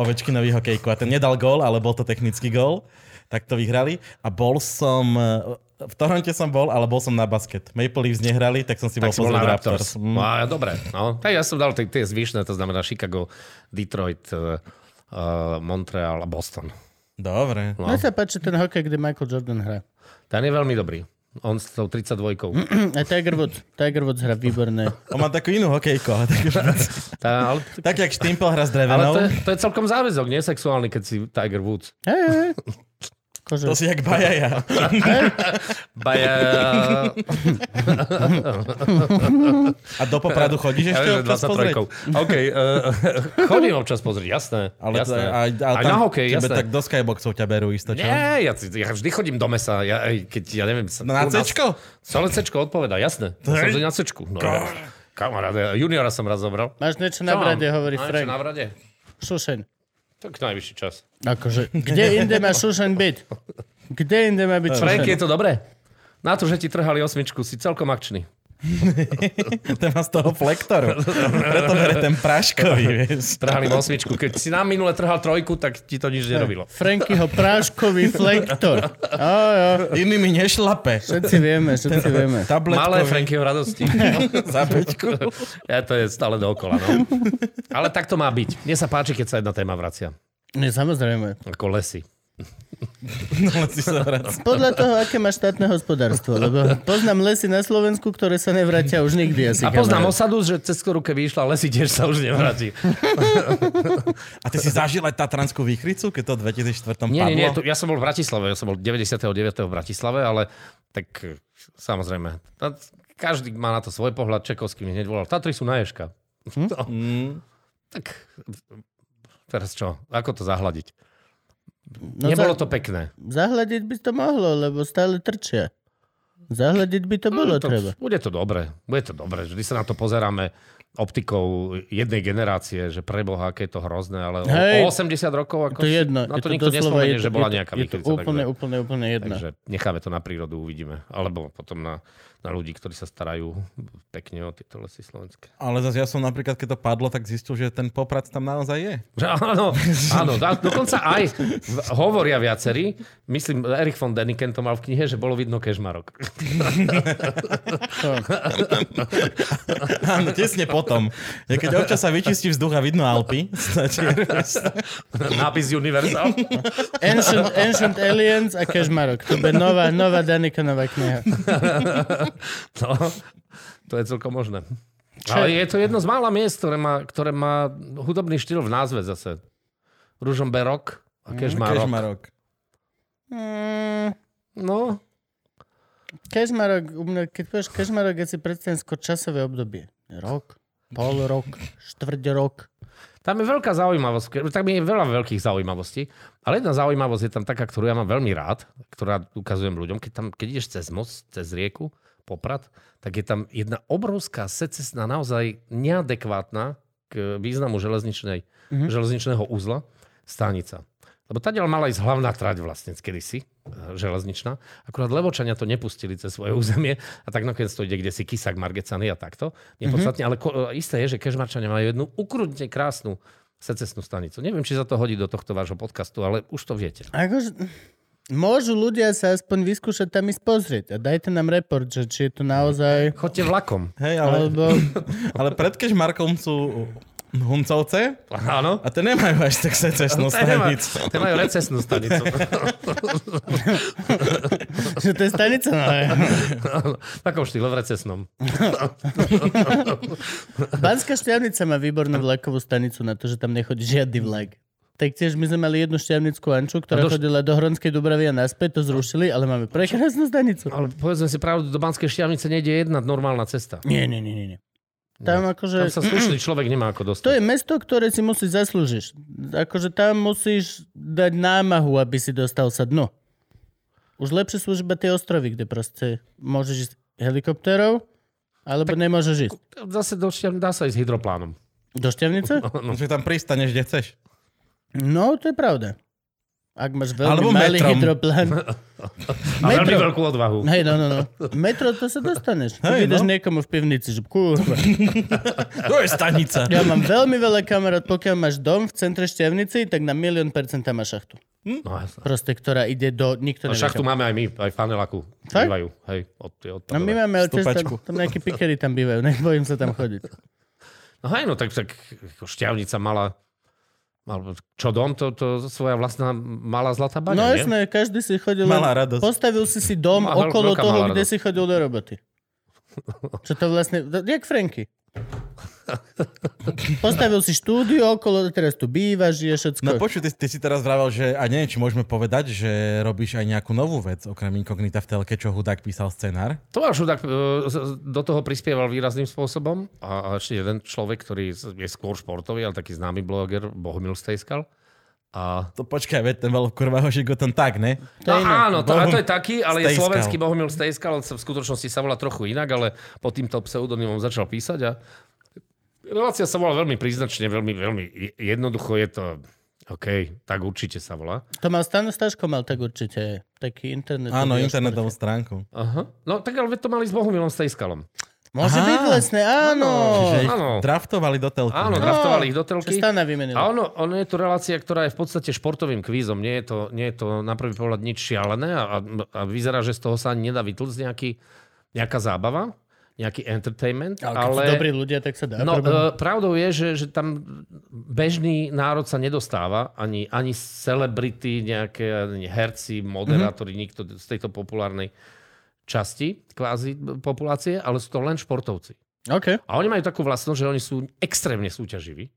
Ovečkinovi hokejku a ten nedal gól, ale bol to technický gól. Tak to vyhrali. A bol som... V Toronte som bol, ale bol som na basket. Maple Leafs nehrali, tak som si bol Tak bol pozrieť na Raptors. Raptors. Mm. No, a dobre. No. Tak ja som dal tie, tie zvyšné, to znamená Chicago, Detroit, uh, Montreal a Boston. Dobre. Mne sa páči ten hokej, kde Michael Jordan hrá. Ten je veľmi dobrý. On s tou 32 <clears throat> A Tiger Woods. Tiger Woods hrá výborné. <laughs> On má takú inú hokejku, ale tak, <laughs> Tá, ale, tak jak Štimpel hra s ale drevenou, to, je, to je celkom záväzok, nie sexuálny, keď si Tiger Woods. Hej, hej. <laughs> Kože. to si jak Bajaja. <laughs> Baja... A do Popradu chodíš Ja ešte že občas pozrieť? 23. OK, uh, chodím občas pozrieť, jasné. Ale, jasné. aj, ale Aj tam na hokej, jasné. tak do skyboxov ťa berú isto, čo? Nie, ja, ja vždy chodím do mesa. Ja, keď, ja neviem... sa- Na Cčko? Celé Cčko odpoveda, jasné. Ja som na Cčku. No, ja, kamarát, ja juniora som raz zobral. Máš niečo na brade, hovorí Máš Frank. Čo na brade? Šušeň. Tak najvyšší čas. Akože, kde inde má Šušeň byť? Kde inde má byť Frank, je to dobré? Na to, že ti trhali osmičku, si celkom akčný. <laughs> Ten má z toho flektoru. Preto bere ten práškový, <laughs> vieš. Trhali osmičku. Keď si nám minule trhal trojku, tak ti to nič nerobilo. Frankyho práškový flektor. Á, jo. Inými nešlape. Všetci vieme, všetci vieme. Malé Tabletkový Frankyho radosti. <laughs> za peťku. ja to je stále dookola, no. Ale tak to má byť. Mne sa páči, keď sa jedna téma vracia. Nie, samozrejme. Ako lesy. <laughs> No, lesy sa vracia. Podľa toho, aké má štátne hospodárstvo. Lebo poznám lesy na Slovensku, ktoré sa nevrátia už nikdy asi. A poznám kamarát. osadu, že cez ktorú keby išla lesy, tiež sa už nevráti. <laughs> A ty si zažil aj Tatranskú výchricu, keď to v 2004 Nie, padlo? nie, nie, tu, ja som bol v Bratislave, ja som bol 99. v Bratislave, ale tak e, samozrejme, každý má na to svoj pohľad, Čekovský mi hneď volal, Tatry sú na Ježka. <laughs> No, Mm. tak teraz čo, ako to zahladiť? No Nebolo za- to pekné. Zahľadiť by to mohlo, lebo stále trčia. Zahľadiť by to bolo No, to, treba. Bude to dobre, bude to dobre. Vždy sa na to pozeráme optikou jednej generácie, že preboha, aké je to hrozné, ale o, Hej. o 80 rokov ako To je jedno. na je to to nikto nespomenie, to, že bola je to- nejaká Je to úplne, takže, úplne, úplne jedno. takže necháme to na prírodu, uvidíme. Alebo potom na, na ľudí, ktorí sa starajú pekne o tieto lesy slovenské. Ale zase ja som napríklad, keď to padlo, tak zistil, že ten poprac tam naozaj je. Áno, áno, dokonca aj hovoria viacerí, myslím, Erich von Däniken to mal v knihe, že bolo vidno kežmarok. <laughs> Áno, tesne potom. Ja keď občas sa vyčistí vzduch a vidno Alpy, stačí. Nápis Universal. Ancient, Ancient Aliens a Kežmarok. To bude nová, nová Danikanová kniha. <laughs> <laughs> No, to je celkom možné. Ale je to jedno z mála miest, ktoré má, ktoré má hudobný štýl v názve zase. Ružomberok a Kežmarok. Kežmarok. Mm, No, Kežmarok, keď povieš Kežmarok, ja si predstavím skôr časové obdobie. Rok, pol rok, štvrť rok. tam je veľká zaujímavosť. Tam je veľa veľkých zaujímavostí. Ale jedna zaujímavosť je tam taká, ktorú ja mám veľmi rád, ktorá ukazujem ľuďom. Keď, tam, keď ideš cez most, cez rieku, Poprad, tak je tam jedna obrovská secesná, naozaj neadekvátna k významu železničnej, mm-hmm. železničného úzla stanica. Lebo tady mala ísť hlavná trať vlastne kedysi, e, železničná. Akurát Levočania to nepustili cez svoje územie a tak nakoniec to ide kde si Kisak, Margecany a takto. Nepodstatne, mm-hmm. ale e, isté je, že Kežmarčania majú jednu ukrutne krásnu secesnú stanicu. Neviem, či sa to hodí do tohto vášho podcastu, ale už to viete. Akože, môžu ľudia sa aspoň vyskúšať tam ísť pozrieť a dajte nám report, že či je to naozaj... Chodte vlakom. Hej, ale, Alebo... <laughs> ale pred Kežmarkom sú Huncovce Áno. a tie nemajú až tak secesnú nemajú- stanicu. tie majú recesnú stanicu. <laughs> že to je stanica? No, je. v takom štýle, v recesnom. <laughs> Banská šťavnica má výbornú vlakovú stanicu na to, že tam nechodí žiadny vlak. Tak tiež my sme mali jednu šťavnickú Anču, ktorá A do- chodila do Hronskej Dubravy a naspäť, to zrušili, ale máme prekrásnu stanicu. Ale povedzme si pravdu, do Banskej šťavnice nejde jedna normálna cesta. Nie, nie, nie, nie. nie. Tam akože... Tam sa slušný človek nemá ako dostať. To je mesto, ktoré si musí zaslúžiš. Akože tam musíš dať námahu, aby si dostal sa dnu. Už lepšie sú iba tie ostrovy, kde proste môžeš ísť helikoptérov, alebo tak... nemôžeš ísť. Zase do šťavnice dá sa ísť hydroplánom. Do Šťavnice? <laughs> No. Že tam pristaneš, kde chceš. No, to je pravda. Ak máš veľmi Alebo malý metrom. hydroplán. <laughs> A veľmi veľkú odvahu. Hej, no, no, no. Metro, to sa <laughs> dostaneš. Hej, ideš no. niekomu v pivnici, že kurva. <laughs> To je stanica. Ja mám veľmi veľa kamarát, pokiaľ máš dom v centre Šťavnici, tak na milión percenta máš šachtu. No, jasné. Proste, ktorá ide do... Nikto A nevie šachtu máme aj my, aj v Fanelaku. Fakt? Bývajú. Hej, od, od, No my máme ale tiež tam, tam nejakí pikery tam bývajú, nebojím sa tam chodiť. No hej, no tak, tak šťavnica mala alebo čo dom, to, to svoja vlastná malá zlatá baňa, No nie? jasné, každý si chodil... Malá radosť. Postavil si si dom veľ- okolo toho, kde radosť. si chodil do roboty. Čo to vlastne... Jak Franky. <laughs> Postavil si štúdio okolo, teraz tu bývaš, je všetko. No počuj, ty, ty si teraz vravel, že a neviem, či môžeme povedať, že robíš aj nejakú novú vec, okrem Inkognita v telke, čo Hudák písal scenár. Tomáš Hudák e, do toho prispieval výrazným spôsobom a, a ešte jeden človek, ktorý je skôr športový, ale taký známy bloger, Bohumil Stejskal. A To počkaj, veď ten veľa kurva hošik ten tak, ne? To je no, áno, to, a to je taký, ale je Stejskal. slovenský Bohumil Stejskal, ale sa v skutočnosti sa volá trochu inak, ale pod týmto pseudonymom začal písať a relácia sa volá veľmi príznačne, veľmi, veľmi jednoducho je to OK, tak určite sa volá. To mal Stano Staško, mal tak určite. Taký internet. Áno, internetovú stránku. Aha. No tak ale to mali s Bohumilom Stejskalom. Môže Aha. byť vlastne, áno. Čiže ich áno. draftovali do telky. Áno, ne? draftovali ich do telky. Stana. A ono, ono je to relácia, ktorá je v podstate športovým kvízom. Nie je to, nie je to na prvý pohľad nič šialené a, a, a vyzerá, že z toho sa ani nedá vytlcť nejaký, nejaká zábava. nejaký entertainment, Ale keď sú ale... dobrí ľudia, tak sa dá. No, problém. e, pravdou je, že, že tam bežný národ sa nedostáva, ani, ani celebrity, nejaké ani herci, moderátori, mm-hmm. nikto z tejto populárnej časti kvázi populácie, ale sú to len športovci. OK. A oni majú takú vlastnosť, že oni sú extrémne súťaživí.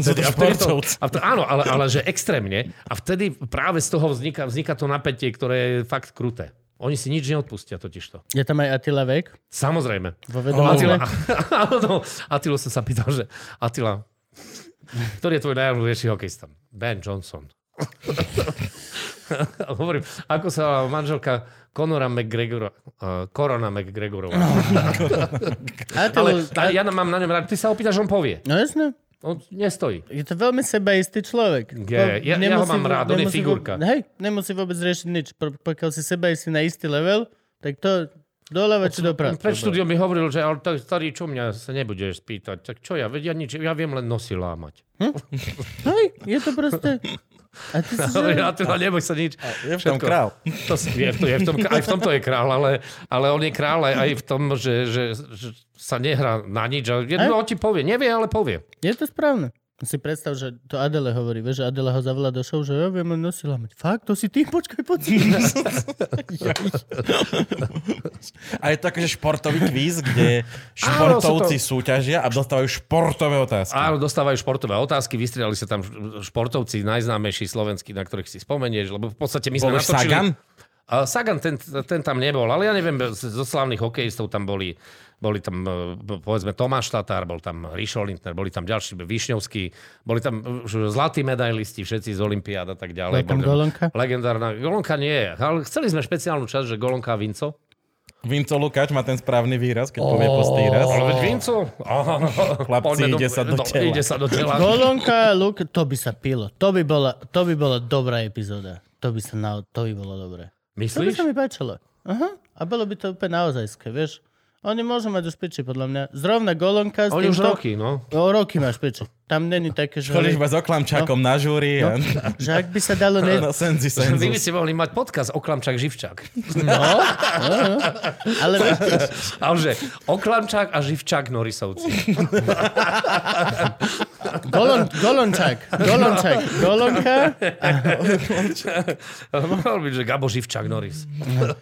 Sú <laughs> to a vtedy to, a to, áno, ale, ale že extrémne. A vtedy práve z toho vzniká, vzniká to napätie, ktoré je fakt kruté. Oni si nič neodpustia totižto. Je tam aj Attila Vek Samozrejme. vo Atila, vedomosti. áno, Atilu <laughs> som sa pýtal, že Atila, ktorý je tvoj najľúbejší hokejista? Ben Johnson. <laughs> <laughs> Hovorím, ako sa manželka Conora McGregora, uh, Corona McGregorova. Attila, <laughs> Ale ja mám na ňom rád, ty sa opýtaš, on povie. No jasné. On nestojí. Je to veľmi sebaistý človek. Je, ja- ja ho mám rád, on je nemusí figurka. Vôbec, hej, nemusí vôbec riešiť nič. Pokiaľ si sebaistý na istý level, tak to doľava či doprava. Pred štúdiom mi hovoril, že ale to, starý, čo mňa sa nebudeš spýtať. Tak čo ja, veď ja nič, ja viem len nosy lámať. Hej, je to proste... <laughs> A ty si, že... ja teda neboj sa nič. Je v tom Všetko. král. To je, to je v tom, aj v tomto je král, ale, ale on je král aj, aj v tom, že, že, že sa nehrá na nič. A jedno on ti povie. Nevie, ale povie. Je to správne. Si predstav, že to Adele hovorí, vieš, že Adela ho zavolá do show, že ja viem len nosila mať. Fakt, to si ty? Počkaj, poď. A je to akože športový kvíz, kde športovci súťažia a dostávajú športové otázky. Áno, dostávajú športové otázky, vystriali sa tam športovci najznámejší slovenskí, na ktorých si spomenieš, lebo v podstate my sme Bol natočili... Sagan? Sagan, ten, ten tam nebol, ale ja neviem, zo slávnych hokejistov tam boli, boli tam, e, povedzme, Tomáš Tatár, bol tam Rišo Lindner, boli tam ďalší, Višňovský, boli tam už zlatí medailisti, všetci z Olympiád a tak ďalej. Bola tam Bol Golonka? Legendárna. Golonka nie, ale chceli sme špeciálnu časť, že Golonka a Vinco. Vinco Lukáč má ten správny výraz, keď povie postý raz. Ale veď Vinco? Chlapci, ide sa do tela. Ide sa do tela. Golonka, Luk, to by sa pilo. To by bola, to by bola dobrá epizóda. To by sa na, to by bolo dobré. To by Myslíš? sa mi páčilo. Aha. A bolo by to úplne naozajské, vieš. Oni môžu mať už piči, podľa mňa. Zrovna Golonka Oni už roky, no. O, roky máš piči. Tam není také, že... Chodíš iba s oklamčákom na žúri. a- že ak by sa dalo... <laughs> Ne... No, senzi, Vy by ste mohli mať podcast Oklamčák Živčák. No, no, no. Ale Ale že Oklamčák a Živčák Norisovci. Golon, Golončák, Golončák, Golonka. <laughs> Mohol byť, že Gabo Živčák Noris. No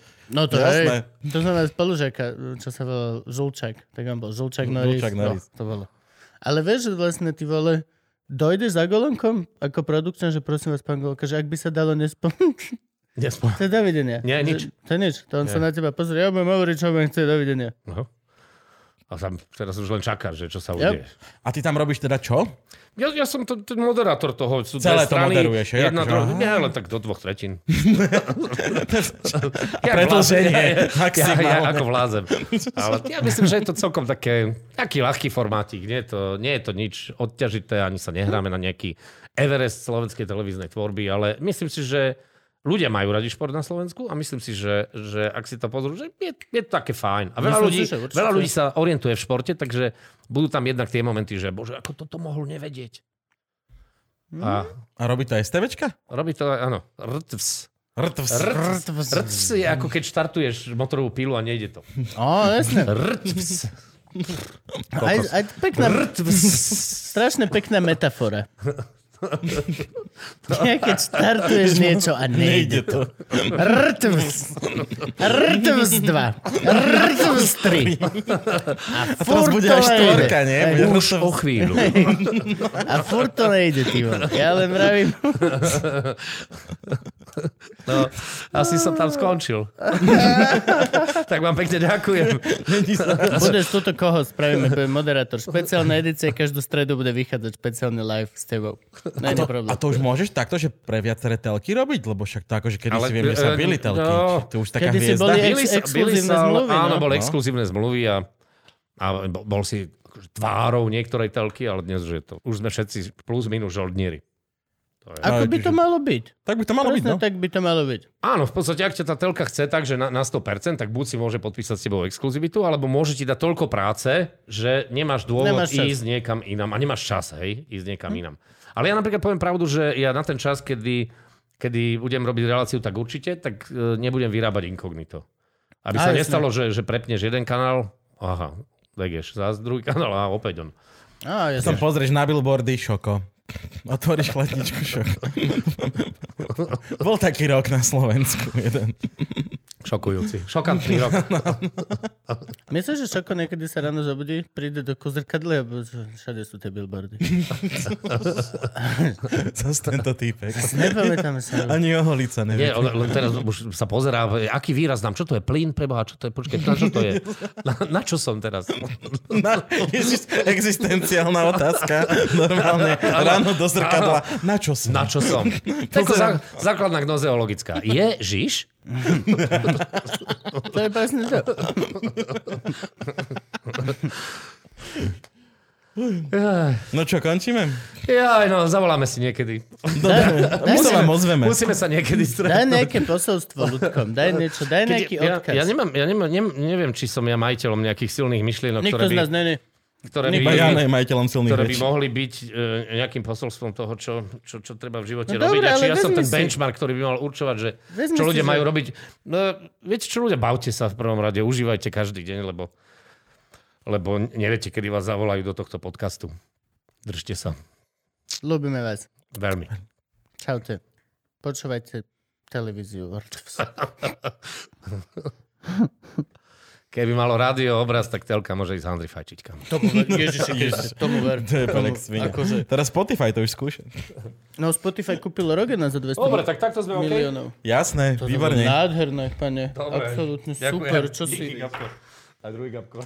to Jasné. je. To znamená spolužiaka, čo sa volal Žulčák. Tak on bol Žulčák Noris. No, to bolo. Ale vieš, že vlastne ty vole, dojdeš za Golonkom ako produkčná, že prosím vás, pán Golka, že ak by sa dalo nespomínať. Nespo... To je dovidenia. Nie, nič. To je nič. To on sa na teba pozrie. Ja budem hovoriť, čo budem chcieť. Dovidenia. No. A tam teraz už len čakáš, že čo sa Yep. udeje. A ty tam robíš teda čo? Ja, ja som to, ten moderátor toho. Sú Celé to strany, moderuješ? Jedna, aha. nie, len tak do dvoch tretín. <laughs> predĺženie, ja, ja, maximálne. ako vlázem. Ale ja myslím, že je to celkom také, taký ľahký formátik. Nie je, to, nie je to nič odťažité, ani sa nehráme na nejaký Everest slovenskej televíznej tvorby, ale myslím si, že ľudia majú radi šport na Slovensku a myslím si, že, že ak si to pozrú, že je, je to také fajn. A veľa Myslím ľudí, si, veľa ľudí sa orientuje v športe, takže budú tam jednak tie momenty, že bože, ako toto mohol nevedieť. A A robí to STVčka? robí to, áno, rtvs. Rtvs. Rtvs, rtvs je ako keď štartuješ motorovú pilu a nejde to. Ó, jasne. Rtvs. Aj, aj pekná, Rtvs. strašne pekná metafora. <laughs> Nie, keď startuješ niečo a nejde to. Rtvs. Rtvs 2. Rtvs 3. A Teraz furt bude aj štvorka, nie? Bude Už o chvíľu. A furt to nejde, ty vole. Ja len vravím, <laughs> No, asi som tam skončil. <laughs> tak vám pekne ďakujem. budeš túto koho spravíme, budem moderátor. Špeciálna edícia, každú stredu bude vychádzať špeciálny live s tebou. A to, a to už môžeš takto, že pre viaceré telky robiť? Lebo však to akože kedy Ale, si viem, že sa e, byli telky. no, Ty už taká kedy si hviezda. boli ex- Byli sa, byli exkluzívne sa, zmluvy, áno, no. boli exkluzívne zmluvy a, a bol- bol si akože tvárou niektorej telky, ale dnes že to, už sme všetci plus minus žoldnieri. To je. Ako by to malo byť? Tak by to malo byť, Presne no. tak by to malo byť. Áno, v podstate, ak ťa tá telka chce tak, že na, na 100%, tak buď si môže podpísať s tebou exkluzivitu, alebo môže ti dať toľko práce, že nemáš dôvod Nemáš čas. ísť niekam inam. A nemáš čas, hej, ísť niekam inam. Ale ja napríklad poviem pravdu, že ja na ten čas, kedy, kedy budem robiť reláciu, tak určite, tak e, nebudem vyrábať inkognito. Aby sa jasné. nestalo, že, že prepneš jeden kanál Aha, Vegeš, zás druhý kanál a opäť on. Á, ja som... pozrieš na billboardy, šoko. <laughs> Otvoríš chladničku, šoko. <laughs> Bol taký rok na Slovensku, jeden. Šokujúci. Šokantný <laughs> rok. Myslíš, že Šoko niekedy sa ráno zobudí, príde do kozrkadle a všade sú tie billboardy. <laughs> Zas tento týpek. Nepamätáme sa. Ani oholiť sa nevie. Nie, len teraz už sa pozerá, aký výraz nám, čo to je, plyn, preboha, čo to je, počkaj, na čo to je? Na, na čo som teraz? Na, ježiš, existenciálna otázka. Normálne ráno do zrkadla. Na čo som? Na čo som? <laughs> Základná gnozeologická. Je žiž? To je presne to. No čo, končíme? Jaj, no, zavoláme si niekedy. Dobre, sa vám ozveme. Musíme sa niekedy Daj stretnúť. nejaké posolstvo ľudkom, daj niečo, daj nejaký ja, odkaz. ja, nemám, ja nemám, nem, neviem, či som ja majiteľom nejakých silných myšlienok, Nikto ktoré z by, nás není. Ktoré by, ja majiteľom silných ktoré by mohli byť e, nejakým posolstvom toho, čo, čo, čo treba v živote No robiť. dobre, a či ja som ten si. benchmark, ktorý by mal určovať, že Vezmi čo si, ľudia že- majú robiť. No, viete čo, ľudia, bavte sa v prvom rade, užívajte každý deň, lebo, lebo neviete, kedy vás zavolajú do tohto podcastu. Držte sa. Ľúbime vás. Veľmi. Čaute. Počúvajte televíziu. <laughs> Keby malo rádio obraz, tak telka môže ísť Handri Fajčička. Tomu ver, Ježiši <laughs> Kriste, tomu ver. To je Tomu, akože, Teraz Spotify to už skúša. no Spotify kúpil Rogena za 200 Dobre, tak takto sme miliónov. Jasné, To výborne. nádherné, pane. Dobre. Absolútne Ďakujem. super. Čo Díky, si... Gabko. A druhý Gabko.